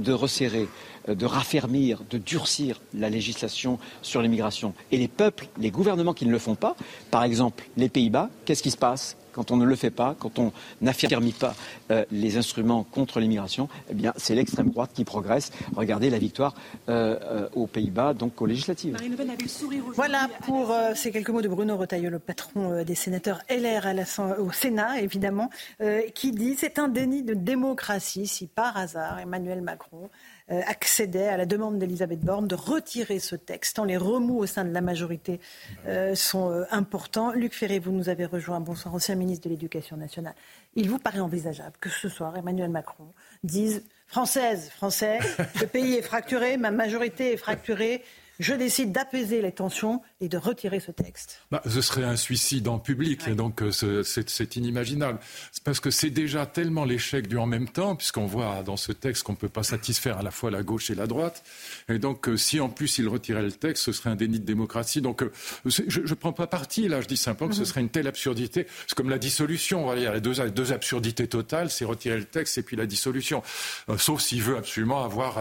de resserrer euh, de raffermir, de durcir la législation sur l'immigration. Et les peuples, les gouvernements qui ne le font pas, par exemple les Pays-Bas, qu'est-ce qui se passe quand on ne le fait pas, quand on n'affirme pas euh, les instruments contre l'immigration, eh bien, c'est l'extrême droite qui progresse. Regardez la victoire euh, aux Pays-Bas, donc aux législatives. Voilà pour ces quelques mots de Bruno Retailleau, le patron des sénateurs LR au Sénat, évidemment, qui dit c'est un déni de démocratie si par hasard Emmanuel Macron euh, accédait à la demande d'Elisabeth Borne de retirer ce texte, tant les remous au sein de la majorité euh, sont euh, importants. Luc Ferré, vous nous avez rejoint. Bonsoir, ancien ministre de l'Éducation nationale. Il vous paraît envisageable que ce soir, Emmanuel Macron dise Française, Français, le pays est fracturé, ma majorité est fracturée, je décide d'apaiser les tensions et de retirer ce texte. Bah, ce serait un suicide en public, et donc euh, c'est inimaginable. Parce que c'est déjà tellement l'échec du en même temps, puisqu'on voit dans ce texte qu'on ne peut pas satisfaire à la fois la gauche et la droite. Et donc, euh, si en plus il retirait le texte, ce serait un déni de démocratie. Donc, euh, je ne prends pas parti, là, je dis simplement que ce mhm. serait une telle absurdité. C'est comme la dissolution. Il y a deux, deux absurdités totales, c'est retirer le texte et puis la dissolution. sauf s'il veut absolument avoir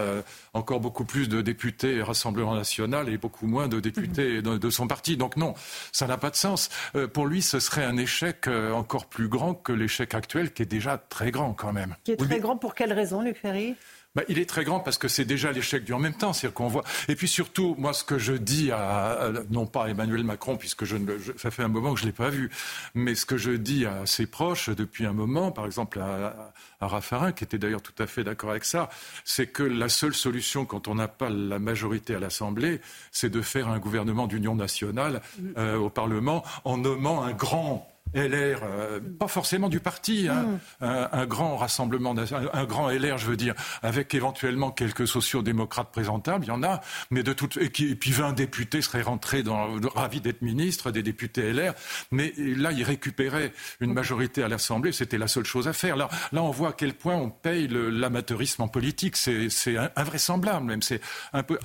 encore beaucoup plus de députés Rassemblement national et beaucoup moins de députés mhm. de, son parti. Donc non, ça n'a pas de sens. Euh, pour lui, ce serait un échec euh, encore plus grand que l'échec actuel, qui est déjà très grand quand même. Qui est très grand pour quelle raison, Luc Ferry? Bah, il est très grand parce que c'est déjà l'échec du en même temps. C'est qu'on voit. Et puis surtout, moi, ce que je dis à, non pas à Emmanuel Macron, puisque je, ça fait un moment que je l'ai pas vu, mais ce que je dis à ses proches depuis un moment, par exemple à, à Raffarin, qui était d'ailleurs tout à fait d'accord avec ça, c'est que la seule solution quand on n'a pas la majorité à l'Assemblée, c'est de faire un gouvernement d'union nationale euh, au Parlement en nommant un grand LR, euh, pas forcément du parti, hein, mm. un, grand rassemblement, un, grand LR, je veux dire, avec éventuellement quelques sociaux-démocrates présentables, il y en a, mais de toute, et, qui, puis 20 députés seraient rentrés dans, ravis d'être ministres, des députés LR, mais là, ils récupéraient une majorité à l'Assemblée, c'était la seule chose à faire. Là, là, on voit à quel point on paye l'amateurisme en politique, c'est invraisemblable même, c'est un peu,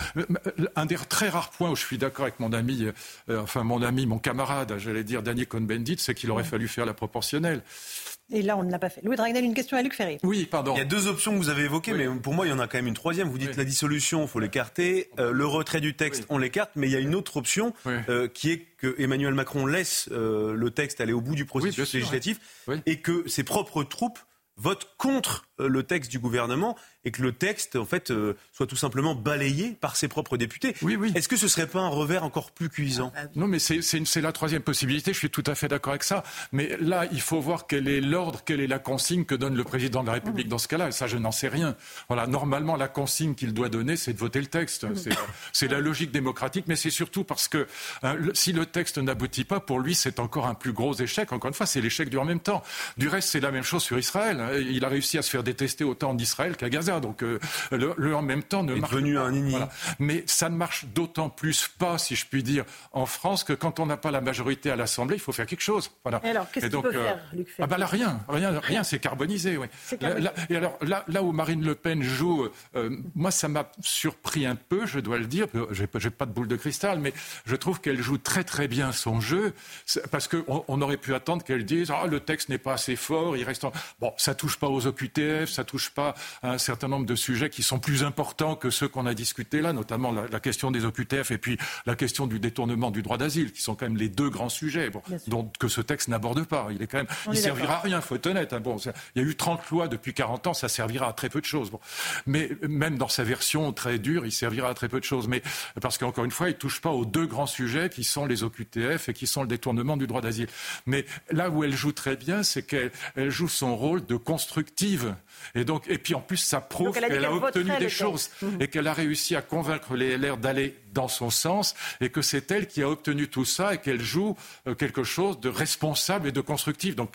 un des très rares points où je suis d'accord avec mon ami, euh, enfin mon ami, mon camarade, j'allais dire, Daniel Cohn-Bendit, c'est qu'il aurait fallu faire la proportionnelle. Et là, on ne l'a pas fait. Louis Dragnel, une question à Luc Ferry. Oui, pardon. Il y a deux options que vous avez évoquées, mais pour moi, il y en a quand même une troisième. Vous dites la dissolution, il faut l'écarter. Euh, le retrait du texte, on l'écarte. Mais il y a une autre option euh, qui est que Emmanuel Macron laisse euh, le texte aller au bout du processus législatif et que ses propres troupes votent contre le texte du gouvernement et que le texte, en fait, euh, soit tout simplement balayé par ses propres députés. Oui, oui. Est-ce que ce serait pas un revers encore plus cuisant? Ah, bah Non, mais c'est la troisième possibilité. Je suis tout à fait d'accord avec ça. Mais là, il faut voir quel est l'ordre, quelle est la consigne que donne le président de la République dans ce cas-là. Et ça, je n'en sais rien. Voilà, normalement, la consigne qu'il doit donner, c'est de voter le texte. C'est la logique démocratique, mais c'est surtout parce que hein, si le texte n'aboutit pas, pour lui, c'est encore un plus gros échec. Encore une fois, c'est l'échec du en même temps. Du reste, c'est la même chose sur Israël. Hein. Il a réussi à se faire détester autant en Israël qu'à Gaza. Donc euh, le, en même temps ne marche devenu un Mais ça ne marche d'autant plus pas, si je puis dire, en France que quand on n'a pas la majorité à l'Assemblée, il faut faire quelque chose. Voilà. Et alors, qu'est-ce qu'il peut euh, faire, Luc Ah ben là, rien, rien, rien, c'est carbonisé. Oui. et alors là, là où Marine Le Pen joue, euh, moi ça m'a surpris un peu, je dois le dire. J'ai, j'ai pas de boule de cristal, mais je trouve qu'elle joue très très bien son jeu, parce qu'on on aurait pu attendre qu'elle dise ah le texte n'est pas assez fort, il reste bon ça touche pas aux OQTF, ça touche pas à un certain nombre de sujets qui sont plus importants que ceux qu'on a discutés là, notamment la, question des OQTF et puis la question du détournement du droit d'asile, qui sont quand même les deux grands sujets dont, que ce texte n'aborde pas. Il est quand même, il servira à rien, faut être honnête. Hein. Bon, il y a eu 30 lois depuis 40 ans, ça servira à très peu de choses. Bon. Mais même dans sa version très dure, il servira à très peu de choses. Mais parce qu'encore une fois, il touche pas aux deux grands sujets qui sont les OQTF et qui sont le détournement du droit d'asile. Mais là où elle joue très bien, c'est qu'elle joue son rôle de constructive et donc, et puis en plus, ça prouve qu'elle a, obtenu des choses mhm. et qu'elle a réussi à convaincre les LR d'aller dans son sens et que c'est elle qui a obtenu tout ça et qu'elle joue euh, quelque chose de responsable et de constructif. Donc,